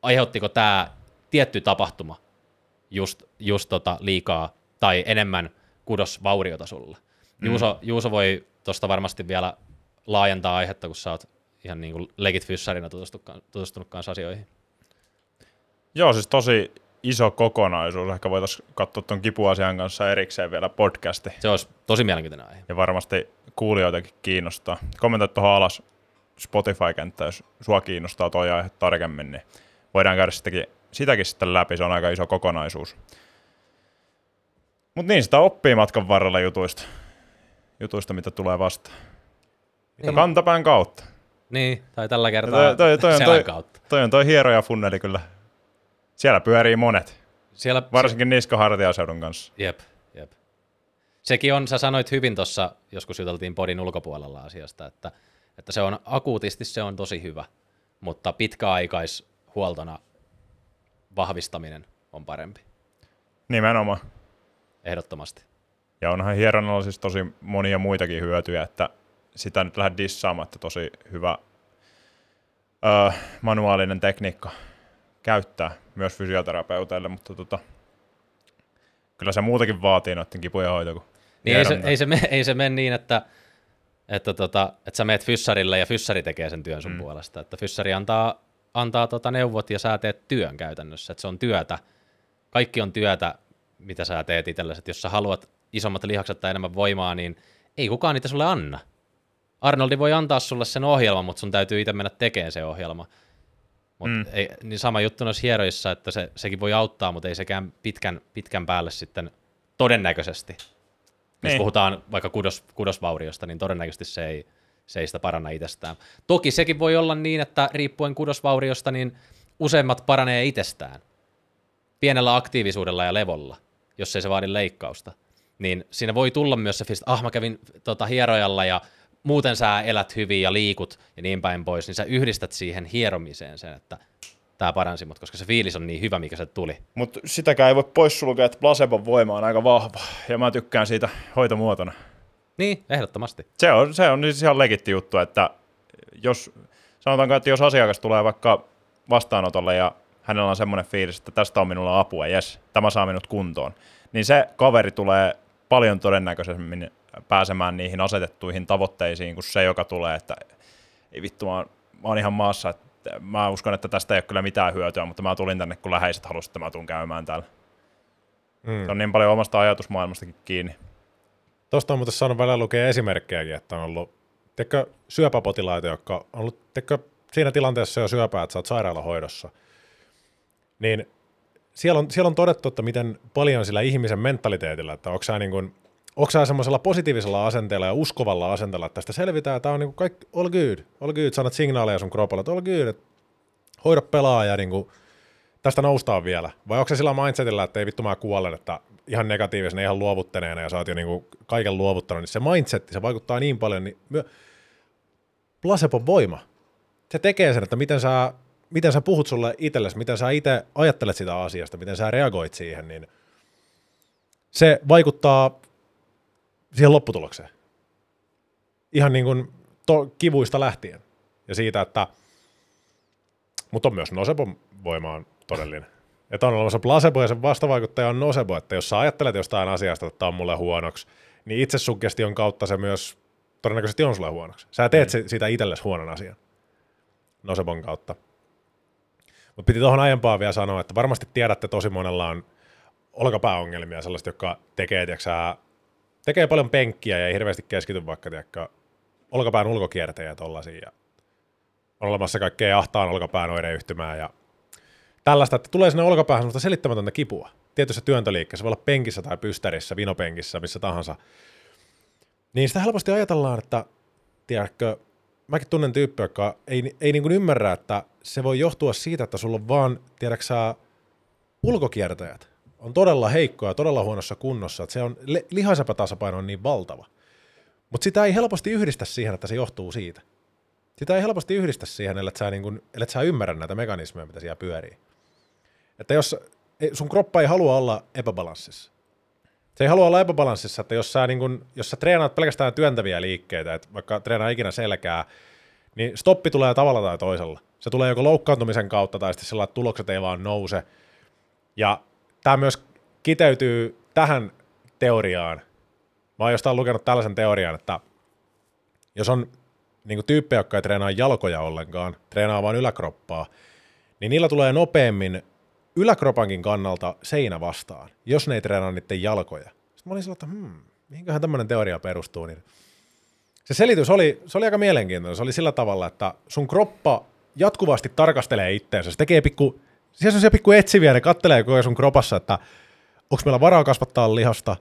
aiheuttiko tämä tietty tapahtuma just, just tota liikaa tai enemmän kudosvauriota sulla. Mm. Juuso, Juuso voi tuosta varmasti vielä laajentaa aihetta, kun sä oot ihan niin kuin legit fyssarina tutustunut, tutustunut kanssa asioihin. Joo, siis tosi iso kokonaisuus. Ehkä voitaisiin katsoa tuon kipuasian kanssa erikseen vielä podcasti. Se olisi Tosi mielenkiintoinen aihe. ja varmasti kuulijoitakin kiinnostaa. Kommentoi tuohon alas Spotify-kenttä, jos sua kiinnostaa toi aihe tarkemmin, niin voidaan käydä sitäkin, sitäkin sitten läpi, se on aika iso kokonaisuus. Mutta niin, sitä oppii matkan varrella jutuista, jutuista mitä tulee vastaan. Ja Niin. kantapään kautta. Niin, tai tällä Ja kertaa toi, toi, toi, on selän toi, kautta. toi on toi hieroja funneli kyllä. Siellä pyörii monet, Siellä, varsinkin niskahartiaseudun kanssa. Jep, jep. Sekin on, sä sanoit hyvin tuossa, joskus juteltiin podin ulkopuolella asiasta, että, että se on akuutisti se on tosi hyvä, mutta pitkäaikaishuoltona vahvistaminen on parempi, Nimenomaan. Ehdottomasti. Ja onhan hieronnalla siis tosi monia muitakin hyötyjä, että sitä nyt lähde dissaamaan, että tosi hyvä öö, manuaalinen tekniikka käyttää myös fysioterapeuteille, mutta tota, kyllä se muutakin vaatii noiden kipujen hoito kuin Niin ei se, ei, se, ei se mene niin, että, että, tota, että sä meet fyssarille ja fyssari tekee sen työn sun mm. puolesta. Että fyssari antaa, antaa tota neuvot ja sä teet työn käytännössä. Että se on työtä. Kaikki on työtä, mitä sä teet itsellesi. Että jos sä haluat isommat lihakset tai enemmän voimaa, niin ei kukaan niitä sulle anna. Arnoldi voi antaa sulle sen ohjelman, mutta sun täytyy itse mennä tekemään se ohjelma. Mut Mm. ei, niin sama juttu noissa hieroissa, että se, sekin voi auttaa, mutta ei sekään pitkän, pitkän päälle sitten todennäköisesti. Jos Niin. puhutaan vaikka kudos, kudosvauriosta, niin todennäköisesti se ei, se ei sitä paranna itsestään. Toki sekin voi olla niin, että riippuen kudosvauriosta, niin useimmat paranee itsestään. Pienellä aktiivisuudella ja levolla, jos ei se vaadi leikkausta. Niin siinä voi tulla myös se että ah mä kävin tota, hierojalla ja muuten sä elät hyvin ja liikut ja niin päin pois, niin sä yhdistät siihen hieromiseen sen, että tämä paransi mut, koska se fiilis on niin hyvä, mikä se tuli. Mutta sitäkään ei voi poissulkea, että placebon voima on aika vahva, ja mä tykkään siitä hoitomuotona. Niin, ehdottomasti. Se on, se on siis ihan legitti juttu, että jos, sanotaanko, että jos asiakas tulee vaikka vastaanotolle ja hänellä on semmoinen fiilis, että tästä on minulla apua, jes, tämä saa minut kuntoon, niin se kaveri tulee paljon todennäköisemmin pääsemään niihin asetettuihin tavoitteisiin kuin se, joka tulee, että ei vittu, mä oon, mä oon ihan maassa, että mä uskon, että tästä ei ole kyllä mitään hyötyä, mutta mä tulin tänne, kun läheiset halusivat, että mä tuun käymään täällä. Mm. Se on niin paljon omasta ajatusmaailmastakin kiinni. Tuosta on muuten saanut välillä lukea esimerkkejäkin, että on ollut teikö, syöpäpotilaita, jotka on ollut teikö, siinä tilanteessa jo syöpää, että sä oot sairaalahoidossa. Niin siellä on, siellä on todettu, että miten paljon sillä ihmisen mentaliteetillä, että onko sä, niin kuin, onko sä semmoisella positiivisella asenteella ja uskovalla asenteella, että tästä selvitään, tämä on niin kuin kaikki, all good, all good, sanat signaaleja sun kropalle, että all good, että hoida pelaa ja niin kuin, tästä noustaan vielä. Vai onko se sillä mindsetillä, että ei vittu mä kuolen, että ihan negatiivisena, ihan luovuttaneena ja sä oot jo niinku kaiken luovuttanut, niin se mindset, se vaikuttaa niin paljon, niin myö... placebon voima, se tekee sen, että miten sä, miten sä puhut sulle itsellesi, miten sä itse ajattelet sitä asiasta, miten sä reagoit siihen, niin se vaikuttaa siihen lopputulokseen. Ihan niin kuin to, kivuista lähtien. Ja siitä, että mutta on myös nocebon voima on todellinen. Että on olemassa placebo ja sen vastavaikuttaja on nocebo, että jos sä ajattelet jostain asiasta, että tämä on mulle huonoksi, niin itsesuggestion kautta se myös todennäköisesti on sulle huonoksi. Sä teet mm. siitä itsellesi huonon asian nocebon kautta. Mutta piti tuohon aiempaan vielä sanoa, että varmasti tiedätte, tosi monella on olkapääongelmia, sellaiset, jotka tekee, tiiäksä, tekee paljon penkkiä ja ei hirveästi keskity vaikka tiiäkö, olkapään ulkokiertejä ja tollasia. Ja on olemassa kaikkea ahtaan olkapään oireyhtymää ja tällaista, että tulee sinne olkapäähän sellaista selittämätöntä kipua. Tietyssä työntöliikkeessä, voi olla penkissä tai pystärissä, vinopenkissä, missä tahansa. Niin sitä helposti ajatellaan, että tiedätkö, mäkin tunnen tyyppiä, joka ei, ei niin kuin ymmärrä, että se voi johtua siitä, että sulla on vaan, tiedätkö sä, ulkokiertäjät on todella heikkoja, todella huonossa kunnossa, että se on, lihasepätasapaino on niin valtava. Mutta sitä ei helposti yhdistä siihen, että se johtuu siitä. Sitä ei helposti yhdistä siihen, ellei sä, niin kun, sä ymmärrä näitä mekanismeja, mitä siellä pyörii. Että jos sun kroppa ei halua olla epäbalanssissa. Se ei halua olla epäbalanssissa, että jos sä, niin kun, jos sä treenaat pelkästään työntäviä liikkeitä, että vaikka treenaa ikinä selkää, niin stoppi tulee tavalla tai toisella. Se tulee joko loukkaantumisen kautta tai sitten sillä, että tulokset ei vaan nouse. Ja tämä myös kiteytyy tähän teoriaan. Mä oon jostain lukenut tällaisen teorian, että jos on niin tyyppejä, jotka ei treenaa jalkoja ollenkaan, treenaa vain yläkroppaa, niin niillä tulee nopeammin yläkropankin kannalta seinä vastaan, jos ne ei treenaa niiden jalkoja. Sitten mä olin sillä, että hmm, mihinköhän tämmöinen teoria perustuu, niin se selitys oli, se oli aika mielenkiintoinen. Se oli sillä tavalla, että sun kroppa jatkuvasti tarkastelee itteensä. Se tekee pikku, siellä on se pikku etsiviä, ne kattelee koko sun kropassa, että onko meillä varaa kasvattaa lihasta,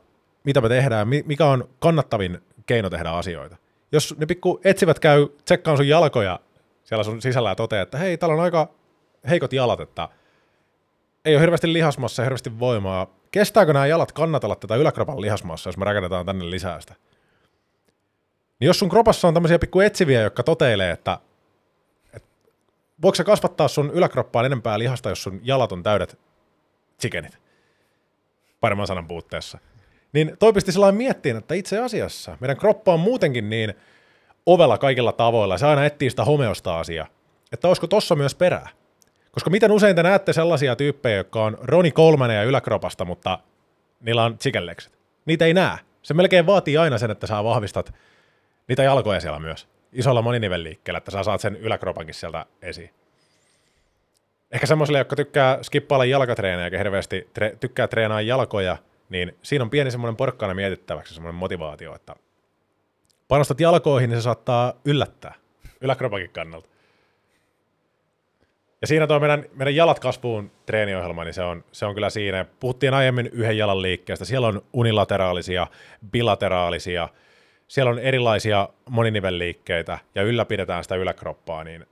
mitä me tehdään, mi- mikä on kannattavin keino tehdä asioita. Jos ne pikku etsivät käy tsekkaan sun jalkoja siellä sun sisällä ja toteaa, että hei, täällä on aika heikot jalat, että ei ole hirveästi lihasmassa hirveästi voimaa. Kestääkö nämä jalat kannatella tätä yläkropan lihasmassa, jos me rakennetaan tänne lisää sitä? Niin jos sun kropassa on tämmöisiä pikku etsiviä, jotka toteilee, että, että voiko sä kasvattaa sun yläkroppaan enempää lihasta, jos sun jalat on täydet chickenit, paremman sanan puutteessa, niin toi pisti sellainen miettiin, että itse asiassa meidän kroppa on muutenkin niin ovella kaikilla tavoilla, se aina etsii sitä homeostaasia, että olisiko tossa myös perää. Koska miten usein te näette sellaisia tyyppejä, jotka on Roni Kolmanen ja yläkropasta, mutta niillä on chickenlekset. Niitä ei näe. Se melkein vaatii aina sen, että sä vahvistat niitä jalkoja siellä myös. Isolla moninivelliikkeellä, että sä saat sen yläkropankin sieltä esiin. Ehkä semmoisille, jotka tykkää skippailla jalkatreenejä ja hirveästi tre- tykkää treenaa jalkoja, niin siinä on pieni semmoinen porkkana mietittäväksi, semmoinen motivaatio, että panostat jalkoihin, niin se saattaa yllättää yläkropankin kannalta. Ja siinä tuo meidän, meidän jalat kasvuun treeniohjelma, niin se on, se on kyllä siinä. Puhuttiin aiemmin yhden jalan liikkeestä. Siellä on unilateraalisia, bilateraalisia, siellä on erilaisia moninivelliikkeitä ja ylläpidetään sitä yläkroppaa, niin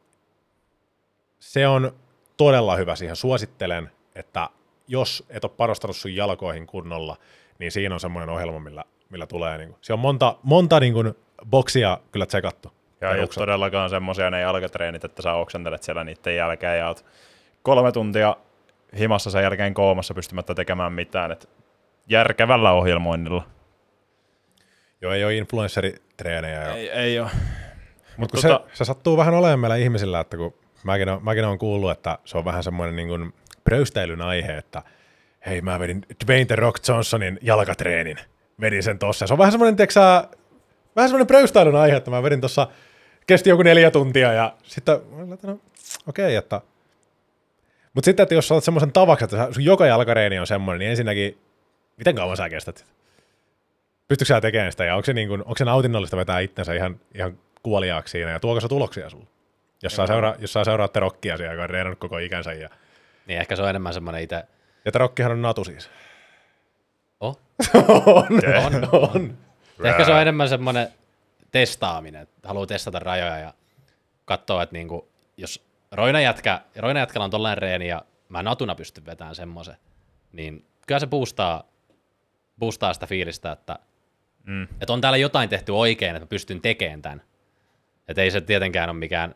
se on todella hyvä siihen. Suosittelen, että jos et ole panostanut sun jalkoihin kunnolla, niin siinä on semmoinen ohjelma, millä, millä tulee. Niin kuin, siellä on monta, monta niin kuin, boksia kyllä tsekattu. Ja ei ole todellakaan semmoisia ne jalkatreenit, että sä oksentelet siellä niiden jälkeen ja oot kolme tuntia himassa sen jälkeen koomassa pystymättä tekemään mitään. Et järkevällä ohjelmoinnilla. Joo, ei ole influensseritreenejä. Ei, Ei, ei ole. Mutta kun tota- se, se sattuu vähän olemaan meillä ihmisillä, että kun mäkin, on, mäkin olen kuullut, että se on vähän semmoinen niin kuin pröystäilyn aihe, että hei mä vedin Dwayne The Rock Johnsonin jalkatreenin, vedin sen tossa. Se on vähän semmoinen, tiedätkö vähän semmoinen pröystäilyn aihe, että mä vedin tossa, kesti joku neljä tuntia ja sitten no, okei, okay, että mutta sitten, että jos sä semmoisen tavaksi, että sun joka jalkareeni on semmoinen, niin ensinnäkin, miten kauan sä kestät sitä? Pystytkö sä tekemään sitä ja onko se, niin kuin, onko se nautinnollista vetää itsensä ihan, ihan kuoliaaksi siinä ja tuoko se tuloksia sulle? Jos sä, seuraa, jos sä seuraat Terokkia siellä, joka on reenannut koko ikänsä ja, Niin ehkä se on enemmän semmoinen itse... ja Terokkihan on natu siis. Oh. on, On. on. Ehkä se on enemmän semmoinen testaaminen, haluaa testata rajoja ja katsoa, että niinku, jos roinajätkä, roinajätkällä on tollainen reeni ja mä natuna pystyn vetämään semmoisen, niin kyllä se boostaa, boostaa sitä fiilistä, että, mm. että on täällä jotain tehty oikein, että mä pystyn tekemään tämän. Että ei se tietenkään ole mikään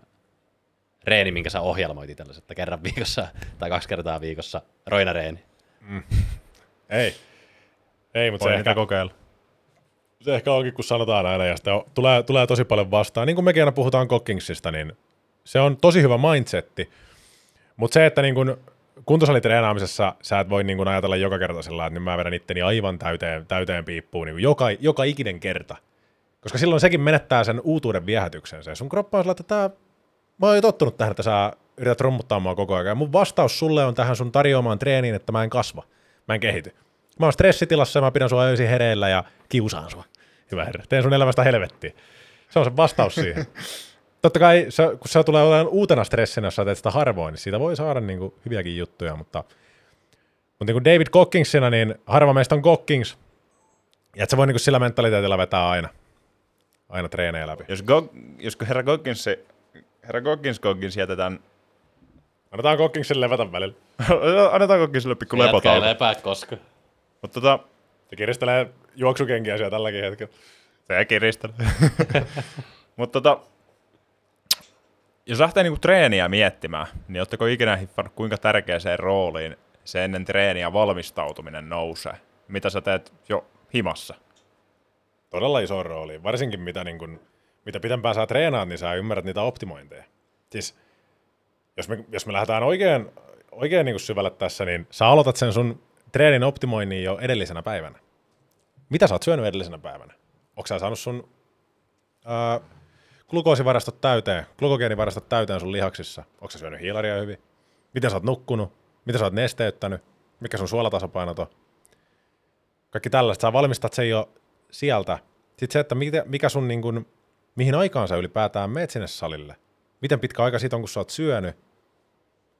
reeni, minkä sä ohjelmoit itsellesi, että kerran viikossa tai kaksi kertaa viikossa roinareeni. Ei. Ei, mutta Voi se ehkä, kokeilla. Se ehkä onkin, kun sanotaan aina, ja on, tulee, tulee tosi paljon vastaan. Niin kuin mekin aina puhutaan Cockingsista, niin se on tosi hyvä mindsetti. Mutta se, että niin kun kuntosalitreenaamisessa sä et voi niin kun ajatella joka kerta sillä että nyt mä vedän itteni aivan täyteen, täyteen piippuun niin joka, joka ikinen kerta. Koska silloin sekin menettää sen uutuuden viehätyksensä. Ja sun kroppa on sillä, että tää, mä oon jo tottunut tähän, että sä yrität rummuttaa mua koko ajan. Ja mun vastaus sulle on tähän sun tarjoamaan treeniin, että mä en kasva. Mä en kehity. Mä oon stressitilassa ja mä pidän sua öisin hereillä ja kiusaan sua. Hyvä herra. Teen sun elämästä helvettiä. Se on se vastaus siihen. Totta kai, se, kun se tulee olemaan uutena stressinä, jos sä teet sitä harvoin, niin siitä voi saada niin kuin, hyviäkin juttuja, mutta, mutta niin kuin David Cockingsina, niin harva meistä on Cockings, ja et sä voi niin kuin sillä mentaliteetilla vetää aina, aina treenejä läpi. Jos, Go, jos herra Goggins, herra Goggins, Goggins jätetään, Annetaan Cockingsille levätä välillä. annetaan Gogginsille pikku Jätkä lepotauko. lepää koska. Mutta tota, Se kiristelee juoksukenkiä siellä tälläkin hetkellä. Se kiristelee. Mutta tota, jos lähtee niinku treeniä miettimään, niin ootteko ikinä hiffannut, kuinka tärkeäseen rooliin se ennen treeniä valmistautuminen nousee? Mitä sä teet jo himassa? Todella iso rooli, varsinkin mitä, niin kun, mitä pitempään sä treenaat, niin sä ymmärrät niitä optimointeja. Siis, jos me, jos me lähdetään oikein, oikein niin syvälle tässä, niin sä aloitat sen sun treenin optimoinnin jo edellisenä päivänä. Mitä sä oot syönyt edellisenä päivänä? Onko sä saanut sun ää, glukoosivarastot täyteen, glukogeenivarastot täyteen sun lihaksissa? Onko sä syönyt hiilaria hyvin? Miten sä oot nukkunut? Mitä sä oot nesteyttänyt? Mikä sun suolatasapainot on? Kaikki tällaista. Sä valmistat sen jo sieltä, sitten se, että mikä, sun niin kuin, mihin aikaan sä ylipäätään meet sinne salille. Miten pitkä aika siitä on, kun sä oot syönyt.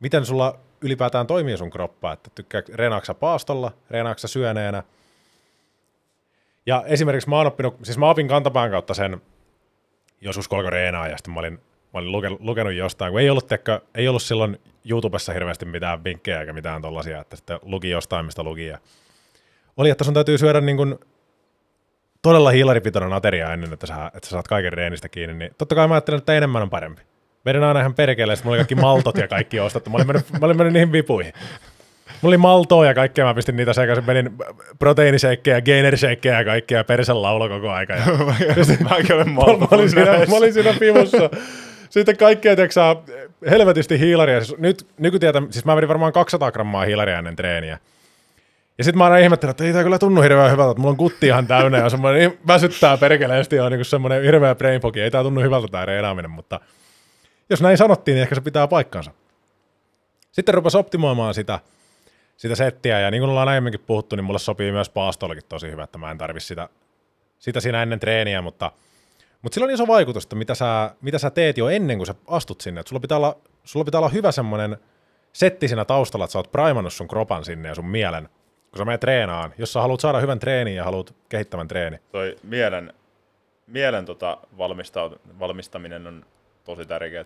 Miten sulla ylipäätään toimii sun kroppa, että tykkää, reenaaksa paastolla, reenaaksa syöneenä. Ja esimerkiksi mä oon oppinut, siis mä opin kantapään kautta sen, joskus kun alkoi reenaa ja sitten mä olin, mä olin lukenut, lukenut jostain, kun ei ollut, tekkö, ei ollut silloin YouTubessa hirveästi mitään vinkkejä eikä mitään tollasia, että sitten luki jostain, mistä luki. Ja oli, että sun täytyy syödä niin kuin todella hiilaripitoinen ateria ennen, että sä, että sä saat kaiken reenistä kiinni, niin totta kai mä ajattelen, että enemmän on parempi. Vedin aina ihan perkele, ja sitten mulla oli kaikki maltot ja kaikki ostettu. Mä olin mennyt, mä olin mennyt niihin vipuihin. Mulla oli maltoa ja kaikkea, mä pistin niitä sekaisin, menin proteiiniseikkejä, gaineriseikkejä ja kaikkea, persen laulo koko aika. Ja Mäkin olen mä, olin siinä, mä olin siinä vivussa. Sitten kaikkea, tiedätkö helvetisti hiilaria. Siis nyt nykytietä, siis mä vedin varmaan 200 grammaa hiilaria ennen treeniä. Ja sitten mä aina ihmettelen, että ei tämä kyllä tunnu hirveän hyvältä, että mulla on kutti ihan täynnä ja semmoinen niin väsyttää perkeleesti ja on niin semmoinen hirveä brain fog. Ei tämä tunnu hyvältä tämä reenaaminen, mutta jos näin sanottiin, niin ehkä se pitää paikkansa. Sitten rupesi optimoimaan sitä, sitä settiä ja niin kuin ollaan aiemminkin puhuttu, niin mulle sopii myös paastollakin tosi hyvä, että mä en tarvi sitä, sitä siinä ennen treeniä, mutta, mutta sillä on iso vaikutus, että mitä sä, mitä sä teet jo ennen kuin sä astut sinne. Että sulla, pitää olla, sulla pitää olla hyvä semmoinen setti siinä taustalla, että sä oot primannut sun kropan sinne ja sun mielen, kun sä menet treenaan. Jos sä haluat saada hyvän treenin ja haluat kehittävän treeni. Toi mielen, mielen tota valmistaminen on tosi tärkeää.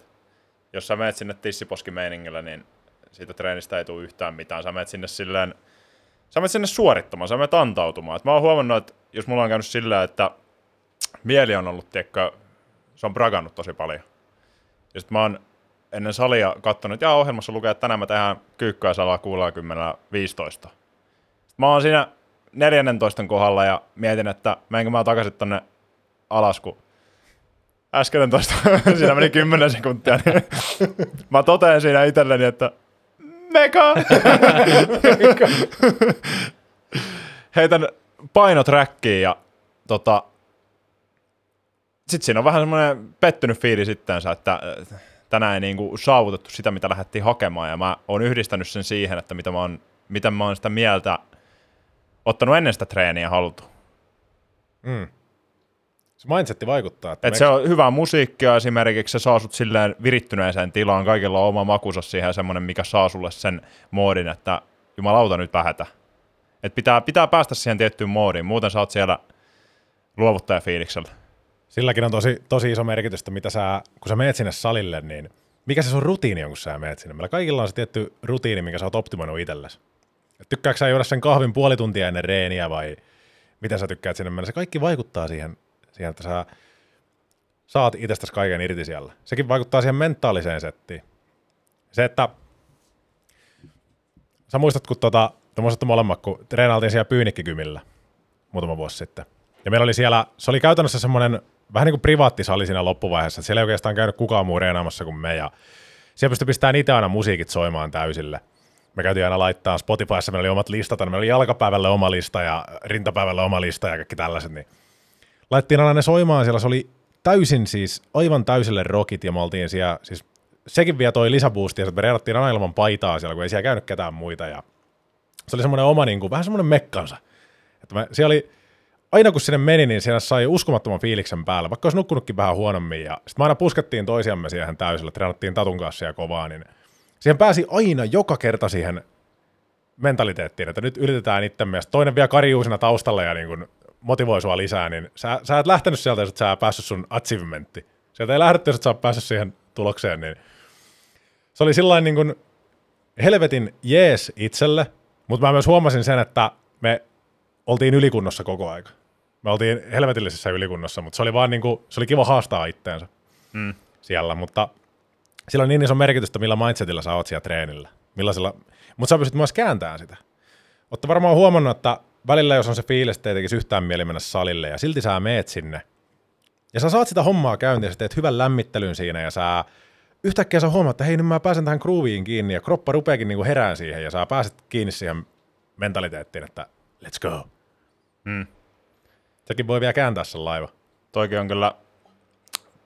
Jos sä menet sinne tissiposkimeiningillä, niin siitä treenistä ei tule yhtään mitään. Sä menet sinne silleen, sä menet sinne suorittamaan, sä menet antautumaan. Et mä oon huomannut, että jos mulla on käynyt sillä, että mieli on ollut, tiedätkö, se on bragannut tosi paljon. Ja sit mä oon ennen salia katsonut, että jaa, ohjelmassa lukee, että tänään mä tehdään kyykkyä salaa 60 15. Sitten mä oon siinä 14 kohdalla ja mietin, että menenkö mä takaisin tonne alas, kun äsken tosta, siinä meni 10 sekuntia, niin mä totean siinä itselleni, että mega! Heitän painot räkkiin ja tota, sitten siinä on vähän semmoinen pettynyt fiili sitteensä, että äh, tänään ei niinku saavutettu sitä, mitä lähdettiin hakemaan, ja mä oon yhdistänyt sen siihen, että mitä mä oon, miten mä oon sitä mieltä ottanut ennen sitä treeniä haltuun. Mm. Se mindsetti vaikuttaa. Että Et se on hyvää musiikkia esimerkiksi, se saa sut silleen virittyneeseen tilaan, kaikilla on oma makunsa siihen semmoinen, mikä saa sulle sen moodin, että jumalauta nyt vähätä. Et pitää, pitää päästä siihen tiettyyn moodiin, muuten sä oot siellä luovuttajafiiliksellä. Silläkin on tosi, tosi iso merkitys, että mitä sä, kun sä meet sinne salille, niin mikä se sun rutiini on, kun sä meet sinne? Meillä kaikilla on se tietty rutiini, minkä sä oot optimoinut itsellesi. Et tykkääkö sä juoda sen kahvin puoli tuntia ennen reeniä vai miten sä tykkäät sinne mennä? Se kaikki vaikuttaa siihen, siihen että sä saat itsestäsi kaiken irti siellä. Sekin vaikuttaa siihen mentaaliseen settiin. Se, että sä muistat, kun tota, te muistatte molemmat, kun treenailtiin siellä Pyynikkikymillä muutama vuosi sitten. Ja meillä oli siellä, se oli käytännössä semmoinen vähän niin kuin privaattisali siinä loppuvaiheessa, että siellä ei oikeastaan käynyt kukaan muu reenaamassa kuin me, ja siellä pystyi pistämään itse aina musiikit soimaan täysille. Me käytiin aina laittaa Spotifyssa, meillä oli omat listat, meillä oli jalkapäivälle oma lista ja rintapäivälle oma lista ja kaikki tällaiset, niin laittiin aina ne soimaan siellä, se oli täysin siis, aivan täysille rockit ja me oltiin siellä, siis sekin vielä toi lisäboostia, että me reenattiin aina ilman paitaa siellä, kun ei siellä käynyt ketään muita ja se oli semmoinen oma, niin kuin, vähän semmoinen mekkansa. Että me, siellä oli, aina kun sinne meni, niin siellä sai uskomattoman fiiliksen päällä, vaikka olisi nukkunutkin vähän huonommin. Ja sitten me aina puskettiin toisiamme siihen täysillä, treenattiin Tatun kanssa ja kovaa, niin siihen pääsi aina joka kerta siihen mentaliteettiin, että nyt yritetään itsemme, ja sit toinen vielä karjuu siinä taustalla ja niin kuin motivoi sua lisää, niin sä, sä et lähtenyt sieltä, jos et sä päässyt sun achievementti. Sieltä ei lähdetty, jos et sä päässyt siihen tulokseen, niin se oli sillain niin kuin helvetin jees itselle, mutta mä myös huomasin sen, että me oltiin ylikunnossa koko aika. Me oltiin helvetillisessä ylikunnossa, mutta se oli vaan niin kuin, se oli kiva haastaa itteensä Mm. siellä, mutta sillä on niin iso merkitys, että millä mindsetillä sä oot siellä treenillä. Millaisella, mutta sä pystyt myös kääntämään sitä. Olette varmaan huomannut, että välillä jos on se fiilis, että ei tekisi yhtään mieli mennä salille ja silti sä meet sinne. Ja sä saat sitä hommaa käyntiin ja sä teet hyvän lämmittelyn siinä ja sä yhtäkkiä sä huomaat, että hei nyt mä pääsen tähän grooviin kiinni ja kroppa rupeakin niinku herään siihen ja sä pääset kiinni siihen mentaliteettiin, että let's go. Mm. Sekin voi vielä kääntää sen laiva. Toikin on kyllä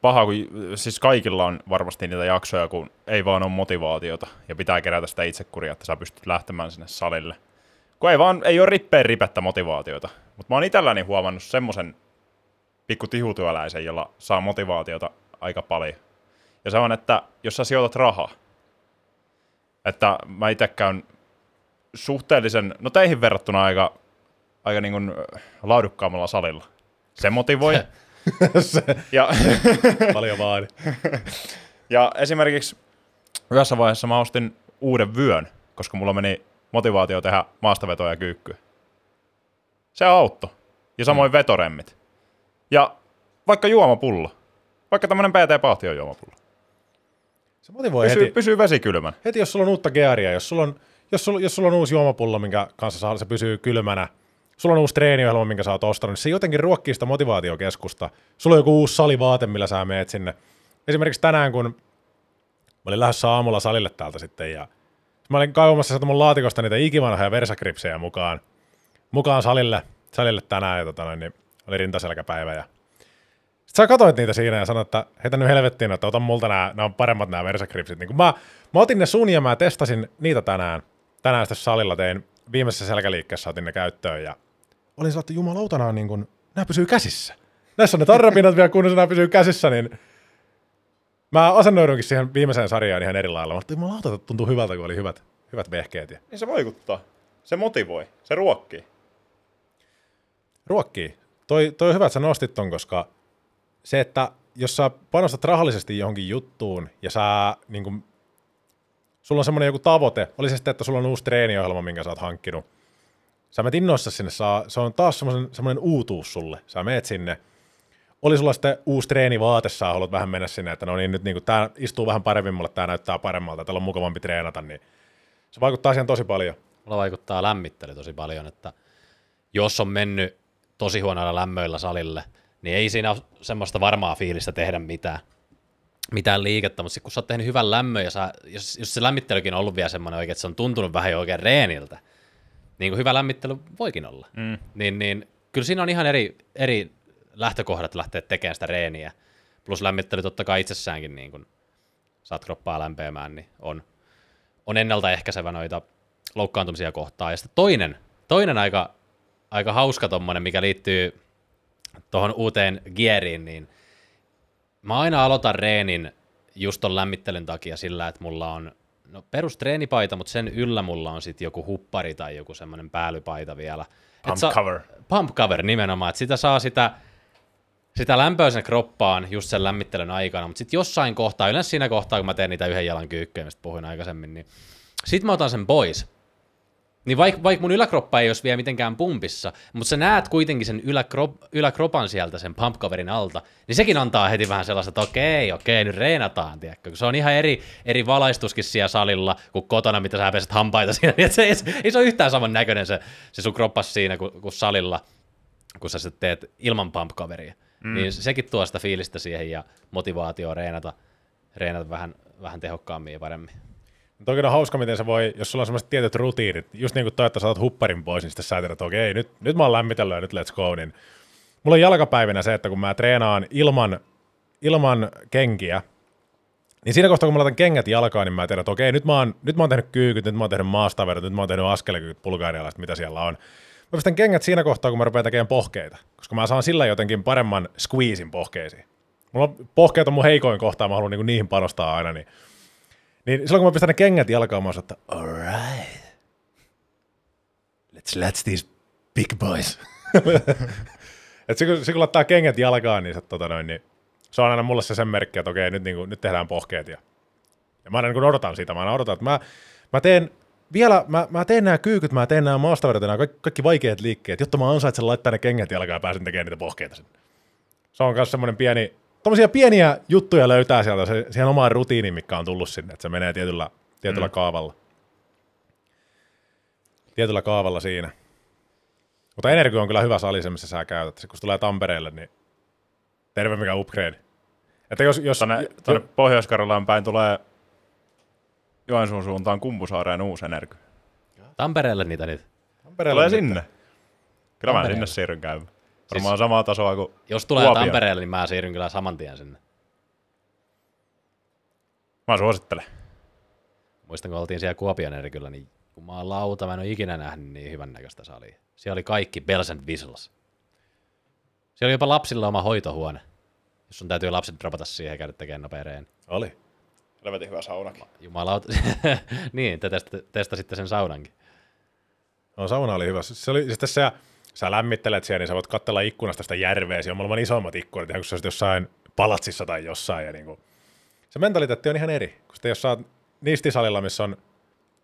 paha, kun siis kaikilla on varmasti niitä jaksoja, kun ei vaan ole motivaatiota ja pitää kerätä sitä itsekuria, että sä pystyt lähtemään sinne salille. Kun ei vaan, ei ole rippeen ripettä motivaatiota. Mutta mä oon itselläni huomannut semmoisen pikku tihutyöläisen, jolla saa motivaatiota aika paljon. Ja se on, että jos sä sijoitat rahaa, että mä itse käyn suhteellisen, no teihin verrattuna aika, aika niin kuin laadukkaammalla salilla. Se motivoi. ja, Paljon vaadi. ja esimerkiksi yhdessä vaiheessa mä ostin uuden vyön, koska mulla meni motivaatio tehdä maastavetoja ja kyykkyä. Se auttoi. Ja samoin mm. vetoremmit. Ja vaikka juomapullo. Vaikka tämmönen PT-pahtio juomapullo. Se motivoi Pysyy, heti, pysyy vesi kylmän. heti, jos sulla on uutta gearia, jos sulla on, jos sulla, jos sulla on uusi juomapullo, minkä kanssa saa, se pysyy kylmänä, sulla on uusi treeniohjelma, minkä sä oot ostanut, niin se jotenkin ruokkii sitä motivaatiokeskusta. Sulla on joku uusi salivaate, millä sä meet sinne. Esimerkiksi tänään, kun mä olin lähdössä aamulla salille täältä sitten, ja mä olin kaivamassa sieltä mun laatikosta niitä ikivanhoja versakripsejä mukaan, mukaan salille, salille tänään, ja tota noin, niin oli rintaselkäpäivä, ja sitten sä katsoit niitä siinä ja sanoit, että heitä nyt helvettiin, että ota multa nämä, nämä on paremmat nämä versakripsit. Niin kun mä, mä otin ne sun ja mä testasin niitä tänään. Tänään sitten salilla tein viimeisessä selkäliikkeessä otin ne käyttöön ja olin sellainen, että jumalauta, nämä, on niin kuin, nämä pysyy käsissä. Näissä on ne tarrapinnat vielä kunnossa, nämä pysyy käsissä, niin mä asennoidunkin siihen viimeiseen sarjaan ihan eri lailla. Jumalauta, että tuntuu hyvältä, kun oli hyvät, hyvät vehkeet. Ja Niin se vaikuttaa. Se motivoi. Se ruokkii. ruokkii. Toi, toi on hyvä, että sä nostit ton, koska se, että jos sä panostat rahallisesti johonkin juttuun ja sä niin kun, sulla on semmoinen joku tavoite, oli se sitten, että sulla on uusi treeniohjelma, minkä sä oot hankkinut. Sä menet innoissa sinne, saa, se on taas semmoinen, semmoinen uutuus sulle. Sä meet sinne, oli sulla sitten uusi treenivaate, sä haluat vähän mennä sinne, että no niin, nyt niin tämä istuu vähän paremmin mulle, tämä näyttää paremmalta, täällä on mukavampi treenata, niin se vaikuttaa siihen tosi paljon. Mulla vaikuttaa lämmittely tosi paljon, että jos on mennyt tosi huonoilla lämmöillä salille, niin ei siinä ole semmoista varmaa fiilistä tehdä mitään, mitään liikettä, mutta sit kun sä oot tehnyt hyvän lämmön ja sä, jos, jos se lämmittelykin on ollut vielä semmoinen oikein, että se on tuntunut vähän jo oikein reeniltä, niin kuin hyvä lämmittely voikin olla, mm. niin, niin kyllä siinä on ihan eri, eri lähtökohdat lähteä tekemään sitä reeniä. Plus lämmittely totta kai itsessäänkin, niin kun saat kroppaa lämpeämään, niin on, on ennaltaehkäisevä noita loukkaantumisia kohtaan. Ja sitten toinen, toinen aika, aika hauska tommonen, mikä liittyy tuohon uuteen geariin, niin mä aina aloitan reenin just ton lämmittelyn takia sillä, että mulla on no perus treenipaita, mutta sen yllä mulla on sitten joku huppari tai joku semmoinen päälypaita vielä. Et Pump sa- cover. Pump cover nimenomaan, että sitä saa sitä, sitä lämpöä sen kroppaan just sen lämmittelyn aikana, mutta sitten jossain kohtaa, yleensä siinä kohtaa, kun mä teen niitä yhden jalan kyykkyjä, mistä puhuin aikaisemmin, niin sitten mä otan sen pois. Niin vaikka vaik mun yläkroppa ei olisi vielä mitenkään pumpissa, mutta sä näet kuitenkin sen yläkrop, yläkropan sieltä sen pump coverin alta, niin sekin antaa heti vähän sellaista, että okei, okei, nyt reenataan, tiedätkö? Se on ihan eri, eri valaistuskin siellä salilla kuin kotona, mitä sä peset hampaita siinä, niin se, ei, ei, se ole yhtään saman näköinen se, se sun kroppas siinä kuin, kuin salilla, kun sä sitten teet ilman pump coveria. Mm. Niin sekin tuo sitä fiilistä siihen ja motivaatioa reenata, reenata vähän, vähän tehokkaammin ja paremmin. Toki on hauska, miten se voi, jos sulla on semmoiset tietyt rutiinit, just niin kuin toi, että sä otat hupparin pois, niin sitten sä tiedät, että okei, nyt, nyt mä oon lämmitellyt ja nyt let's go, niin mulla on jalkapäivinä se, että kun mä treenaan ilman, ilman kenkiä, niin siinä kohtaa, kun mä laitan kengät jalkaan, niin mä tiedän, että okei, nyt mä oon, nyt mä oon tehnyt kyykyt, nyt mä oon tehnyt maastaverot, nyt mä oon tehnyt askelkyykyt, bulgaarialaiset, mitä siellä on. Mä pistän kengät siinä kohtaa, kun mä rupean tekemään pohkeita, koska mä saan sillä jotenkin paremman squeezin pohkeisiin. Mulla on, pohkeet on mun heikoin kohta, mä haluan niinku niihin panostaa aina, niin niin silloin kun mä pistän ne kengät jalkaan, mä oon että alright, let's let's these big boys. Et se, kun, se kun laittaa kengät jalkaan, niin se, tota noin, niin se on aina mulle se sen merkki, että okei, nyt, niin kuin, nyt tehdään pohkeet. Ja, ja mä aina niin odotan sitä, mä aina odotan, että mä, mä teen vielä, mä, mä teen nämä kyykyt, mä teen nämä maastaverot, nämä kaikki, kaikki vaikeat liikkeet, jotta mä ansaitsen laittaa ne kengät jalkaan ja pääsen tekemään niitä pohkeita sinne. Se on myös semmoinen pieni, tommosia pieniä juttuja löytää sieltä se, siihen omaan rutiiniin, mikä on tullut sinne, että se menee tietyllä, tietyllä mm. kaavalla. Tietyllä kaavalla siinä. Mutta Energy on kyllä hyvä sali se, missä sä käytät. Se, kun tulee Tampereelle, niin terve mikä upgrade. Että jos, jos, Tuonne, tuonne Pohjois-Karjalaan päin tulee Joensuun suuntaan Kumpusaareen uusi energy. Tampereelle niitä nyt. Tampereelle Tulee nyt- sinne. Kyllä mä sinne siirryn käymään. Varmaan samaa tasoa kuin Jos tulee Kuopio. Tampereelle, niin mä siirryn kyllä saman tien sinne. Mä suosittelen. Muistan, kun oltiin siellä Kuopion eri kyllä, niin jumalauta, mä en ole ikinä nähnyt niin hyvän näköistä salia. Siellä oli kaikki bells and whistles. Siellä oli jopa lapsilla oma hoitohuone. Jos sun täytyy lapset dropata siihen ja käydä tekemään nopea reeni. Oli. Helvetin hyvä saunakin. Jumalauta. niin, te test- testasitte sen saunankin. No sauna oli hyvä. Se oli, sitten sä, sä lämmittelet siellä, niin sä voit katsella ikkunasta sitä järveä. Siellä on maailman isommat ikkunat, ihan kun sä olisit jossain palatsissa tai jossain. Ja niin kuin, se mentaliteetti on ihan eri. Kun sitten jos sä oot nistisalilla, missä on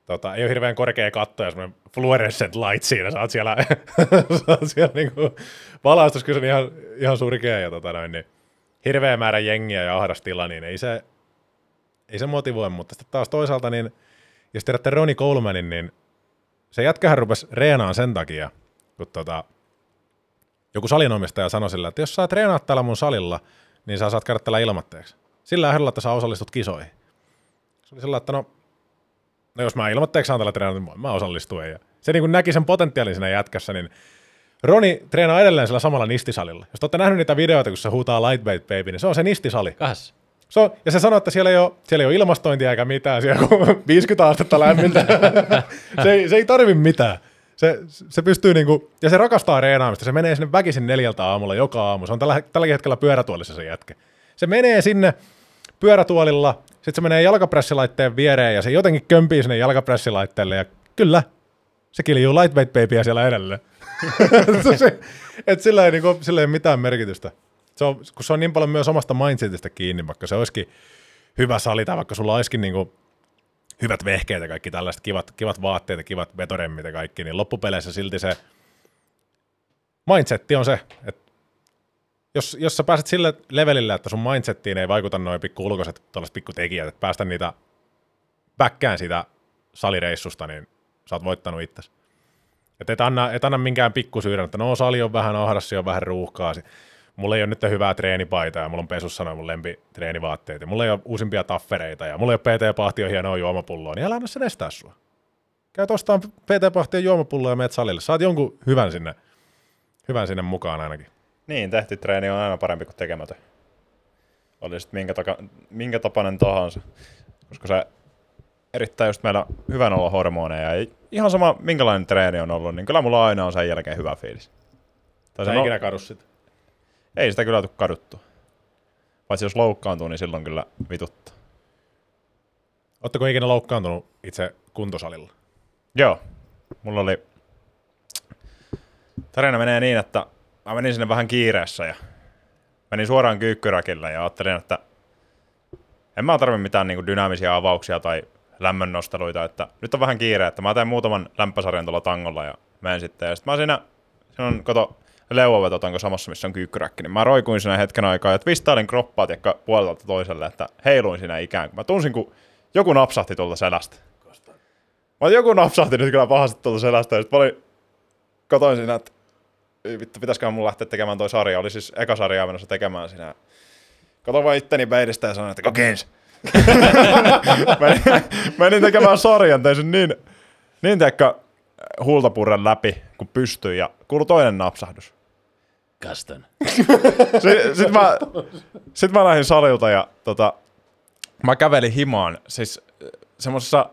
tota, ei ole hirveän korkea katto ja semmoinen fluorescent light siinä. Sä oot siellä, sä oot siellä niinku, valaistus kyllä ihan, ihan surkea ja tota noin, niin, hirveä määrä jengiä ja ahdas tila, niin ei se, ei se motivoi, mutta sitten taas toisaalta, niin jos tiedätte Ronnie Colemanin, niin se jätkähän rupesi reenaan sen takia, kun tota, joku salinomistaja sanoi sillä, että jos sä treenaat täällä mun salilla, niin sä saat käydä täällä ilmatteeksi. Sillä ehdolla, että sä osallistut kisoihin. Se oli sillä, että no, no jos mä ilmatteeksi saan tällä treenata, niin mä osallistuen. Ja se niin näki sen potentiaalin siinä jätkässä, niin Roni treenaa edelleen sillä samalla nistisalilla. Jos te olette nähnyt niitä videoita, kun se huutaa Lightweight Baby, niin se on se nistisali. Kahdessa. Se on, ja se sanoo, että siellä ei, ole, siellä ei ole ilmastointia eikä mitään, siellä on 50 astetta lämmintä. se, ei, se ei tarvi mitään. Se, se pystyy niinku, ja se rakastaa reenaamista. Se menee sinne väkisin neljältä aamulla joka aamu. Se on tällä, tälläkin hetkellä pyörätuolissa se jätkä. Se menee sinne pyörätuolilla, sitten se menee jalkapressilaitteen viereen ja se jotenkin kömpii sinne jalkapressilaitteelle ja kyllä, se kiljuu lightweight babyä siellä edelleen. se, et sillä, ei, niinku, sillä ei ole mitään merkitystä. Se on, kun se on niin paljon myös omasta mindsetistä kiinni, vaikka se olisikin hyvä sali tai vaikka sulla olisikin niinku hyvät vehkeet ja kaikki tällaiset kivat, kivat vaatteet ja kivat vetoremmit ja kaikki, niin loppupeleissä silti se mindsetti on se, että jos, jos sä pääset sille levelille, että sun mindsettiin ei vaikuta noin pikku ulkoiset tällaiset pikku tekijät, että päästä niitä päkkään siitä salireissusta, niin sä oot voittanut itsesi. Että et anna, et anna minkään pikkusyyrän, että no sali on vähän ahdas, on vähän ruuhkaa. Mulla ei ole nyt hyvää treenipaitaa ja mulla on pesussa noin mun lempitreenivaatteet ja mulla ei ole uusimpia taffereita ja mulla ei ole PT-pahti hienoa juomapulloa, niin älä anna sen estää sua. Käy ostaa PT-pahtia juomapulloa ja meet salille. Saat jonkun hyvän sinne, hyvän sinne mukaan ainakin. Niin, tehty treeni on aina parempi kuin tekemätön. Oli sitten minkä, taka, minkä tapainen tahansa. Koska se erittäin just meillä hyvän olo hormoneja. Ja ihan sama minkälainen treeni on ollut, niin kyllä mulla aina on sen jälkeen hyvä fiilis. Tai se ikinä kadu sitä? Ei sitä kyllä tule kaduttua. Paitsi jos loukkaantuu, niin silloin kyllä vituttaa. Oletteko ikinä loukkaantunut itse kuntosalilla? Joo. Mulla oli... Tarina menee niin, että mä menin sinne vähän kiireessä ja menin suoraan kyykkyrakille ja ajattelin, että en mä tarvi mitään niin kuin dynaamisia avauksia tai lämmönnosteluita, että nyt on vähän kiire, että mä teen muutaman lämpösarjan tuolla tangolla ja menen sitten. Ja sitten mä siinä, siinä on, kato, leuavetotanko samassa, missä on kyykkyräkki, niin mä roikuin siinä hetken aikaa ja twistailin kroppaa tiekka puolelta toiselle, että heiluin siinä ikään kuin. Mä tunsin, kun joku napsahti tuolta selästä. Mä joku napsahti nyt kyllä pahasti tuolta selästä ja sitten mä olin, katoin siinä, että vittu, pitäisikö mun lähteä tekemään toi sarja. Oli siis eka sarjaa menossa tekemään siinä. Katoin vaan itteni peilistä ja sanoin, että kokeins. menin, menin, tekemään sarjan, tein sen niin, niin teikka huultapurren läpi, kun pystyi ja kuului toinen napsahdus. Gaston. Sitten sit mä, sit mä lähdin salilta ja tota, mä kävelin himaan, siis semmosessa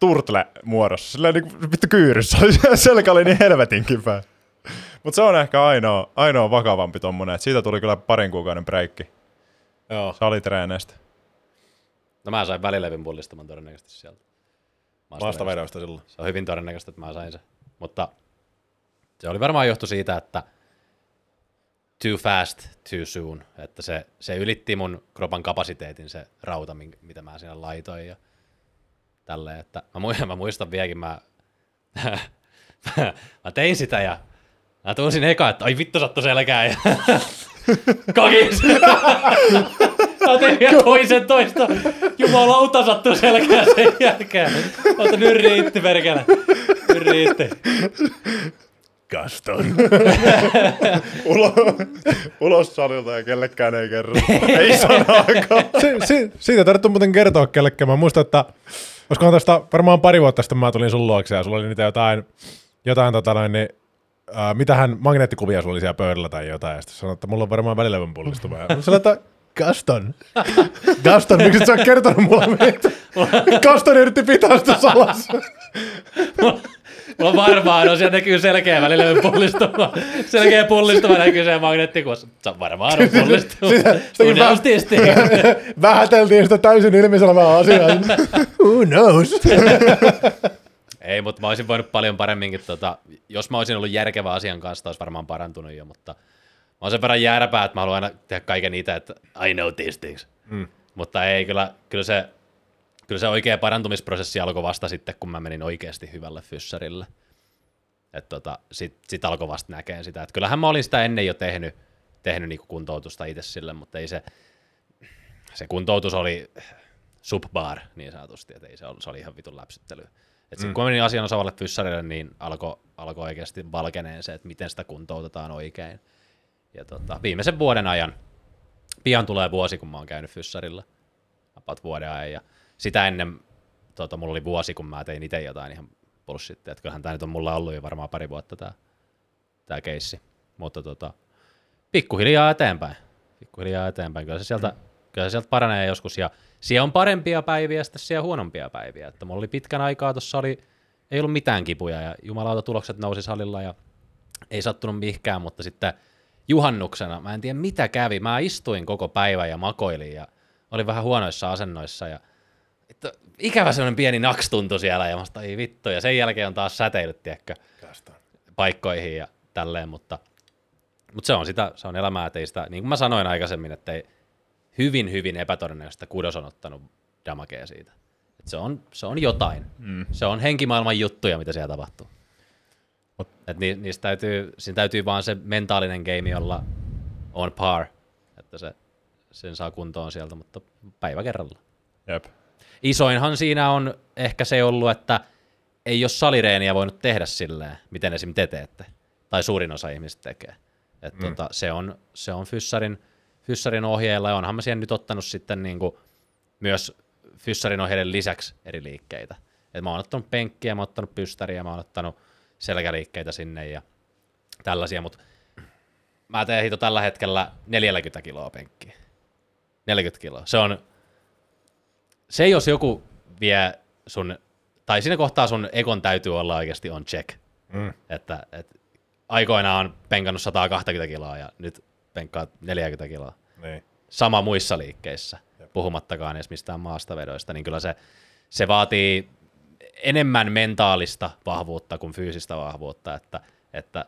turtle-muodossa, silleen niinku vittu kyyryssä, selkä oli niin helvetin kipeä. Mutta se on ehkä ainoa, ainoa vakavampi tommonen, että siitä tuli kyllä parin kuukauden breikki Joo. salitreeneistä. No mä sain välilevyn pullistaman todennäköisesti sieltä. Maastavedoista silloin. Se on hyvin todennäköistä, että mä sain sen. Mutta se oli varmaan johtu siitä, että too fast, too soon. Että se, se ylitti mun kropan kapasiteetin se rauta, mitä mä siinä laitoin. Ja tälleen, että mä, muistan, mä muistan vieläkin, mä, mä tein sitä ja mä tunsin eka, että ai vittu sattu selkää ja kakis. Mä tein vielä toisen toista. Jumalauta sattuu selkää sen jälkeen. Ota nyt riitti, perkele. Nyt Gaston. Ulos, ulos salilta ja kellekään ei kerro. ei sanaakaan. si, si, siitä tarvittu muuten kertoa kellekään. Mä muistan, että olisikohan tästä varmaan pari vuotta sitten mä tulin sun luokse ja sulla oli niitä jotain, jotain tota noin, niin, äh, mitähän magneettikuvia sulla oli siellä pöydällä tai jotain. Ja sitten sanoin, että mulla on varmaan välilevyn pullistuma. Ja sanoin, että Gaston. Gaston, miksi et sä oot kertonut mulle meitä? Gaston yritti pitää sitä salassa. On varmaan, on siellä näkyy selkeä välillä pullistuma. Selkeä pullistuma näkyy se magneettikuossa. Se on varmaan on pullistuma. Who knows vä- this thing? Vähäteltiin sitä täysin ilmiselvää asiaa. Who knows? Ei, mutta mä olisin voinut paljon paremminkin, tota, jos mä olisin ollut järkevä asian kanssa, olisi varmaan parantunut jo, mutta mä oon sen verran jääräpää, että mä haluan aina tehdä kaiken niitä, että I know these things. Mm. Mutta ei, kyllä, kyllä, se, kyllä se oikea parantumisprosessi alkoi vasta sitten, kun mä menin oikeasti hyvälle fyssarille. Että tota, sit, sit alkoi vasta näkeen sitä. Et kyllähän mä olin sitä ennen jo tehnyt, tehnyt niinku kuntoutusta itse sille, mutta ei se, se kuntoutus oli subbar niin sanotusti, että ei se, ollut, se oli ihan vitun läpsyttely. Et sit, kun mä menin asian osaavalle fyssarille, niin alkoi alko oikeasti valkeneen se, että miten sitä kuntoutetaan oikein. Ja tota, viimeisen vuoden ajan, pian tulee vuosi, kun mä oon käynyt fyssarilla, about vuoden ajan, ja sitä ennen tota, mulla oli vuosi, kun mä tein itse jotain ihan bullshittia, että kyllähän tää nyt on mulla ollut jo varmaan pari vuotta tää, tää keissi. Mutta tota, pikkuhiljaa eteenpäin. Pikkuhiljaa eteenpäin. Kyllä se sieltä, kyllä se sieltä paranee joskus. Ja siellä on parempia päiviä sitten siellä huonompia päiviä. Että mulla oli pitkän aikaa, tuossa oli, ei ollut mitään kipuja ja jumalauta tulokset nousi salilla ja ei sattunut mihinkään, mutta sitten juhannuksena, mä en tiedä mitä kävi, mä istuin koko päivän ja makoilin ja olin vähän huonoissa asennoissa ja että ikävä semmoinen pieni naks tuntui siellä ja mä sanoin, ei vittu, ja sen jälkeen on taas säteilyt, tiedätkö, paikkoihin ja tälleen, mutta, mutta se on sitä, se on elämää, että ei sitä, niin kuin mä sanoin aikaisemmin, että ei, hyvin, hyvin epätodennäköistä kudos on ottanut damakea siitä. Et se, on, se on jotain. Mm. Se on henkimaailman juttuja, mitä siellä tapahtuu. Et ni, niistä täytyy, siinä täytyy vaan se mentaalinen game olla on par, että se, sen saa kuntoon sieltä, mutta päivä kerralla. Jep. Isoinhan siinä on ehkä se ollut, että ei ole salireeniä voinut tehdä silleen, miten esim. te teette, tai suurin osa ihmisistä tekee. Et mm. tota, se, on, se on fyssarin, fyssarin ohjeilla, ja onhan mä siihen nyt ottanut sitten niinku myös fyssarin ohjeiden lisäksi eri liikkeitä. Et mä oon ottanut penkkiä, mä oon ottanut pystäriä, mä oon ottanut selkäliikkeitä sinne ja tällaisia, mutta mä teen hito tällä hetkellä 40 kiloa penkkiä. 40 kiloa. Se on, se jos joku vie sun, tai siinä kohtaa sun ekon täytyy olla oikeasti on check. Mm. Että, et, aikoinaan on penkannut 120 kiloa ja nyt penkkaa 40 kiloa. Niin. Sama muissa liikkeissä, puhumattakaan edes mistään maastavedoista, niin kyllä se, se vaatii enemmän mentaalista vahvuutta kuin fyysistä vahvuutta, että, että,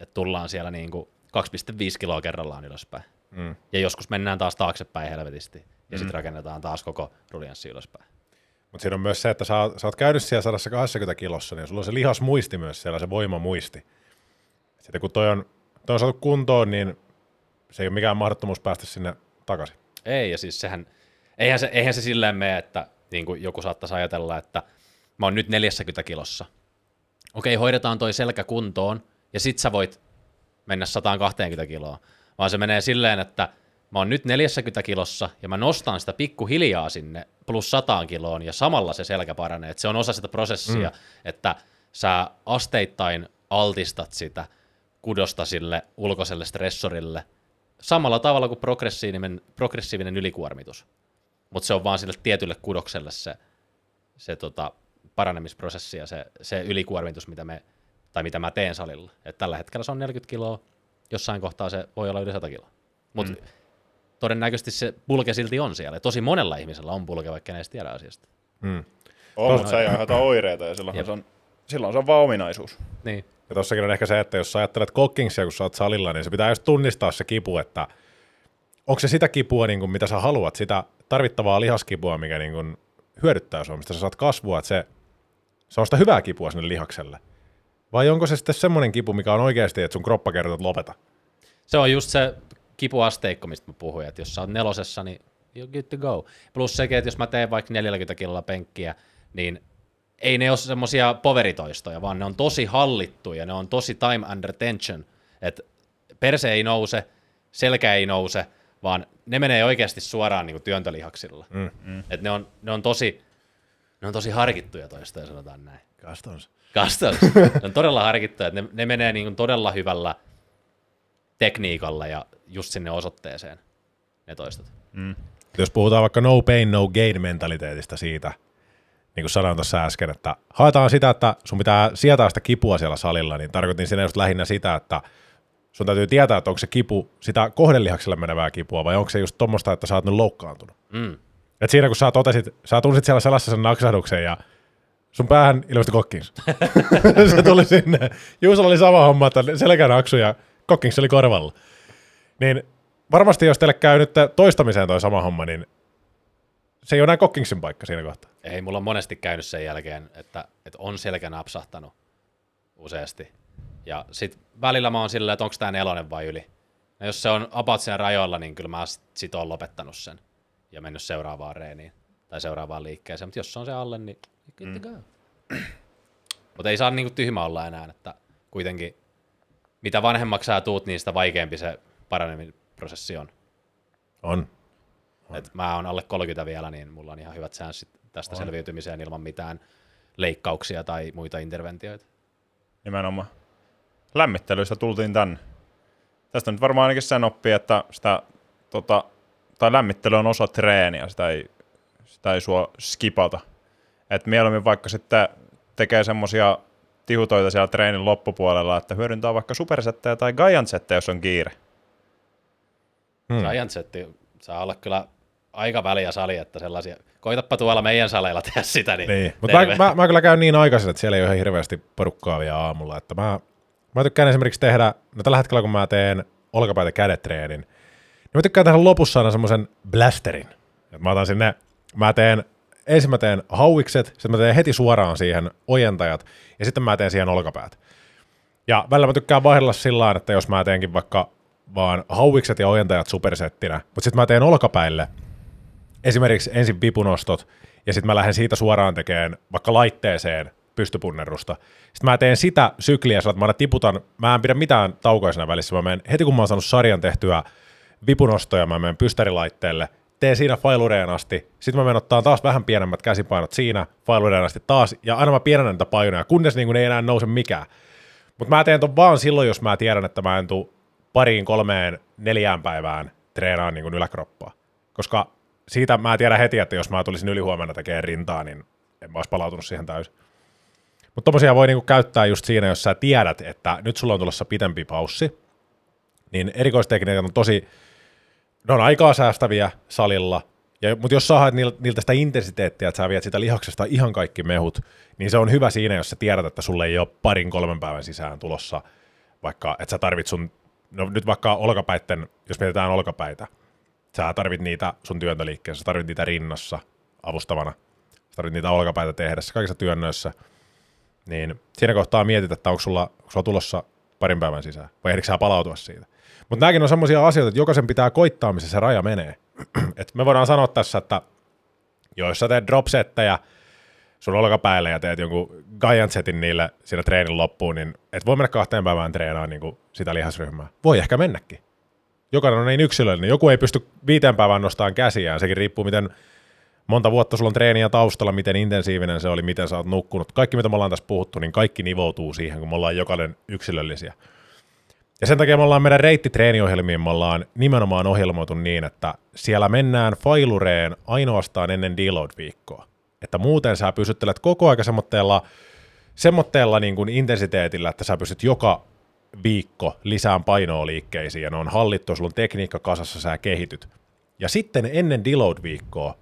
että tullaan siellä niin kuin 2,5 kiloa kerrallaan ylöspäin. Mm. Ja joskus mennään taas taaksepäin helvetisti, ja mm. sitten rakennetaan taas koko ruljanssi ylöspäin. Mutta siinä on myös se, että sä, sä oot käynyt siellä 120 kilossa, niin sulla on se lihasmuisti myös siellä, se voimamuisti. Sitten kun toi on, toi on saatu kuntoon, niin se ei ole mikään mahdottomuus päästä sinne takaisin. Ei, ja siis sehän, eihän se, eihän se silleen mene, että niin kuin joku saattaisi ajatella, että mä oon nyt 40 kilossa. Okei, hoidetaan toi selkä kuntoon, ja sit sä voit mennä 120 kiloa. Vaan se menee silleen, että mä oon nyt 40 kilossa, ja mä nostan sitä pikkuhiljaa sinne plus 100 kiloon, ja samalla se selkä paranee. Et se on osa sitä prosessia, mm. että sä asteittain altistat sitä kudosta sille ulkoiselle stressorille, samalla tavalla kuin progressiivinen, progressiivinen ylikuormitus. Mutta se on vaan sille tietylle kudokselle se, se tota, paranemisprosessi ja se, se ylikuormitus, mitä, me, tai mitä mä teen salilla. Et tällä hetkellä se on 40 kiloa, jossain kohtaa se voi olla yli 100 kiloa. Mutta mm. Todennäköisesti se pulke silti on siellä. Ja tosi monella ihmisellä on pulke, vaikka ne edes tiedä asiasta. Mm. On, mutta se ei aiheuta oireita ja silloin se, on, silloin se on vaan ominaisuus. Niin. Ja tossakin on ehkä se, että jos sä ajattelet kokkingsia, kun sä oot salilla, niin se pitää just tunnistaa se kipu, että onko se sitä kipua, niin kuin, mitä sä haluat, sitä tarvittavaa lihaskipua, mikä niin kuin, hyödyttää sua, mistä sä saat kasvua, että se, se on sitä hyvää kipua sinne lihakselle. Vai onko se sitten semmoinen kipu, mikä on oikeasti, että sun kroppa kertoo, että lopeta? Se on just se kipuasteikko, mistä mä puhuin, että jos sä oot nelosessa, niin you're good to go. Plus sekin, että jos mä teen vaikka 40 kilolla penkkiä, niin ei ne ole semmosia poveritoistoja, vaan ne on tosi hallittuja, ne on tosi time under tension, että perse ei nouse, selkä ei nouse, vaan ne menee oikeasti suoraan niin kuin työntölihaksilla. Mm, mm. Et ne, on, ne, on tosi, ne on tosi harkittuja toistoja, sanotaan näin. Kastons. Kastos. ne on todella harkittuja, ne, ne menee niin kuin todella hyvällä tekniikalla ja just sinne osoitteeseen ne toistot. Jos puhutaan vaikka no pain, no gain mentaliteetista siitä, niin kuin sanoin tuossa äsken, että haetaan sitä, että sun pitää sietää sitä kipua siellä salilla, niin tarkoitin siinä just lähinnä sitä, että sun täytyy tietää, että onko se kipu sitä kohdelihakselle menevää kipua vai onko se just tuommoista, että sä oot nyt loukkaantunut. Mm. Et siinä kun sä totesit, sä tunsit siellä selässä sen naksahduksen ja sun päähän ilmestyi kokkings. se tuli sinne. Juusolla oli sama homma, että selkänaksu ja kokkings oli korvalla. Niin varmasti jos teille käy nyt toistamiseen toi sama homma, niin se ei ole enää kokkingsin paikka siinä kohtaa. Ei, mulla on monesti käynyt sen jälkeen, että, että on selkä napsahtanut useasti. Ja sit välillä mä oon silleen, että onko tää nelonen vai yli. Ja jos se on about siinä rajoilla, niin kyllä mä sit, sit oon lopettanut sen ja mennyt seuraavaan reeniin tai seuraavaan liikkeeseen. Mutta jos se on se alle, niin good to go. Mutta ei saa niinku tyhmä olla enää, että kuitenkin mitä vanhemmaksi sä tuut, niin sitä vaikeampi se paranemisprosessi on. On. Et mä oon alle 30 vielä, niin mulla on ihan hyvät säännöt tästä on. selviytymiseen ilman mitään leikkauksia tai muita interventioita. Nimenomaan. Lämmittelyistä tultiin tänne. Tästä nyt varmaan ainakin sen oppii, että sitä, tota, tai lämmittely on osa treeniä, sitä ei, sitä ei sua skipata. Et mieluummin vaikka sitten tekee semmosia tihutoita siellä treenin loppupuolella, että hyödyntää vaikka supersettejä tai Giant settejä, jos on kiire. Hmm. Giant setti saa olla kyllä aika väliä sali, että sellaisia, koitapa tuolla meidän saleilla tehdä sitä. Niin, niin. Mutta mä, mä, mä, kyllä käyn niin aikaisin, että siellä ei ole ihan hirveästi porukkaa vielä aamulla, että mä, mä tykkään esimerkiksi tehdä, no tällä hetkellä kun mä teen olkapäitä kädetreenin, niin mä tykkään tehdä lopussa aina semmoisen blasterin. Et mä otan sinne, mä teen, ensin mä teen hauikset, sitten mä teen heti suoraan siihen ojentajat, ja sitten mä teen siihen olkapäät. Ja välillä mä tykkään vaihdella sillä että jos mä teenkin vaikka vaan hauikset ja ojentajat supersettinä, mutta sitten mä teen olkapäille esimerkiksi ensin vipunostot, ja sitten mä lähden siitä suoraan tekemään vaikka laitteeseen pystypunnerusta. Sitten mä teen sitä sykliä, että mä aina tiputan, mä en pidä mitään taukoisena välissä, mä menen, heti kun mä oon saanut sarjan tehtyä vipunostoja, mä menen pystärilaitteelle, teen siinä failureen asti, sitten mä menen ottaa taas vähän pienemmät käsipainot siinä failureen asti taas, ja aina mä pienennän niitä painoja, kunnes niin ei enää nouse mikään. Mutta mä teen ton vaan silloin, jos mä tiedän, että mä en tuu pariin, kolmeen, neljään päivään treenaan niin yläkroppaa. Koska siitä mä tiedän heti, että jos mä tulisin ylihuomenna tekemään rintaa, niin en mä olisi palautunut siihen täysin. Mutta tommosia voi niinku käyttää just siinä, jos sä tiedät, että nyt sulla on tulossa pitempi paussi, niin erikoistekniikat on tosi, ne on aikaa säästäviä salilla, mutta jos sä haet niiltä sitä intensiteettiä, että sä viet sitä lihaksesta ihan kaikki mehut, niin se on hyvä siinä, jos sä tiedät, että sulle ei ole parin kolmen päivän sisään tulossa, vaikka että sä tarvit sun, no nyt vaikka olkapäitten, jos mietitään olkapäitä, sä tarvit niitä sun työntöliikkeessä, sä tarvit niitä rinnassa avustavana, sä tarvit niitä olkapäitä tehdessä, kaikissa työnnöissä, niin siinä kohtaa mietit, että onko sulla, onko sulla tulossa parin päivän sisään, vai ehdikö sä palautua siitä. Mutta nämäkin on semmoisia asioita, että jokaisen pitää koittaa, missä se raja menee. Et me voidaan sanoa tässä, että jos sä teet dropsettejä sun olkapäille ja teet jonkun giant setin niille siinä treenin loppuun, niin et voi mennä kahteen päivään treenaamaan niin sitä lihasryhmää. Voi ehkä mennäkin jokainen on niin yksilöllinen. Joku ei pysty viiteen päivään nostamaan käsiään. Sekin riippuu, miten monta vuotta sulla on treeniä taustalla, miten intensiivinen se oli, miten sä oot nukkunut. Kaikki, mitä me ollaan tässä puhuttu, niin kaikki nivoutuu siihen, kun me ollaan jokainen yksilöllisiä. Ja sen takia me ollaan meidän reittitreenijohjelmiin, me ollaan nimenomaan ohjelmoitu niin, että siellä mennään failureen ainoastaan ennen deload-viikkoa. Että muuten sä pysyttelet koko ajan semmoitteella, semmoitteella niin kuin intensiteetillä, että sä pystyt joka viikko lisään painoa liikkeisiin ja ne on hallittu, sulla on tekniikka kasassa, sä kehityt. Ja sitten ennen deload-viikkoa,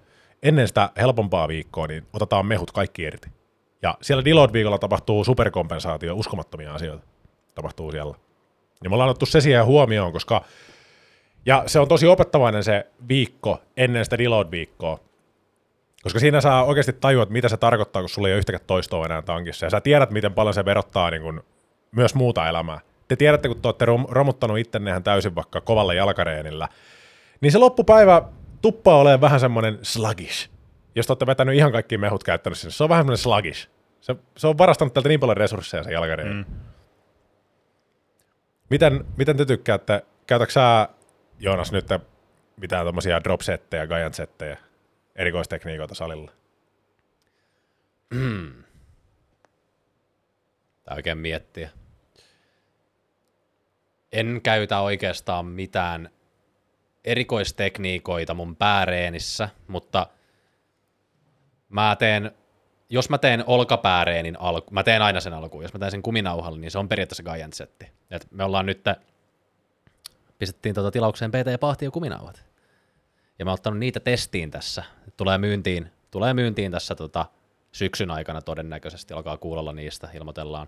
ennen sitä helpompaa viikkoa, niin otetaan mehut kaikki irti. Ja siellä deload-viikolla tapahtuu superkompensaatio, uskomattomia asioita tapahtuu siellä. Ja me ollaan otettu se siihen huomioon, koska ja se on tosi opettavainen se viikko ennen sitä deload-viikkoa, koska siinä saa oikeasti tajua, että mitä se tarkoittaa, kun sulla ei ole yhtäkään toistoa enää tankissa. Ja sä tiedät, miten paljon se verottaa niin kun, myös muuta elämää te tiedätte, kun te olette romuttanut ittenne ihan täysin vaikka kovalla jalkareenillä, niin se loppupäivä tuppaa olemaan vähän semmoinen sluggish. Jos te olette vetänyt ihan kaikki mehut käyttänyt sinne, se on vähän semmoinen sluggish. Se, se on varastanut tältä niin paljon resursseja se jalkareeni. Mm. Miten, miten te tykkäätte, käytätkö sä, Joonas, nyt mitään tuommoisia drop-settejä, giant-settejä, erikoistekniikoita salilla? Mm. Tää oikein miettiä en käytä oikeastaan mitään erikoistekniikoita mun pääreenissä, mutta mä teen jos mä teen olkapääreenin alku, mä teen aina sen alkuun, jos mä teen sen kuminauhalle, niin se on periaatteessa Giant setti. Et me ollaan nyt, pistettiin tota tilaukseen PT Pahti ja kuminauhat. Ja mä oon ottanut niitä testiin tässä. Tulee myyntiin, tulee myyntiin tässä tota syksyn aikana todennäköisesti, alkaa kuulolla niistä, ilmoitellaan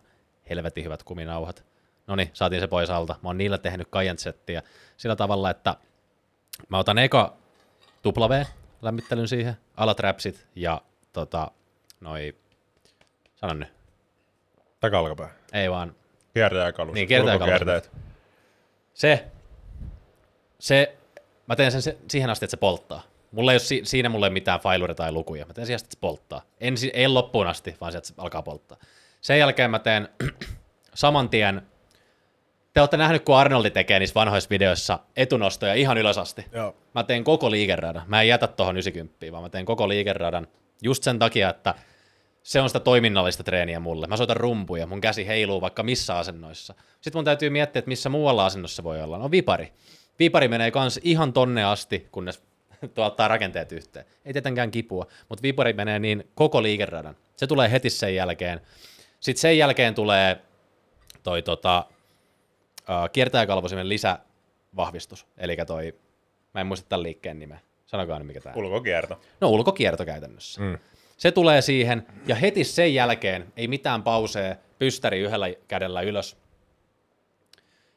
helvetin hyvät kuminauhat. No niin, saatiin se pois alta. Mä oon niillä tehnyt Giant settiä sillä tavalla, että mä otan eka W, lämmittelyn siihen, alatrapsit ja tota, noi, sanon nyt, Takalkapää. ei vaan, Kiertäjäkalus. Niin, kiertäjäkalus. se, se, mä teen sen se, siihen asti, että se polttaa. Mulla ei ole si- siinä mulle mitään failure tai lukuja. Mä teen siihen asti, että se polttaa. En, ei loppuun asti, vaan sieltä se alkaa polttaa. Sen jälkeen mä teen saman tien, te olette nähnyt, kun Arnoldi tekee niissä vanhoissa videoissa etunostoja ihan ylös asti. Joo. Mä teen koko liikeradan. Mä en jätä tuohon 90, vaan mä teen koko liikeradan just sen takia, että se on sitä toiminnallista treeniä mulle. Mä soitan rumpuja, mun käsi heiluu vaikka missä asennoissa. Sitten mun täytyy miettiä, että missä muualla asennossa voi olla. No vipari. Vipari menee kans ihan tonne asti, kunnes tuottaa rakenteet yhteen. Ei tietenkään kipua, mutta vipari menee niin koko liikeradan. Se tulee heti sen jälkeen. Sitten sen jälkeen tulee toi tota, uh, kiertäjäkalvosimen lisävahvistus, eli toi, mä en muista tämän liikkeen nimeä, sanokaa nyt mikä tämä. Ulkokierto. No ulkokierto käytännössä. Mm. Se tulee siihen, ja heti sen jälkeen ei mitään pausee, pystäri yhdellä kädellä ylös.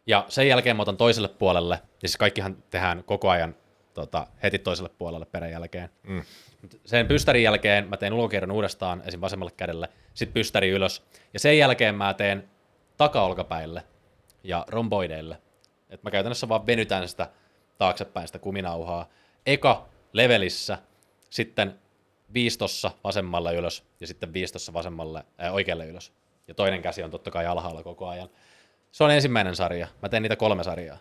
Ja sen jälkeen mä otan toiselle puolelle, ja siis kaikkihan tehdään koko ajan tota, heti toiselle puolelle perän jälkeen. Mm. Sen pystärin jälkeen mä teen ulkokierron uudestaan, esim. vasemmalle kädelle, sitten pystäri ylös, ja sen jälkeen mä teen takaolkapäille ja romboideille. Et mä käytännössä vaan venytän sitä taaksepäin sitä kuminauhaa. Eka levelissä, sitten viistossa vasemmalle ylös ja sitten viistossa vasemmalle, ää, oikealle ylös. Ja toinen käsi on totta kai alhaalla koko ajan. Se on ensimmäinen sarja. Mä teen niitä kolme sarjaa.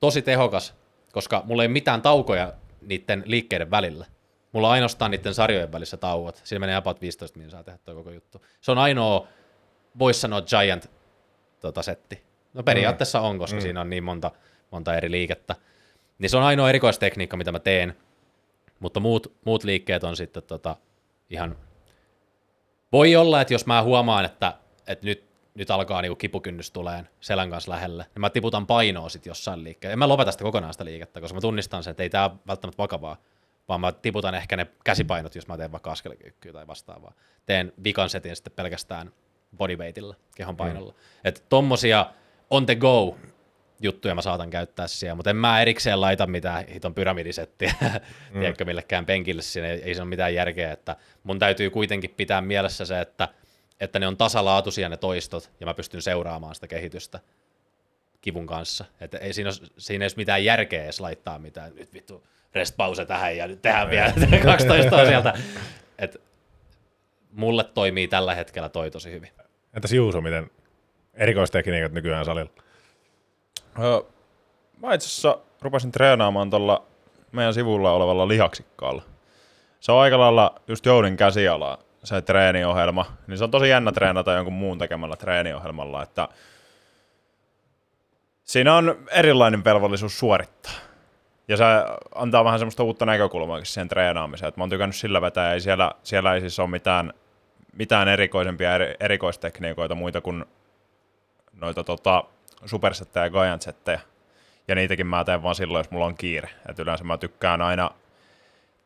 Tosi tehokas, koska mulla ei ole mitään taukoja niiden liikkeiden välillä. Mulla on ainoastaan niiden sarjojen välissä tauot. Siinä menee about 15 minuuttia saa tehdä tuo koko juttu. Se on ainoa, voisi sanoa giant tota, setti. No periaatteessa on, koska mm. siinä on niin monta, monta eri liikettä. Niin se on ainoa erikoistekniikka, mitä mä teen. Mutta muut, muut liikkeet on sitten tota, ihan... Voi olla, että jos mä huomaan, että, että nyt, nyt alkaa niinku kipukynnys tuleen selän kanssa lähelle, niin mä tiputan painoa sitten jossain liikkeellä. En mä lopeta sitä kokonaan sitä liikettä, koska mä tunnistan sen, että ei tämä välttämättä vakavaa, vaan mä tiputan ehkä ne käsipainot, jos mä teen vaikka askelkyykkyä tai vastaavaa. Teen vikan setin sitten pelkästään bodyweightilla, kehon painolla. Mm. Että tommosia on the go juttuja mä saatan käyttää siellä, mutta en mä erikseen laita mitään hiton pyramidisettiä, mm. tiedätkö, millekään penkille siinä, ei, ei se ole mitään järkeä, että mun täytyy kuitenkin pitää mielessä se, että, että ne on tasalaatuisia ne toistot, ja mä pystyn seuraamaan sitä kehitystä kivun kanssa, että ei siinä, ole, siinä ei ole mitään järkeä edes laittaa mitään, nyt vittu rest pause tähän ja nyt tehdään vielä 12 sieltä, että mulle toimii tällä hetkellä toi tosi hyvin. Entäs Juuso, miten erikoistekniikat nykyään salilla? Öö, mä itse asiassa rupesin treenaamaan tuolla meidän sivulla olevalla lihaksikkaalla. Se on aika lailla just Joudin käsiala, se treeniohjelma. Niin se on tosi jännä treenata jonkun muun tekemällä treeniohjelmalla, että siinä on erilainen velvollisuus suorittaa. Ja se antaa vähän semmoista uutta näkökulmaa siihen treenaamiseen. Et mä oon tykännyt sillä vetää, ei siellä, siellä ei siis ole mitään, mitään erikoisempia eri, erikoistekniikoita muita kuin noita tota, supersettejä ja giant Ja niitäkin mä teen vaan silloin, jos mulla on kiire. Et yleensä mä tykkään aina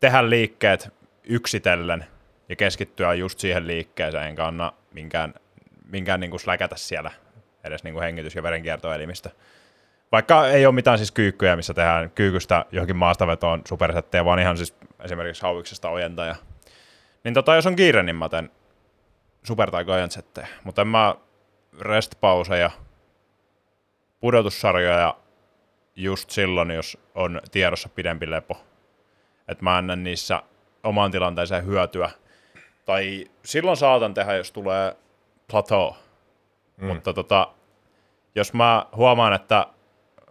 tehdä liikkeet yksitellen ja keskittyä just siihen liikkeeseen, enkä anna minkään, minkään niin släkätä siellä edes niin hengitys- ja verenkiertoelimistä. Vaikka ei ole mitään siis kyykkyjä, missä tehdään kyykystä johonkin maastavetoon supersettejä, vaan ihan siis esimerkiksi hauiksesta ojentaja. Niin tota, jos on kiire, niin mä teen super- tai settejä. Mutta en mä rest-pauseja, pudotussarjoja just silloin, jos on tiedossa pidempi lepo. Että mä annan niissä omaan tilanteeseen hyötyä. Tai silloin saatan tehdä, jos tulee plateau. Mm. Mutta tota, jos mä huomaan, että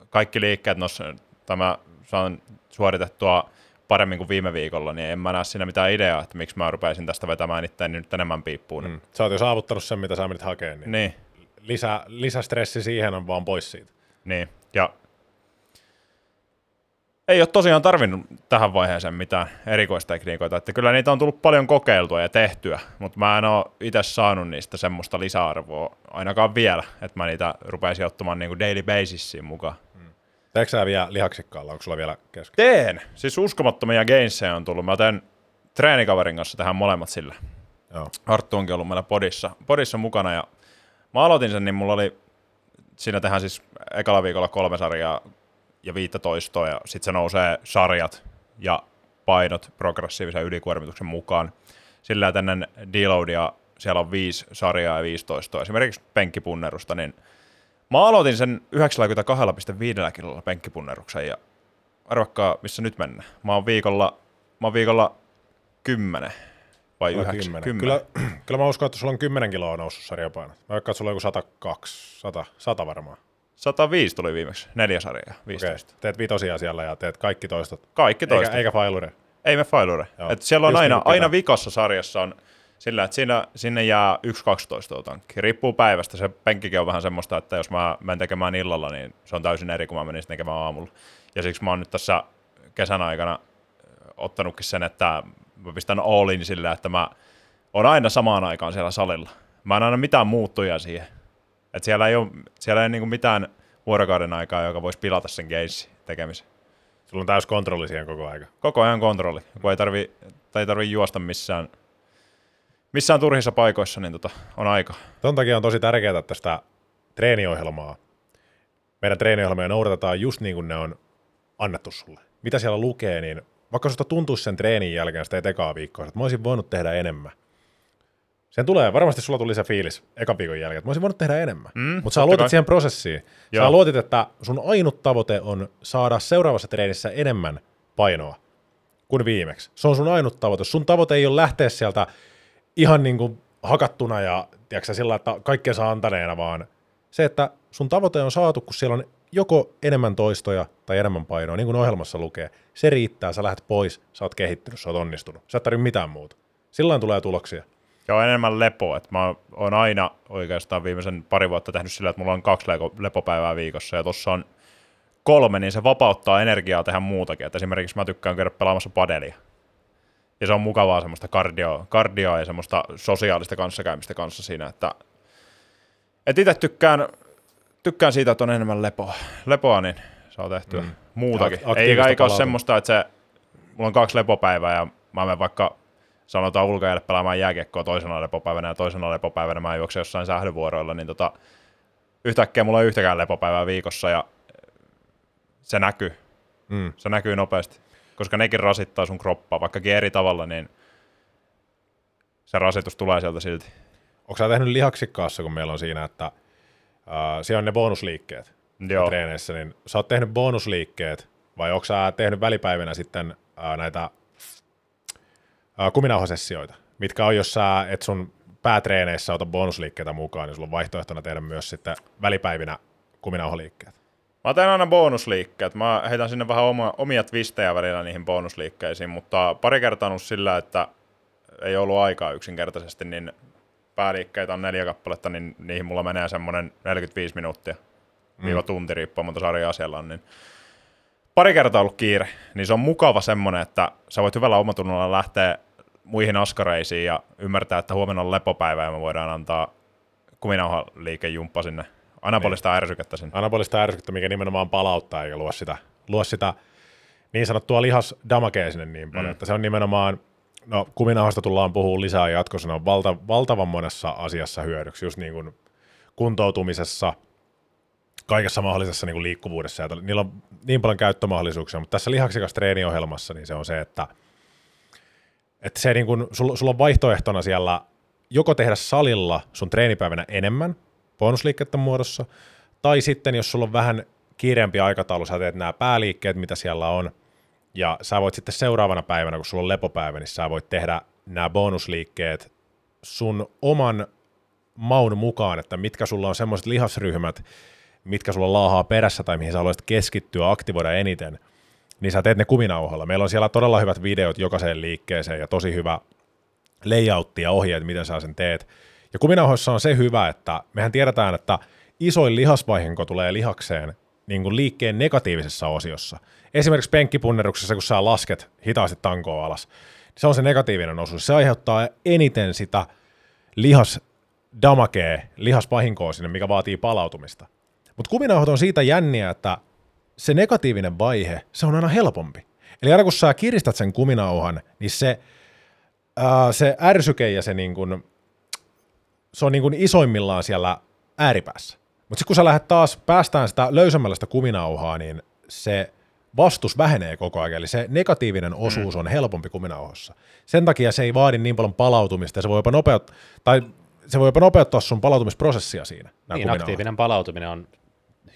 kaikki liikkeet noissa, tämä saan suoritettua paremmin kuin viime viikolla, niin en mä näe siinä mitään ideaa, että miksi mä rupeisin tästä vetämään itseäni nyt enemmän piippuun. Mm. Sä oot jo saavuttanut sen, mitä sä menit hakemaan. Niin, Niin, Lisä, lisästressi siihen on vaan pois siitä. niin. Ja ei ole tosiaan tarvinnut tähän vaiheeseen mitään erikoistekniikoita, että kyllä niitä on tullut paljon kokeiltua ja tehtyä, mutta mä en ole itse saanut niistä semmoista lisäarvoa ainakaan vielä, että mä niitä rupeisin ottamaan niin kuin daily basisiin mukaan. Teekö sä vielä lihaksikkaalla? Onko sulla vielä kesken? Teen! Siis uskomattomia gainseja on tullut. Mä teen treenikaverin kanssa tähän molemmat sillä. Joo. Arttu onkin ollut meillä podissa, podissa mukana ja mä aloitin sen, niin mulla oli, siinä tehdään siis ekalla viikolla kolme sarjaa ja viittä toistoa ja sitten se nousee sarjat ja painot progressiivisen ylikuormituksen mukaan. Sillä että ennen deloadia siellä on viisi sarjaa ja 15 esimerkiksi penkkipunnerusta, niin mä aloitin sen 92,5 kilolla penkkipunneruksen ja arvakkaa, missä nyt mennään. Mä oon viikolla, mä oon viikolla 10 vai Kyllä 9? 10. Kyllä, kyllä mä uskon, että sulla on 10 kiloa noussut sarjapainot. Mä veikkaan, että sulla on joku 102, 100, 100 varmaan. 105 tuli viimeksi, neljä sarjaa, 15. Okei, teet vitosia siellä ja teet kaikki toistot. Kaikki toista. Eikä, eikä failure. Ei me failure. Joo. Et siellä on Just aina, niin aina vikassa sarjassa on sillä, että siinä, sinne jää 1-12 tankki. Riippuu päivästä. Se penkkikin on vähän semmoista, että jos mä menen tekemään illalla, niin se on täysin eri kuin mä menisin tekemään aamulla. Ja siksi mä oon nyt tässä kesän aikana ottanutkin sen, että mä pistän all in sillä, että mä oon aina samaan aikaan siellä salilla. Mä en aina mitään muuttuja siihen. Et siellä ei ole, siellä ei niinku mitään vuorokauden aikaa, joka voisi pilata sen keissi tekemisen. Sulla on täys kontrolli siihen koko aika. Koko ajan kontrolli, kun ei tarvi, tai ei tarvi juosta missään, missään turhissa paikoissa, niin tota, on aika. Ton takia on tosi tärkeää, että sitä treeniohjelmaa, meidän treeniohjelmia noudatetaan just niin kuin ne on annettu sulle. Mitä siellä lukee, niin vaikka susta tuntuisi sen treenin jälkeen, sitä ei ekaa viikkoa, että mä olisin voinut tehdä enemmän. Sen tulee, varmasti sulla tuli se fiilis ekan viikon jälkeen, että mä olisin voinut tehdä enemmän. Mm, Mutta sä luotit kai. siihen prosessiin. Joo. Sä luotit, että sun ainut tavoite on saada seuraavassa treenissä enemmän painoa kuin viimeksi. Se on sun ainut tavoite. Sun tavoite ei ole lähteä sieltä ihan niin kuin hakattuna ja tiedätkö, sillä, että kaikkea saa antaneena, vaan se, että sun tavoite on saatu, kun siellä on joko enemmän toistoja tai enemmän painoa, niin kuin ohjelmassa lukee. Se riittää, sä lähdet pois, sä oot kehittynyt, sä oot onnistunut. Sä et tarvitse mitään muuta. Silloin tulee tuloksia. Ja on enemmän lepoa. Et mä oon aina oikeastaan viimeisen pari vuotta tehnyt sillä, että mulla on kaksi lepopäivää viikossa, ja tuossa on kolme, niin se vapauttaa energiaa tehdä muutakin. Et esimerkiksi mä tykkään käydä pelaamassa padelia. Ja se on mukavaa semmoista kardio, kardioa ja semmoista sosiaalista kanssakäymistä kanssa siinä, että et itse tykkään, tykkään siitä, että on enemmän lepoa, lepoa niin saa tehtyä mm. muutakin. Eikä ole semmoista, että se, mulla on kaksi lepopäivää ja mä menen vaikka sanotaan ulkoajalle pelaamaan jääkiekkoa toisena lepopäivänä ja toisena lepopäivänä mä juoksen jossain sählyvuoroilla, niin tota, yhtäkkiä mulla ei yhtäkään lepopäivää viikossa ja se näkyy. Mm. Se näkyy nopeasti, koska nekin rasittaa sun kroppaa, vaikkakin eri tavalla, niin se rasitus tulee sieltä silti. Onko sä tehnyt lihaksikkaassa, kun meillä on siinä, että äh, siellä on ne bonusliikkeet Joo. treeneissä, niin sä oot tehnyt bonusliikkeet, vai onko sä tehnyt välipäivinä sitten äh, näitä kuminauhasessioita, mitkä on, jos sä et sun päätreeneissä ota bonusliikkeitä mukaan, niin sulla on vaihtoehtona tehdä myös sitten välipäivinä kuminauhaliikkeet. Mä teen aina bonusliikkeet. Mä heitän sinne vähän oma, omia twistejä välillä niihin bonusliikkeisiin, mutta pari kertaa on ollut sillä, että ei ollut aikaa yksinkertaisesti, niin pääliikkeitä on neljä kappaletta, niin niihin mulla menee semmoinen 45 minuuttia, mm. viiva tunti, riippuen monta sarjaa siellä on, niin pari kertaa ollut kiire, niin se on mukava semmoinen, että sä voit hyvällä omatunnolla lähteä muihin askareisiin ja ymmärtää, että huomenna on lepopäivä ja me voidaan antaa kuminauhaliikejumppa sinne, anabolista niin. ärsykettä sinne. Anabolista ärsykettä, mikä nimenomaan palauttaa eikä luo sitä, luo sitä niin sanottua lihasdamakea sinne niin paljon, mm. että se on nimenomaan, no kuminauhasta tullaan puhumaan lisää jatkossa, ne on valta, valtavan monessa asiassa hyödyksi, just niin kuin kuntoutumisessa, kaikessa mahdollisessa niin kuin liikkuvuudessa, ja niillä on niin paljon käyttömahdollisuuksia, mutta tässä lihaksikas treeniohjelmassa niin se on se, että, että se niin kuin, sulla, sulla on vaihtoehtona siellä joko tehdä salilla sun treenipäivänä enemmän bonusliikkeiden muodossa, tai sitten jos sulla on vähän kiireempi aikataulu, sä teet nämä pääliikkeet, mitä siellä on, ja sä voit sitten seuraavana päivänä, kun sulla on lepopäivä, niin sä voit tehdä nämä bonusliikkeet sun oman maun mukaan, että mitkä sulla on semmoiset lihasryhmät, mitkä sulla laahaa perässä tai mihin sä haluaisit keskittyä, aktivoida eniten, niin sä teet ne kuminauhalla. Meillä on siellä todella hyvät videot jokaiseen liikkeeseen ja tosi hyvä layoutti ja ohjeet, miten sä sen teet. Ja kuminauhoissa on se hyvä, että mehän tiedetään, että isoin lihasvaihinko tulee lihakseen niin kuin liikkeen negatiivisessa osiossa. Esimerkiksi penkkipunneruksessa, kun sä lasket hitaasti tankoa alas, niin se on se negatiivinen osuus. Se aiheuttaa eniten sitä lihasdamakea, lihasvahinkoa sinne, mikä vaatii palautumista. Mutta kuminauhat on siitä jänniä, että se negatiivinen vaihe, se on aina helpompi. Eli aina kun sä kiristät sen kuminauhan, niin se, ää, se ärsyke ja se, niin kun, se on niin kun isoimmillaan siellä ääripäässä. Mutta sitten kun sä lähdet taas päästään sitä löysämmällä sitä kuminauhaa, niin se vastus vähenee koko ajan, eli se negatiivinen osuus mm. on helpompi kuminauhassa. Sen takia se ei vaadi niin paljon palautumista, ja se voi jopa nopeuttaa, tai se voi jopa nopeuttaa sun palautumisprosessia siinä. Niin, kuminauhat. aktiivinen palautuminen on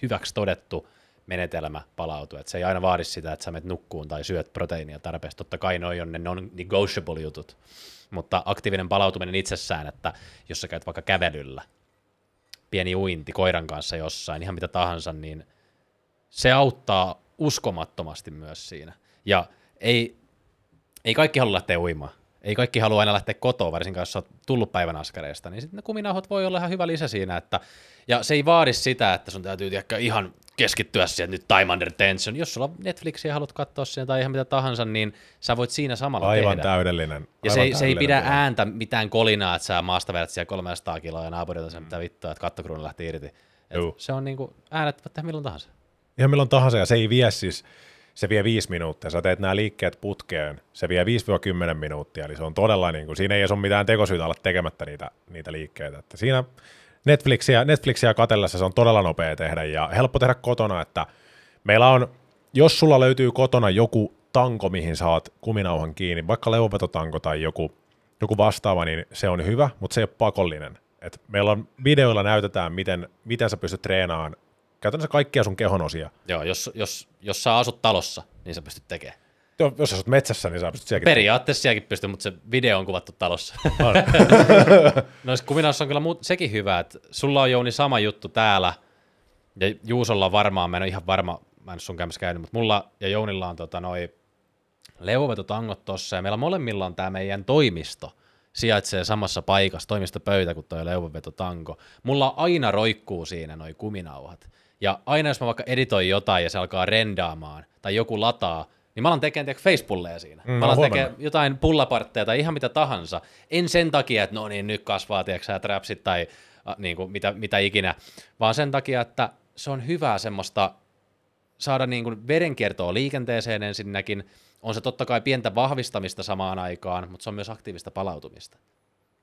hyväksi todettu menetelmä palautua. Et se ei aina vaadi sitä, että sä menet nukkuun tai syöt proteiinia tarpeeksi. Totta kai noi on ne non-negotiable jutut. Mutta aktiivinen palautuminen itsessään, että jos sä käyt vaikka kävelyllä, pieni uinti koiran kanssa jossain, ihan mitä tahansa, niin se auttaa uskomattomasti myös siinä. Ja ei, ei kaikki halua lähteä uimaan. Ei kaikki halua aina lähteä kotoa, varsinkaan jos oot tullut päivän askareista, niin sitten ne kuminauhat voi olla ihan hyvä lisä siinä, että, ja se ei vaadi sitä, että sun täytyy tiedäkö, ihan keskittyä siihen nyt time under tension. Jos sulla Netflixiä haluat katsoa siihen tai ihan mitä tahansa, niin sä voit siinä samalla Aivan tehdä. täydellinen. Ja aivan se ei, se ei täydellinen pidä tilanne. ääntä mitään kolinaa, että sä maasta vedät siellä 300 kiloa ja naapurilta sen mitä vittua, että kattokruunu lähti irti. Et Juu. se on niinku, äänet voit tehdä milloin tahansa. Ihan milloin tahansa, ja se ei vie siis, se vie viisi minuuttia. Sä teet nämä liikkeet putkeen, se vie 5-10 minuuttia, eli se on todella, niin kuin, siinä ei ole mitään tekosyytä olla tekemättä niitä, niitä liikkeitä. Että siinä Netflixiä, Netflixiä katellessa se on todella nopea tehdä ja helppo tehdä kotona, että meillä on, jos sulla löytyy kotona joku tanko, mihin saat kuminauhan kiinni, vaikka leuvovetotanko tai joku, joku vastaava, niin se on hyvä, mutta se ei ole pakollinen. Et meillä on videoilla näytetään, miten, miten sä pystyt treenaamaan käytännössä kaikkia sun kehon osia. Joo, jos, jos, jos sä asut talossa, niin sä pystyt tekemään. Jo- Jos asut metsässä, niin sä pystyt sielläkin. Periaatteessa sielläkin pystyy, mutta se video on kuvattu talossa. Noissa kuminaussa on kyllä muut, sekin hyvä, että sulla on Jouni sama juttu täällä, ja Juusolla varmaan, mä en ole ihan varma, mä en ole sun käymässä käynyt, mutta mulla ja Jounilla on tota noi leuvovetotangot tossa, ja meillä molemmilla on tämä meidän toimisto, sijaitsee samassa paikassa, toimistopöytä kuin toi leuvovetotanko. Mulla aina roikkuu siinä noi kuminauhat. Ja aina jos mä vaikka editoin jotain ja se alkaa rendaamaan, tai joku lataa, niin mä alan tekemään tiedätkö, facepulleja siinä. Mm, mä alan tekemään jotain pullapartteja tai ihan mitä tahansa. En sen takia, että no niin, nyt kasvaa, tiedätkö trapsit tai äh, niin kuin, mitä, mitä ikinä, vaan sen takia, että se on hyvää semmoista saada niin kuin verenkiertoa liikenteeseen ensinnäkin. On se totta kai pientä vahvistamista samaan aikaan, mutta se on myös aktiivista palautumista.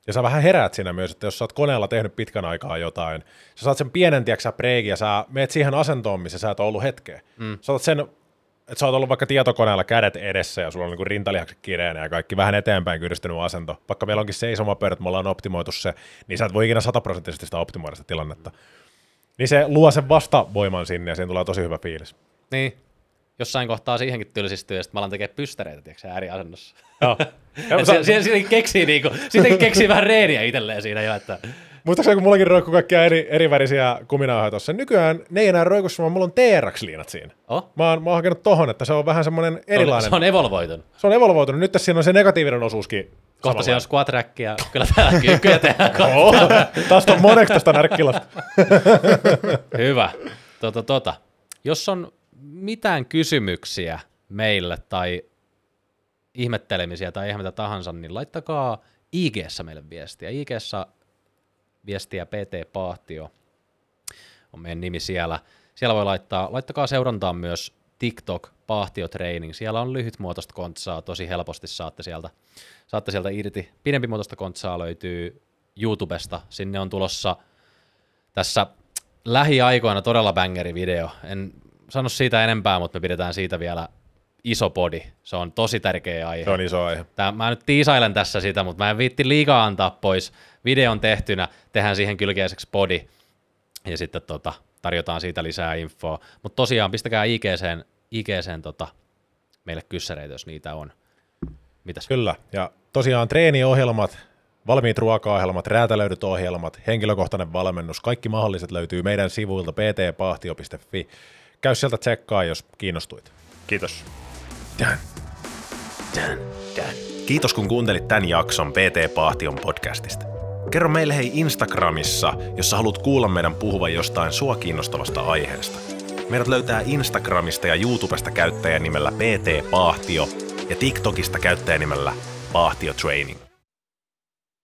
Ja sä vähän heräät siinä myös, että jos sä oot koneella tehnyt pitkän aikaa jotain, sä saat sen pienen, tiedätkö, breikin ja sä meet siihen asentoon, missä sä et ollut hetkeä. Mm. Sä sen, että sä oot ollut vaikka tietokoneella kädet edessä ja sulla on niin rintalihakset kireänä ja kaikki vähän eteenpäin kyydistynyt asento. Vaikka meillä onkin seisomapöydät, me ollaan optimoitu se, niin sä et voi ikinä sataprosenttisesti sitä optimoida sitä tilannetta. Niin se luo sen vastavoiman sinne ja siinä tulee tosi hyvä fiilis. Niin. Jossain kohtaa siihenkin tylsistyy, ja sitten mä alan tekemään pystäreitä, tiedätkö, ääriasennossa. Joo. Ja siellä, siellä keksii, niinku, sitten keksii vähän reeniä itselleen siinä jo, että Muistaakseni, kun mullakin roikkuu kaikkia eri, eri värisiä kuminauhoja tuossa. Nykyään ne ei enää roikussa, vaan mulla on TRX-liinat siinä. oh, Mä oon, mä oon hakenut tohon, että se on vähän semmoinen erilainen. se on evolvoitunut. Se on evolvoitunut. Nyt tässä siinä on se negatiivinen osuuskin. Kohta siellä on squat rackia, kyllä täällä kyykkyjä tehdään. Oh, taas on moneksi tästä närkkilasta. Hyvä. Tota, tota. Jos on mitään kysymyksiä meille tai ihmettelemisiä tai ihan mitä tahansa, niin laittakaa ig meille viestiä. ig viestiä PT Pahtio on meidän nimi siellä. Siellä voi laittaa, laittakaa seurantaan myös TikTok Pahtio Training. Siellä on lyhytmuotoista kontsaa, tosi helposti saatte sieltä, saatte sieltä irti. Pidempimuotoista kontsaa löytyy YouTubesta. Sinne on tulossa tässä lähiaikoina todella bangeri video. En sano siitä enempää, mutta me pidetään siitä vielä iso podi. Se on tosi tärkeä aihe. Se on iso aihe. Tää, mä nyt tiisailen tässä sitä, mutta mä en viitti liikaa antaa pois. Videon tehtynä, tehdään siihen kylkeiseksi podi ja sitten tota, tarjotaan siitä lisää infoa. Mutta tosiaan pistäkää IGCen, IGCen tota, meille kyssäreitä, jos niitä on. Mitäs? Kyllä. Ja tosiaan treeniohjelmat, valmiit ruokaohjelmat, räätälöidyt ohjelmat, henkilökohtainen valmennus, kaikki mahdolliset löytyy meidän sivuilta ptpahtio.fi. Käy sieltä tsekkaa, jos kiinnostuit. Kiitos. Done. Done. Done. Kiitos kun kuuntelit tämän jakson PT Pahtion podcastista. Kerro meille hei Instagramissa, jos sä haluat kuulla meidän puhuvan jostain sua kiinnostavasta aiheesta. Meidät löytää Instagramista ja YouTubesta käyttäjän nimellä PT Paahtio ja TikTokista käyttäjän nimellä Paahtio Training.